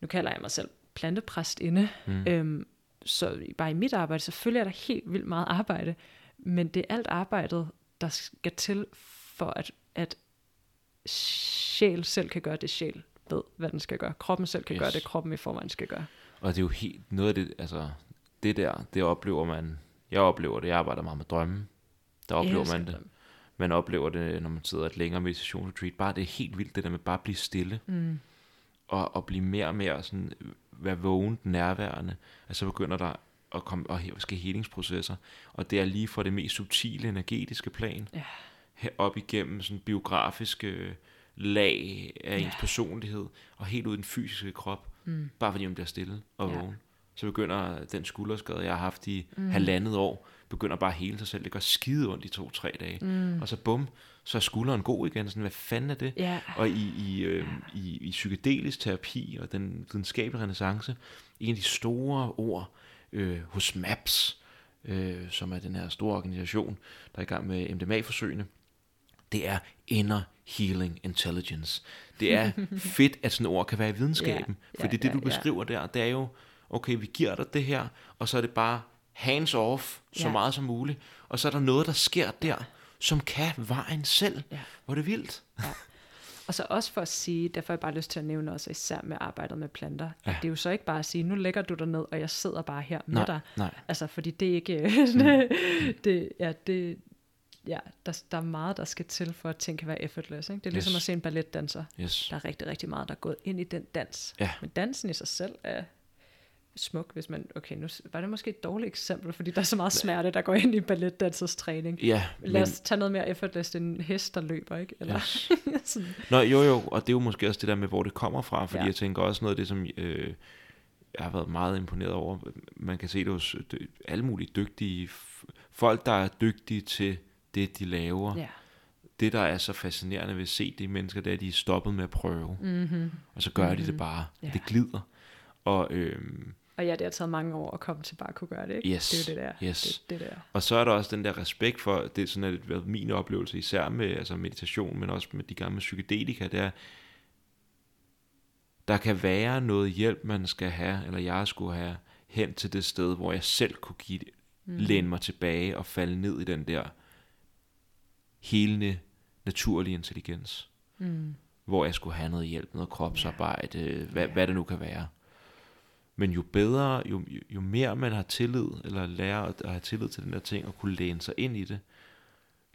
nu kalder jeg mig selv plantepræstinde, mm. øhm, så bare i mit arbejde, selvfølgelig er der helt vildt meget arbejde, men det er alt arbejdet, der skal til for at, at sjæl selv kan gøre det, sjæl ved, hvad den skal gøre. Kroppen selv kan Yes. gøre det, kroppen i forvejen skal gøre. Og det er jo helt noget af det, altså det der, det oplever man, jeg oplever det, jeg arbejder meget med drømme, der oplever man det. drømme. Man oplever det, når man sidder et længere meditationsretreat, bare det er helt vildt, det der med bare at blive stille, Mm. og, og blive mere og mere sådan, være vågent nærværende, og så begynder der at komme, og he- ske helingsprocesser, og det er lige fra det mest subtile energetiske plan, Ja. her op igennem sådan biografiske lag af ens Ja. personlighed, og helt ud i den fysiske krop, Mm. bare fordi man bliver stille og Ja. vågen. Så begynder den skulderskade, jeg har haft i mm. halvandet år, begynder bare at hele sig selv. Det gør skide ondt i to-tre dage. Mm. Og så bum, så er skulderen god igen. Sådan, hvad fanden er det? Ja. Og i, i, øh, i, i psykedelisk terapi og den videnskabelige renaissance, en af de store ord øh, hos MAPS, øh, som er den her store organisation, der er i gang med MDMA-forsøgene, det er Inner Healing Intelligence. Det er fedt, at sådan ord kan være i videnskaben. Ja, fordi ja, det, du beskriver der, det er jo, okay, vi giver dig det her, og så er det bare hands off, så Ja. meget som muligt. Og så er der noget, der sker der, som kan vejen selv. Ja. Hvor er det vildt. Og så også for at sige, derfor har jeg bare lyst til at nævne også især med arbejdet med planter, ja. Ja. at det er jo så ikke bare at sige, nu lægger du dig ned, og jeg sidder bare her med Nej, dig. nej. Altså, fordi det er ikke, det, det, ja, det, ja, der, der er meget, der skal til, for at ting kan være effortless. Ikke? Det er ligesom Yes. at se en balletdanser. Yes. Der er rigtig, rigtig meget, der er gået ind i den dans. Ja. Men dansen i sig selv er smuk, hvis man, okay, nu var det måske et dårligt eksempel, fordi der er så meget smerte, der går ind i balletdansers træning. Ja, Lad os tage noget mere effortless end en hest, der løber, ikke? Eller Yes. sådan. Nå, jo jo, og det er jo måske også det der med, hvor det kommer fra, fordi Ja. jeg tænker også noget af det, som øh, jeg har været meget imponeret over. Man kan se det hos dy- alle mulige dygtige, folk der er dygtige til det, de laver. Ja. Det, der er så fascinerende ved at se de mennesker, det er, at de er stoppet med at prøve. Mm-hmm. Og så gør mm-hmm. de det bare. Ja. Det glider. Og, øhm, Og ja, det har taget mange år at komme til bare at kunne gøre det, ikke? Yes, Det er jo det der. yes. Det, det der. og så er der også den der respekt for, det er sådan at det været min oplevelse, især med altså meditation, men også med de gamle psykedelika, det er, der kan være noget hjælp, man skal have, eller jeg skulle have, hen til det sted, hvor jeg selv kunne give det, mm. læne mig tilbage og falde ned i den der helende, naturlige intelligens. Mm. Hvor jeg skulle have noget hjælp, noget kropsarbejde, hvad, hvad det nu kan være. Men jo bedre, jo, jo- mere man har tillid, eller lærer at, have tillid til den der ting, og kunne læne sig ind i det,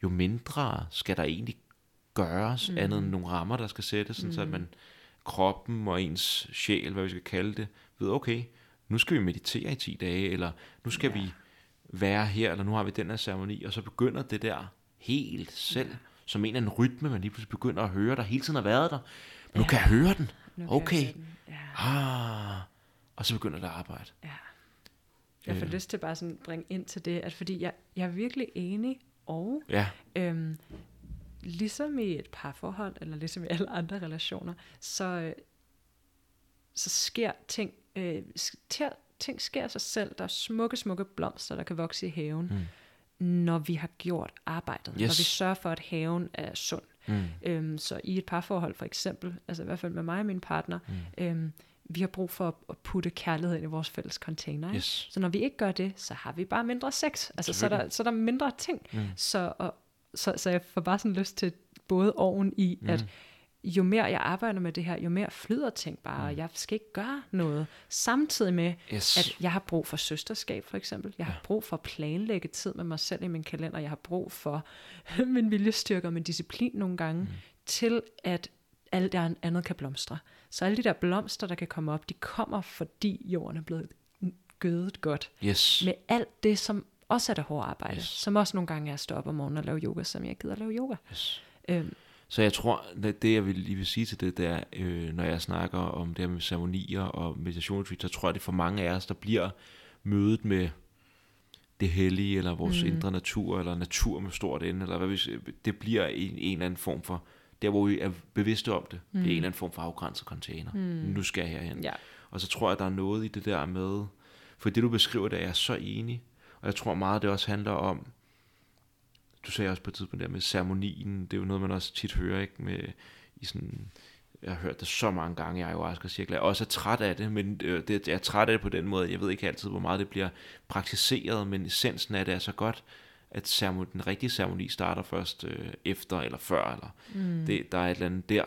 jo mindre skal der egentlig gøres, mm. andet end nogle rammer, der skal sættes, sådan, så at man, kroppen og ens sjæl, hvad vi skal kalde det, ved, okay, nu skal vi meditere i 10 dage, eller nu skal ja. vi være her, eller nu har vi den her ceremoni, og så begynder det der helt selv, ja. som en af en rytme, man lige pludselig begynder at høre, der hele tiden har været der. Men ja. nu kan jeg høre den. Nu okay. Den. Ja. Ah, og så begynder det at arbejde. Ja. Jeg får øh. lyst til bare sådan at bringe ind til det, at fordi jeg, jeg er virkelig enig, og ja. øhm, ligesom i et parforhold, eller ligesom i alle andre relationer, så, så sker ting, øh, ting sker sig selv. Der er smukke, smukke blomster, der kan vokse i haven, mm. når vi har gjort arbejdet. Yes. Når vi sørger for, at haven er sund. Mm. Øhm, så i et parforhold for eksempel, altså i hvert fald med mig og min partner, mm. øhm, vi har brug for at putte kærlighed ind i vores fælles container. Yes. Så når vi ikke gør det, så har vi bare mindre sex. Altså så er der, så er der mindre ting. Mm. Så, og, så, så jeg får bare sådan lyst til både oven i, mm. at jo mere jeg arbejder med det her, jo mere flyder ting bare, mm. jeg skal ikke gøre noget. Samtidig med, yes. at jeg har brug for søsterskab for eksempel. Jeg har brug for at planlægge tid med mig selv i min kalender. Jeg har brug for min viljestyrke og min disciplin nogle gange, mm. til at alt det andet kan blomstre. Så alle de der blomster, der kan komme op, de kommer, fordi jorden er blevet gødet godt. Yes. Med alt det, som også er det hårde arbejde. Yes. Som også nogle gange er at stå op om morgenen og lave yoga, som jeg gider at lave yoga. Yes. Øhm, så jeg tror, at det jeg vil lige vil sige til det, det er, øh, når jeg snakker om det her med ceremonier og meditation så tror jeg, det for mange af os, der bliver mødet med det hellige, eller vores mm. indre natur, eller natur med stort N, eller hvad vi, det bliver en, en eller anden form for, der hvor vi er bevidste om det, mm. det er en eller anden form for afgrænset container. Mm. Nu skal jeg herhen. Ja. Og så tror jeg, der er noget i det der med, for det du beskriver, der er jeg så enig, og jeg tror meget, det også handler om, du sagde også på et tidspunkt der med ceremonien, det er jo noget, man også tit hører, ikke? Med, i sådan, jeg har hørt det så mange gange i ayahuasca-cirkler. Jeg også er træt af det, men øh, det, jeg er træt af det på den måde. Jeg ved ikke altid, hvor meget det bliver praktiseret, men essensen af det er så godt, at ceremoni, den rigtige ceremoni starter først øh, efter eller før. Eller mm. det, der er et eller andet der,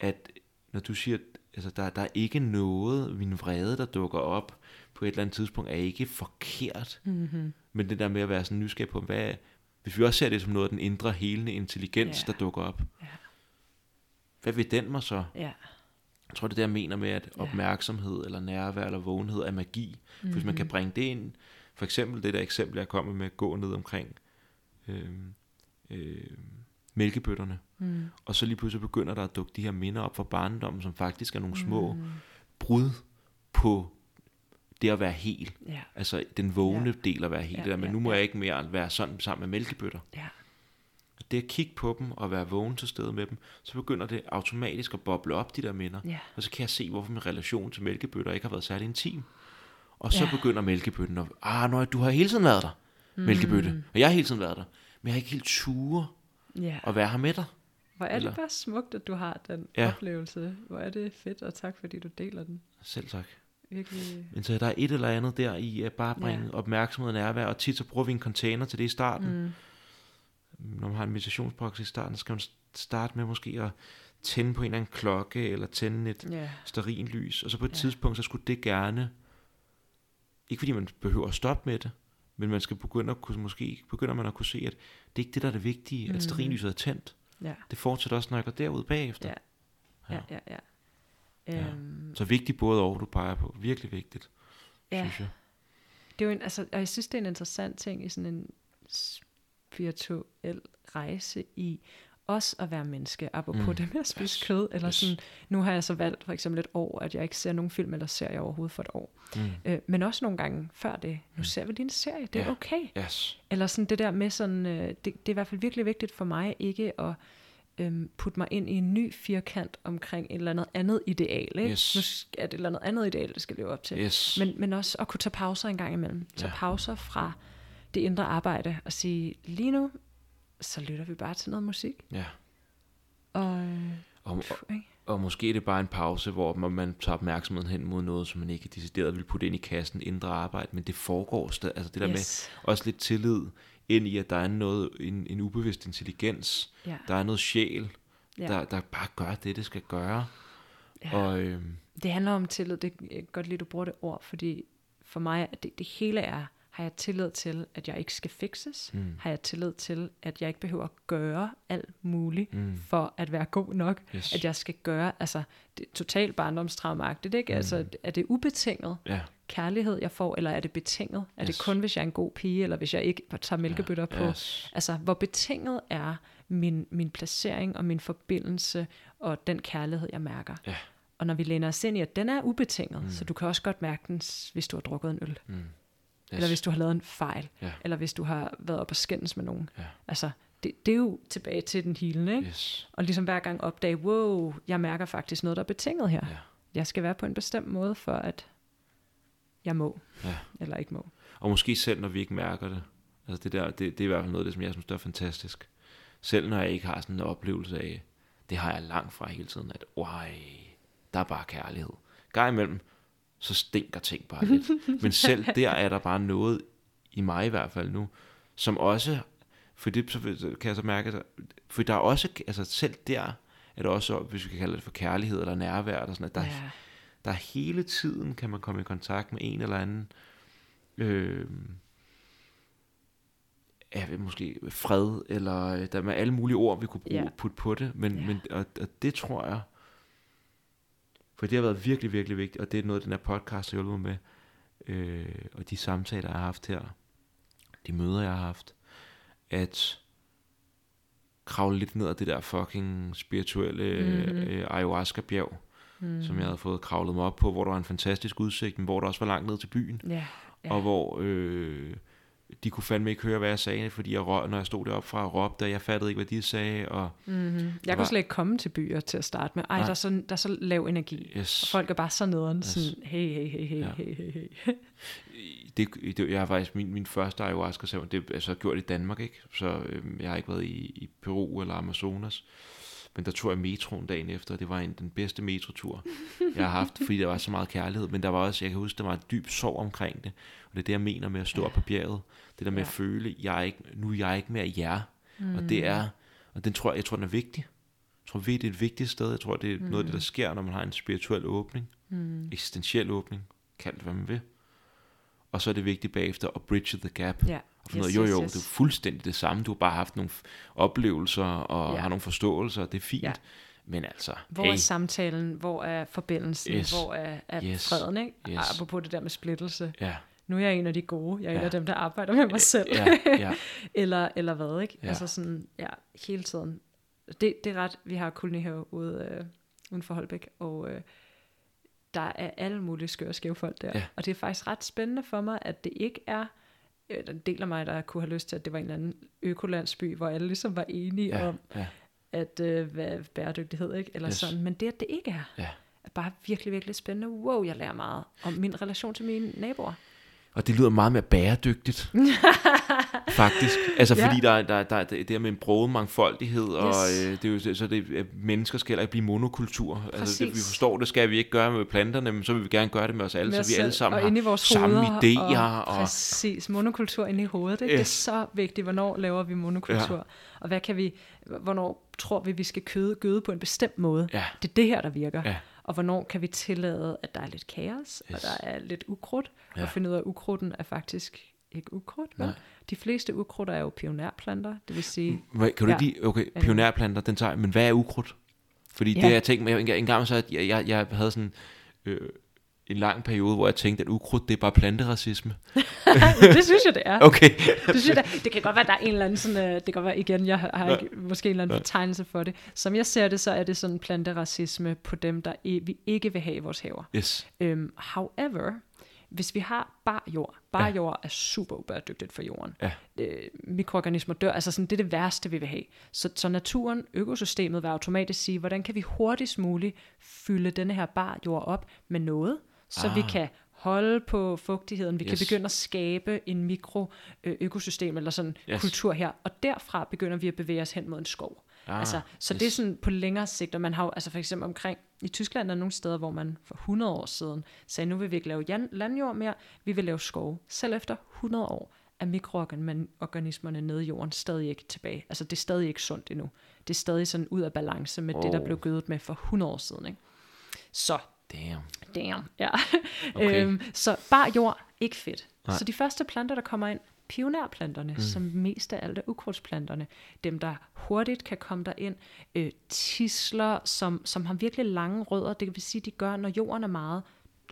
at når du siger, altså der, der er ikke noget, min vrede, der dukker op på et eller andet tidspunkt, er ikke forkert. Mm-hmm. Men det der med at være sådan nysgerrig på, hvad, hvis vi også ser det som noget af den indre helende intelligens, ja. der dukker op, ja. hvad vil den mig så? Ja. Jeg tror, det er jeg mener med, at opmærksomhed eller nærvær eller vågenhed er magi. Mm-hmm. Hvis man kan mhm. bringe det ind, for eksempel det der eksempel, jeg kommer med, at gå ned omkring øh, øh, mælkebøtterne, mm. og så lige pludselig begynder der at dukke de her minder op fra barndommen, som faktisk er nogle små mm. brud på det at være hel. Ja. Altså den vågne ja. del at være hel. Ja, der, men ja, nu må ja. jeg ikke mere være sådan sammen med mælkebøtter. Ja. Det at kigge på dem og være vågen til stede med dem, så begynder det automatisk at boble op, de der minder. Ja. Og så kan jeg se, hvorfor min relation til mælkebøtter ikke har været særlig intim. Og så ja. begynder mælkebøtten at, ah, nøj, du har hele tiden været der, mm. mælkebøtte. Og jeg har hele tiden været der. Men jeg har ikke helt ture ja. at være her med dig. Hvor er Eller? det bare smukt, at du har den ja. oplevelse. Hvor er det fedt, og tak fordi du deler den. Selv tak virkelig... Men så der er et eller andet der i at bare bringe ja. opmærksomhed og nærvær, og tit så bruger vi en container til det i starten. Mm. Når man har en meditationspraksis i starten, så skal man starte med måske at tænde på en eller anden klokke, eller tænde et yeah. sterinlys, og så på et yeah. tidspunkt, så skulle det gerne, ikke fordi man behøver at stoppe med det, men man skal begynde at kunne, måske begynder man at kunne se, at det er ikke det, der er det vigtige, mm. at sterinlyset er tændt. Ja. Det fortsætter også, når jeg går derud bagefter. Ja, ja, ja. ja. Ja. Øhm, så vigtigt både over, du peger på. Virkelig vigtigt, ja. synes jeg. Det er jo en, altså, og jeg synes, det er en interessant ting i sådan en spirituel rejse i også at være menneske, apropos mm. det med at spise yes. kød, eller yes. sådan, nu har jeg så valgt for eksempel et år, at jeg ikke ser nogen film eller serie overhovedet for et år. Mm. Øh, men også nogle gange før det, nu mm. ser vi en serie, det er yeah. okay. Yes. Eller sådan det der med sådan, øh, det, det er i hvert fald virkelig vigtigt for mig, ikke at øhm, putte mig ind i en ny firkant omkring et eller andet andet ideal. Ikke? Yes. Nu er det et eller andet andet ideal, det skal leve op til. Yes. Men, men også at kunne tage pauser en gang imellem. Tage ja. pauser fra det indre arbejde og sige, lige nu, så lytter vi bare til noget musik. Ja. Og, og, og, og måske er det bare en pause, hvor man, tager opmærksomheden hen mod noget, som man ikke decideret vil putte ind i kassen, indre arbejde, men det foregår stadig. Altså det der yes. med også lidt tillid ind i, at der er noget, en, en ubevidst intelligens, ja. der er noget sjæl, ja. der, der bare gør det, det skal gøre. Ja. Og, øhm, det handler om tillid, det er godt lige, du bruger det ord, fordi for mig, det, det hele er, Har jeg tillid til, at jeg ikke skal fixes? Mm. Har jeg tillid til, at jeg ikke behøver at gøre alt muligt Mm. for at være god nok? Yes. At jeg skal gøre, altså, det er totalt barndomstraumagtigt, ikke? Altså, er det ubetinget Ja. kærlighed, jeg får, eller er det betinget? Er Yes. det kun, hvis jeg er en god pige, eller hvis jeg ikke tager mælkebøtter på? Yes. Altså, hvor betinget er min, min placering og min forbindelse og den kærlighed, jeg mærker? Ja. Og når vi læner os ind i, at den er ubetinget, mm. så du kan også godt mærke den, hvis du har drukket en øl. Mm. Yes. Eller hvis du har lavet en fejl. Ja. Eller hvis du har været op og skændes med nogen. Ja. Altså, det, det er jo tilbage til den helende, ikke? Yes. Og ligesom hver gang opdage, wow, jeg mærker faktisk noget, der er betinget her. Ja. Jeg skal være på en bestemt måde, for at jeg må, Ja. eller ikke må. Og måske selv, når vi ikke mærker det. Altså det, der, det, det er i hvert fald noget af det, som jeg synes, der er fantastisk. Selv når jeg ikke har sådan en oplevelse af, det har jeg langt fra hele tiden, at oj, der er bare kærlighed. Gang imellem, så stinker ting bare lidt. Men selv der er der bare noget, i mig i hvert fald nu, som også, for det så kan jeg så mærke, for der er også, altså selv der, er der også, hvis vi kan kalde det for kærlighed eller nærvær, eller sådan, at der, Ja. der hele tiden kan man komme i kontakt med en eller anden øh, ja, måske fred, eller øh, der er med alle mulige ord, vi kunne bruge, Ja. putte på det, men, ja. men og, og det tror jeg, for det har været virkelig, virkelig vigtigt, og det er noget, den her podcast har hjulpet mig med, øh, og de samtaler, jeg har haft her, de møder, jeg har haft, at kravle lidt ned ad det der fucking spirituelle mm-hmm. øh, ayahuasca-bjerg, mm. som jeg havde fået kravlet mig op på, hvor der var en fantastisk udsigt, men hvor der også var langt ned til byen, Ja. ja. og hvor øh, de kunne fandme ikke høre, hvad jeg sagde, fordi jeg når jeg stod deroppe fra og råbte, og jeg fattede ikke, hvad de sagde, og Mm-hmm. Jeg var- kunne slet ikke komme til byer til at starte med. Ej, Nej. der er, så, der er så lav energi. yes, Og folk er bare så nederen, Yes. sådan, hey, hey, hey, hey, Ja. hey, hey, hey. det, det, jeg har faktisk, min, min første ayahuasca det er så gjort i Danmark, ikke? Så øh, jeg har ikke været i, i Peru eller Amazonas. Men der tog jeg metroen dagen efter, og det var en, den bedste metrotur, jeg har haft, fordi der var så meget kærlighed. Men der var også, jeg kan huske, der var en dyb sorg omkring det. Og det er det, jeg mener med at stå Ja. op på bjerget. Det der med Ja. at føle, jeg er ikke, nu er jeg ikke mere jer. Mm. Og det er, og den tror jeg, jeg tror, den er vigtig. Jeg tror, det er et vigtigt sted. Jeg tror, det er mm. noget af det, der sker, når man har en spirituel åbning. Mm. Eksistentiel åbning. Kald det, hvad man vil. Og så er det vigtigt bagefter at bridge the gap. Ja. Og yes, jo, jo, yes. det er fuldstændig det samme. Du har bare haft nogle oplevelser og Ja. har nogle forståelser, det er fint. Ja. Men altså, Hvor hey, er samtalen? Hvor er forbindelsen? Yes. Hvor er, er Yes. freden? Ikke? Yes. Apropos det der med splittelse. ja, Nu er jeg en af de gode. Jeg er ja. en af dem, der arbejder med mig selv. ja, ja, eller, eller hvad, ikke? Ja. Altså sådan, ja, hele tiden. Det, det er ret, vi har kolonihave ude, øh, uden for Holbæk, og øh, der er alle mulige skøre skæve folk der. Ja. Og det er faktisk ret spændende for mig, at det ikke er, øh, der er en del af mig, der kunne have lyst til, at det var en eller anden økolandsby, hvor alle ligesom var enige ja, om, ja, at øh, hvad bæredygtighed, ikke? Eller. Yes. sådan. Men det, at det ikke er, ja. er bare virkelig, virkelig spændende. Wow, jeg lærer meget om min relation til mine naboer. Og det lyder meget mere bæredygtigt. Faktisk. Altså Ja. fordi der, er- der, er- der, er det der med en broget mangfoldighed, og Yes. øh, det er jo, så det, at mennesker skal heller ikke blive monokultur. Altså det, vi Præcis. forstår, det skal vi ikke gøre med planterne, men så vil vi gerne gøre det med os alle, med så vi alle sammen og inde i har vores samme idéer. Og, Og, præcis, monokultur inde i hovedet. Ikke? Det er Yes. så vigtigt, hvornår laver vi monokultur. Ja. Og hvad kan vi, hvornår tror vi, vi skal køde, gøde på en bestemt måde. ja, Det er det her, der virker. Ja. Og hvornår kan vi tillade, at der er lidt kaos, yes. og Yes. der er lidt ukrudt, Ja. og finde ud af, at ukrudten er faktisk ikke ukrudt. Vel? Nej. De fleste ukrudt er jo pionærplanter, det vil sige, Hvad, kan du Ja. lige, okay, pionærplanter, den tager, men hvad er ukrudt? Fordi Ja. det jeg tænkte, en, en gang så, at jeg, jeg, jeg havde sådan øh, en lang periode, hvor jeg tænkte, at ukrudt, det er bare planteracisme. det synes jeg, det er. Okay. Det, synes jeg, da, det kan godt være, der er en eller anden sådan, øh, det kan godt være igen, jeg har, ikke, måske en eller anden betegnelse for det. Som jeg ser det, så er det sådan planteracisme på dem, der vi ikke vil have i vores haver. Yes. Øhm, however, hvis vi har bar jord, bar Ja. jord er super ubæredygtigt for jorden. Ja. Øh, mikroorganismer dør, altså sådan, det er det værste, vi vil have. Så, så naturen, økosystemet vil automatisk sige, hvordan kan vi hurtigst muligt fylde denne her bar jord op med noget, så ah. vi kan holde på fugtigheden, vi yes. kan begynde at skabe en mikro øh, økosystem eller sådan Yes. kultur her, og derfra begynder vi at bevæge os hen mod en skov. Ah, altså, så yes. det er sådan på længere sigt, og man har jo, altså for eksempel omkring, i Tyskland er der nogle steder, hvor man for 100 år siden sagde, nu vil vi ikke lave jan- landjord mere, vi vil lave skove. Selv efter 100 år er mikroorganismerne nede i jorden stadig ikke tilbage. Altså det er stadig ikke sundt endnu. Det er stadig sådan ud af balance med oh. det, der blev gødet med for 100 år siden. Ikke? Så Damn. Damn, ja. Okay. øhm, så bar jord, Ikke fedt. Nej. Så de første planter, der kommer ind, pionerplanterne, Mm. som mest af alt er ukrudtsplanterne, dem der hurtigt kan komme derind, øh, tisler, som, som har virkelig lange rødder, det vil sige, de gør, når jorden er meget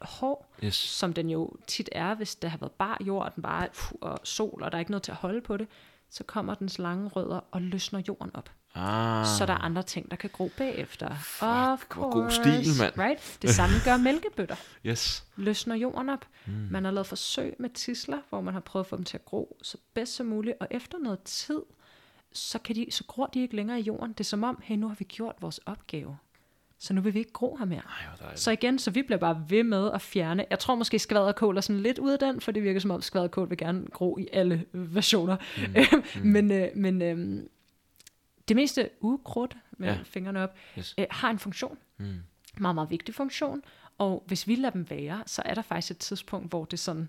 hård, Yes. som den jo tit er, hvis der har været bar jord, og den bare fuh, og sol, og der er ikke noget til at holde på det, så kommer dens lange rødder og løsner jorden op. Ah. Så der er andre ting, der kan gro bagefter. Fuck, of hvor god course, stil, mand. Right? Det samme gør mælkebøtter. Yes. Løsner jorden op. Mm. Man har lavet forsøg med tisler, hvor man har prøvet at få dem til at gro så bedst som muligt. Og efter noget tid, så, kan de, så gror de ikke længere i jorden. Det er som om, hey, nu har vi gjort vores opgave. Så nu vil vi ikke gro her mere. Ej. Så igen, så vi bliver bare ved med at fjerne. Jeg tror måske skvaderkål er sådan lidt ud af den, for det virker som om skvaderkål vil gerne gro i alle versioner. Mm. men øh, men øh, det meste ukrudt med Ja. fingrene op, Yes. øh, har en funktion. Mm. Meget, meget vigtig funktion. Og hvis vi lader dem være, så er der faktisk et tidspunkt, hvor det sådan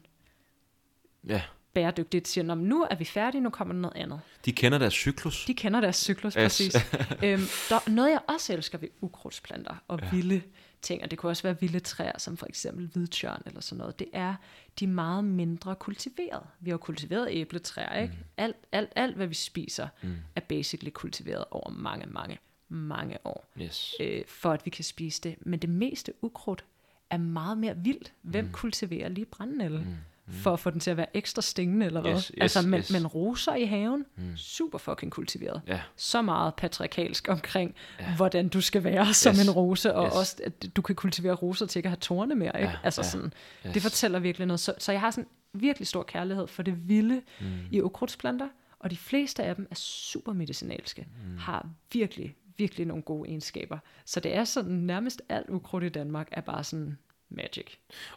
Ja. bæredygtigt siger, "Nå, men nu er vi færdige, nu kommer der noget andet. De kender deres cyklus. De kender deres cyklus, Yes. præcis. øhm, der, noget, jeg også elsker ved ukrudtsplanter og ja. vilde ting, og det kunne også være vilde træer, som for eksempel hvidtjørn eller sådan noget, det er, de er meget mindre kultiveret. Vi har kultiveret æbletræer, ikke? Mm. Alt, alt, alt, hvad vi spiser, Mm. er basically kultiveret over mange, mange, mange år, Yes. øh, for at vi kan spise det. Men det meste ukrudt er meget mere vildt. Hvem Mm. kultiverer lige brændenælde? For at få den til at være ekstra stingende, eller hvad? Yes, yes, altså, men, yes. men roser i haven, Mm. super fucking kultiveret. Ja. Så meget patriarkalsk omkring, ja. hvordan du skal være som Yes, en rose, og yes. også, at du kan kultivere roser til ikke at have torne mere. Ikke? Ja, altså ja, sådan, Yes. det fortæller virkelig noget. Så, så jeg har sådan virkelig stor kærlighed for det vilde Mm. i ukrudtsplanter, og de fleste af dem er super medicinalske, Mm. har virkelig, virkelig nogle gode egenskaber. Så det er sådan, nærmest alt ukrudt i Danmark er bare sådan magic.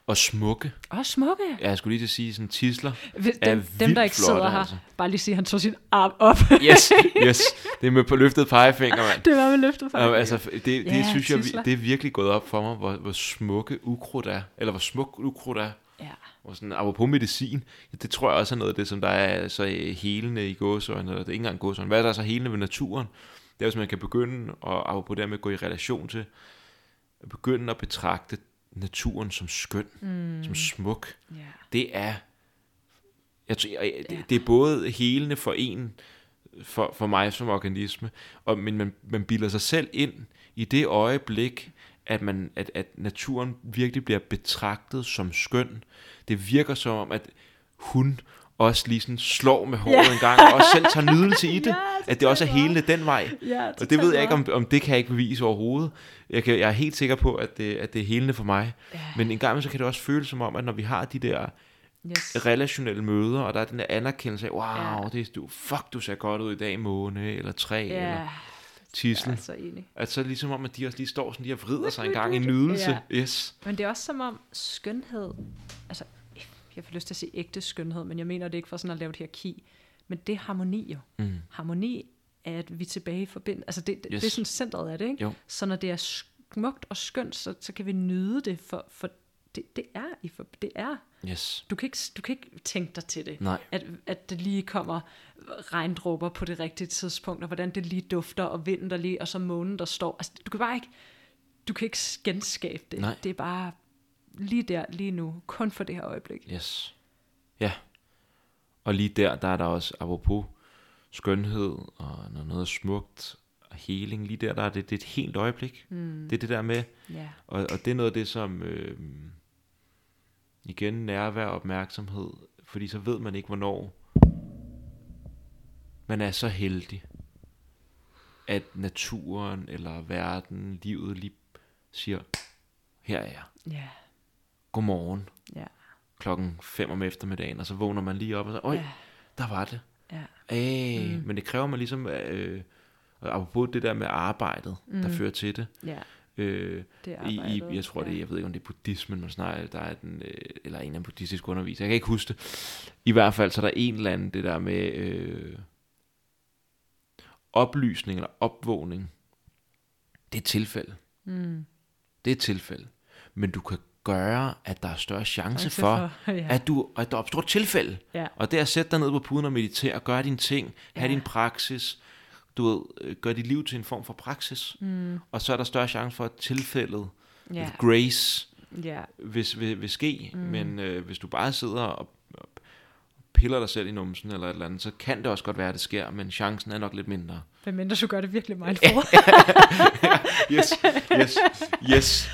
Og smukke. Og smukke. Ja, jeg skulle lige til at sige sådan tisler. Hvis er dem, dem, der ikke flotte, sidder her, altså. bare lige sige, at han tog sin arm op. Yes, yes. Det er med på løftet pegefinger, mand. det var med løftet. Ja, altså, det, det Ja, synes jeg, tidsler. vi- det er virkelig gået op for mig, hvor, hvor smukke ukrudt er. Eller hvor smuk ukrudt er. ja. Og sådan, apropos medicin, ja, det tror jeg også er noget af det, som der er så øh, helende i gåsøjne, eller det er ikke engang gåsøjne. Hvad er der så helende ved naturen? Det er, hvis man kan begynde, og apropos det med at gå i relation til, at begynde at betragte naturen som skøn, Mm. som smuk. ja. Det er, jeg, tror, jeg, det, det er både helende for en, for, for mig som organisme, og, men man, man bilder sig selv ind i det øjeblik, at, man, at, at naturen virkelig bliver betragtet som skøn. Det virker som om, at hun også lige sådan slår med håret Ja. en gang, og også selv tager nydelse i det. Ja, at det også er helende den vej. Ja, Og det ved jeg ikke, om, om det kan jeg ikke bevise overhovedet. Jeg, kan, jeg er helt sikker på, at det, at det er helende for mig. Ja. Men en gang så kan det også føles som om, at når vi har de der Yes. relationelle møder, og der er den der anerkendelse af, wow, Ja. det er, du, fuck, du ser godt ud i dag, måne, eller træ, Ja, eller tissel. er så enig. At så ligesom om, at de også lige står sådan, de har vrider sig en gang i nydelse. Ja. Yes. Men det er også som om skønhed, altså jeg får lyst til at sige ægte skønhed, men jeg mener det ikke for sådan at lave et hierarki, men det er harmoni jo. Mm. Harmoni er, at vi er tilbage i forbindelse, altså det, yes. Det er sådan centret af det, ikke? Jo. Så når det er smukt og skønt, så, så kan vi nyde det, for, for det, det er i for, det er. Yes. Du kan, ikke, du kan ikke tænke dig til det. Nej. At, at det lige kommer regndråber på det rigtige tidspunkt, og hvordan det lige dufter, og vinden der lige, og så månen der står. Altså, du kan bare ikke, du kan ikke genskabe det. Nej. Det er bare lige der, lige nu, kun for det her øjeblik. Yes. Ja. Og lige der, der er der også, apropos skønhed, og noget er smukt, og heling, lige der, der er det, det er et helt øjeblik. Mm. Det er det der med, Ja. Og, og det er noget af det, som øh, igen nærvær og opmærksomhed, fordi så ved man ikke, hvornår man er så heldig, at naturen eller verden, livet lige siger, her er jeg, Ja. Godmorgen, Ja. klokken 5 om eftermiddagen, og så vågner man lige op og så, øj, Ja. der var det. Ja. Æh, Mm. Men det kræver man ligesom, øh, apropos det der med arbejdet, mm. der fører til det, Ja. øh, Det i, jeg tror ja. det, jeg ved ikke om det er buddhismen, man snakker, der er den, øh, eller en af buddhistisk underviser, jeg kan ikke huske det. I hvert fald, så er der en eller anden, det der med øh, oplysning eller opvågning. Det er tilfælde. Mm. Det er et tilfælde. Men du kan gøre, at der er større chance for, for, ja. at, du, at der opstår et tilfælde. Ja. Og det er at sætte dig ned på puden og meditere, og gøre dine ting, have Ja. din praksis, du ved, øh, gør dit liv til en form for praksis. Mm. Og så er der større chance for, at tilfældet, Ja. grace, Ja, hvis vil, vil ske, Mm. men øh, hvis du bare sidder og piller dig selv i numsen eller et eller andet, så kan det også godt være, at det sker, men chancen er nok lidt mindre. hvad mindre du gør det virkelig mindful. Yes, yes, yes.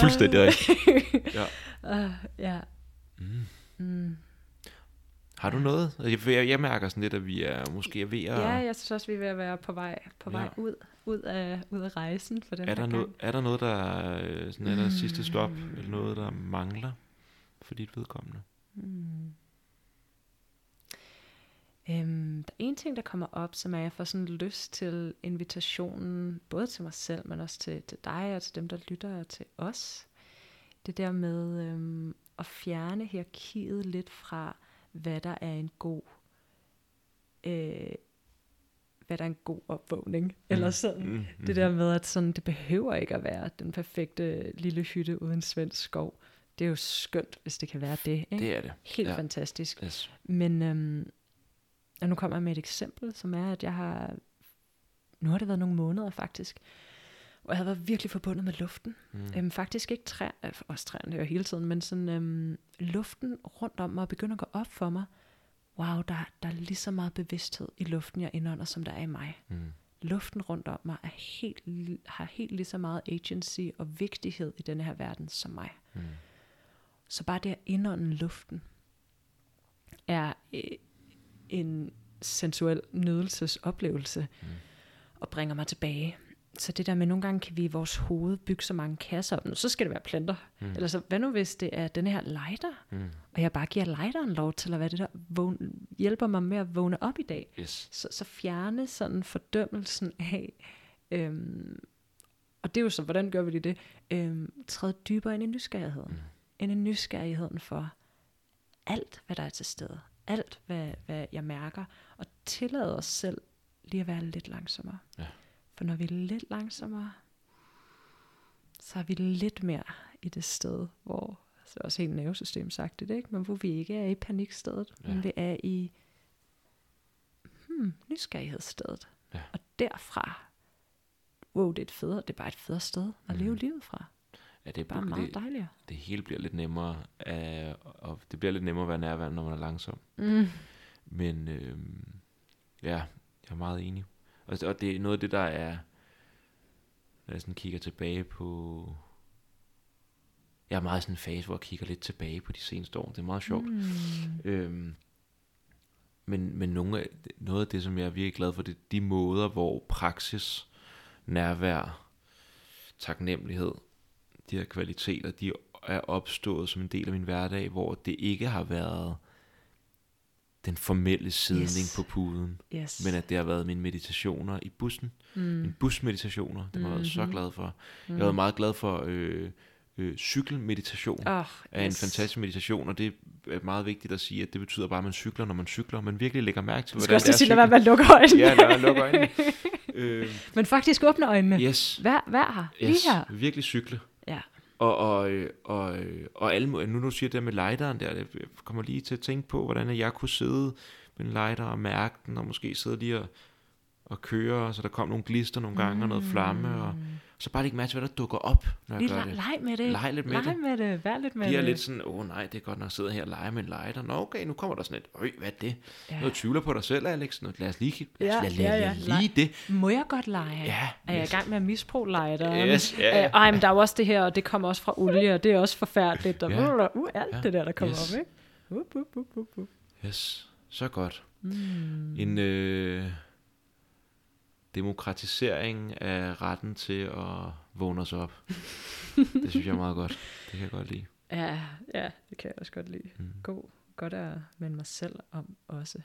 Fuldstændig rigtigt. Ja. uh, ja. Mm. Mm. Har du noget? Altså, Jeg, jeg mærker sådan lidt, at vi er måske er ved at... Ja, jeg synes også, vi er ved at være på vej, på vej Ja. ud, ud, af, ud af rejsen for den er, der noget, er der noget, der er, øh, sådan, er der sidste stop, Mm. eller noget, der mangler for dit vedkommende? Mm. Øhm, der er en ting, der kommer op, som er, at jeg får sådan lyst til invitationen, både til mig selv, men også til, til dig og til dem, der lytter og til os. Det der med øhm, at fjerne hierarkiet lidt fra, hvad der er en god, øh, hvad der er en god opvågning, eller sådan. Mm, Det der med, at sådan, det behøver ikke at være den perfekte lille hytte uden svensk skov. Det er jo skønt, hvis det kan være det. Ikke? Det er det. Helt ja. fantastisk. Yes. Men øhm, og nu kommer jeg med et eksempel, som er, at jeg har, nu har det været nogle måneder faktisk, hvor jeg har været virkelig forbundet med luften. Mm. Øhm, faktisk ikke træ, øh, også træerne er jo hele tiden, men sådan øhm, luften rundt om mig begynder at gå op for mig. Wow, der, der er lige så meget bevidsthed i luften, jeg indånder, som der er i mig. Mm. Luften rundt om mig er helt, har helt lige så meget agency og vigtighed i denne her verden som mig. Mm. Så bare det at indånde luften er øh, en sensuel nydelsesoplevelse Mm. og bringer mig tilbage. Så det der med, nogle gange kan vi i vores hoved bygge så mange kasser op. Så skal det være planter. Mm. Eller så, hvad nu hvis det er den her lighter, Mm. og jeg bare giver lighteren lov til at være det der, vågne, hjælper mig med at vågne op i dag. Yes. Så, så fjerne sådan fordømmelsen af, øhm, og det er jo så, hvordan gør vi lige det? Øhm, træde dybere ind i nysgerrigheden. Mm. Ind i nysgerrigheden for alt, hvad der er til stede. Alt, hvad, hvad jeg mærker. Og tillade os selv lige at være lidt langsommere. Ja. For når vi er lidt langsommere, så er vi lidt mere i det sted, hvor, så er også helt nervesystem sagt det, ikke? men hvor vi ikke er i panikstedet, ja. Men vi er i hmm, nysgerrighedsstedet. Ja. Og derfra, wow, det er, et federe, det er bare et federe sted at leve Mhm. livet fra. Ja, det Det bare det, meget dejligere. det hele bliver lidt nemmere, af, og det bliver lidt nemmere at være nærværende, når man er langsom. Mm. Men øhm, ja, jeg er meget enig. Og, og det er noget af det, der er, når jeg sådan kigger tilbage på... Jeg er meget i sådan en fase, hvor jeg kigger lidt tilbage på de seneste år. Det er meget sjovt. Mm. Øhm, men men nogle af, noget af det, som jeg er virkelig glad for, det er de måder, hvor praksis, nærvær, taknemmelighed, de her kvaliteter, de er opstået som en del af min hverdag, hvor det ikke har været den formelle sidning Yes. yes. på puden, Yes. men at det har været mine meditationer i bussen. mm. Mine busmeditationer, det har jeg været så Mhm. glad for. Mm. Jeg har været meget glad for øh, øh, cykelmeditation oh, er en fantastisk meditation, og det er meget vigtigt at sige, at det betyder bare, at man cykler, når man cykler. Man virkelig lægger mærke til, Du skal hvordan også det er lige sige, at lad være med at lukke øjnene. cykle. Ja, lad være lukke øjnene. øh, Men faktisk åbne øjnene. yes, Vær, vær her. Lige yes, her. virkelig cykle. Og, og, øh, og, øh, og alle, nu nu du siger det med lighteren der, jeg kommer lige til at tænke på, hvordan jeg kunne sidde med en lighter og mærke den, og måske sidde lige og, og køre, så der kom nogle glister nogle gange, og noget flamme, og mm så bare lægge mærke til, hvad der dukker op, når jeg Lige gør leg, det. leg med det. Leg lidt med leg det. med det. Vær lidt med Bliver det. lidt sådan, åh oh, nej, det er godt nok at sidde her og lege med en lighter. Nå okay, nu kommer der sådan et, øj, hvad er det? Ja. Noget tvivler på dig selv, Alex. Nå, lad os lige, lad, Ja, os- lad, lad, ja, ja. lad lige det. Må jeg godt lege? Ja, Er jeg i gang med at misbruge lighteren? Yes, ja, ja. Øh, ej, men der er jo også det her, og det kommer også fra olie, og det er også forfærdeligt. Og Ja. uh, uh, alt Ja. det der, der kommer Yes. op, ikke? Up, up, up, up, up. Yes, så godt. Mm. En øh, demokratisering af retten til at vågne os op. det synes jeg er meget godt. Det kan jeg godt lide. Ja, ja, det kan jeg også godt lide. Mm. God, godt at minde mig selv om også.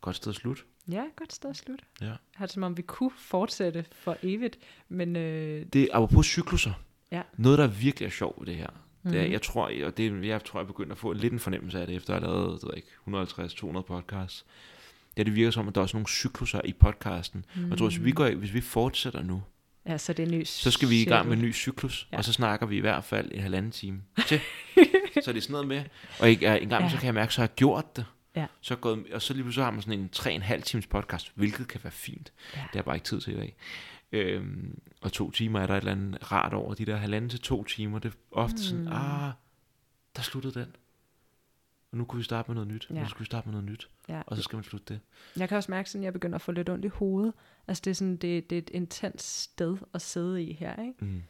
Godt sted at slutte. Ja, godt sted at slutte. Ja. Jeg har det som om, vi kunne fortsætte for evigt, men øh, Det er apropos cykluser. Ja. Noget, der virkelig er sjovt ved det her. Mm. Det er, Mhm. jeg tror, og det, er- jeg tror, jeg begynder at få lidt en fornemmelse af det, efter at have lavet, ved ikke, 150-200 podcasts. Ja, det virker som, at der er også nogle cykluser i podcasten. Mm. Og jeg tror, hvis vi, går, hvis vi fortsætter nu, ja, så det er ny så skal vi i gang med en ny cyklus, Ja. og så snakker vi i hvert fald en halvanden time til. så er det sådan noget med, og ikke, en gang ja. Så kan jeg mærke, så har jeg gjort det. Ja. Så gået, og så lige pludselig har man sådan en 3,5 times podcast, hvilket kan være fint. Ja. Det har bare ikke tid til i dag. Øhm, og to timer er der et eller andet rart over. De der halvanden til to timer, det er ofte sådan, Mm. ah, der sluttede den. Nu kunne vi starte med noget nyt. Ja. Nu skal vi starte med noget nyt. Ja. Og så skal man slutte det. Jeg kan også mærke, sådan, at jeg begynder at få lidt ondt i hovedet. Altså det er, sådan, det, det er et intens sted at sidde i her, ikke? Mm.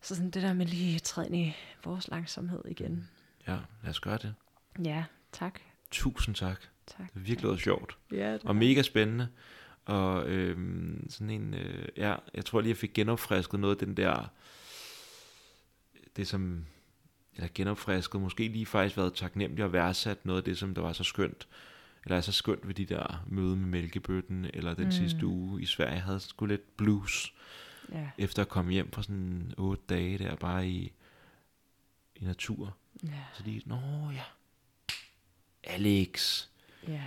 Så sådan det der med lige træde ind i vores langsomhed igen. Ja, lad os gøre det. Ja, tak. Tusind tak. Tak. Det har virkelig været sjovt. Ja, det Og mega spændende. Og øhm, sådan en, øh, ja, jeg tror lige, jeg fik genopfrisket noget af den der, det som, eller genopfrisket, måske lige faktisk været taknemmelig og værdsat noget af det, som der var så skønt, eller er så skønt ved de der møde med mælkebøtten, eller den Mm. mm. sidste uge i Sverige. Jeg havde sgu lidt blues, Ja, efter at komme hjem fra sådan otte dage der, bare i, i natur. ja, Så lige, nå ja, Alex, ja,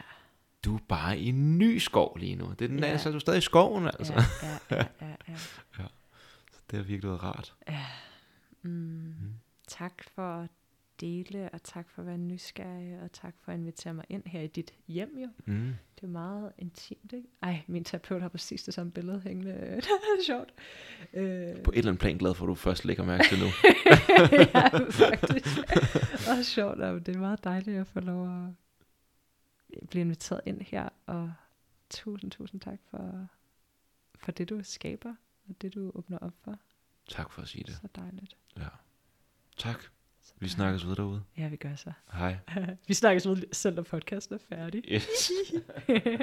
du er bare i en ny skov lige nu. Det er den Ja. der, så er du stadig i skoven, altså. ja, ja, ja, ja, ja. Det har virkelig været rart. ja. Mm. Tak for at dele, og tak for at være nysgerrig, og tak for at invitere mig ind her i dit hjem jo. Mm. Det er meget intimt, ikke? Ej, min terapeut har præcis det samme billede hængende. det er sjovt. Øh, På et eller andet plan glad for, at du først lægger mærke til nu. ja, faktisk. Og sjovt, og det er meget dejligt at få lov at blive inviteret ind her, og tusind, tusind tak for, for det, du skaber, og det, du åbner op for. tak for at sige det. Så dejligt. Ja. Tak. Vi snakkes ved derude. Ja, vi gør så. Hej. vi snakkes ved, selv når podcasten er færdig. Yes.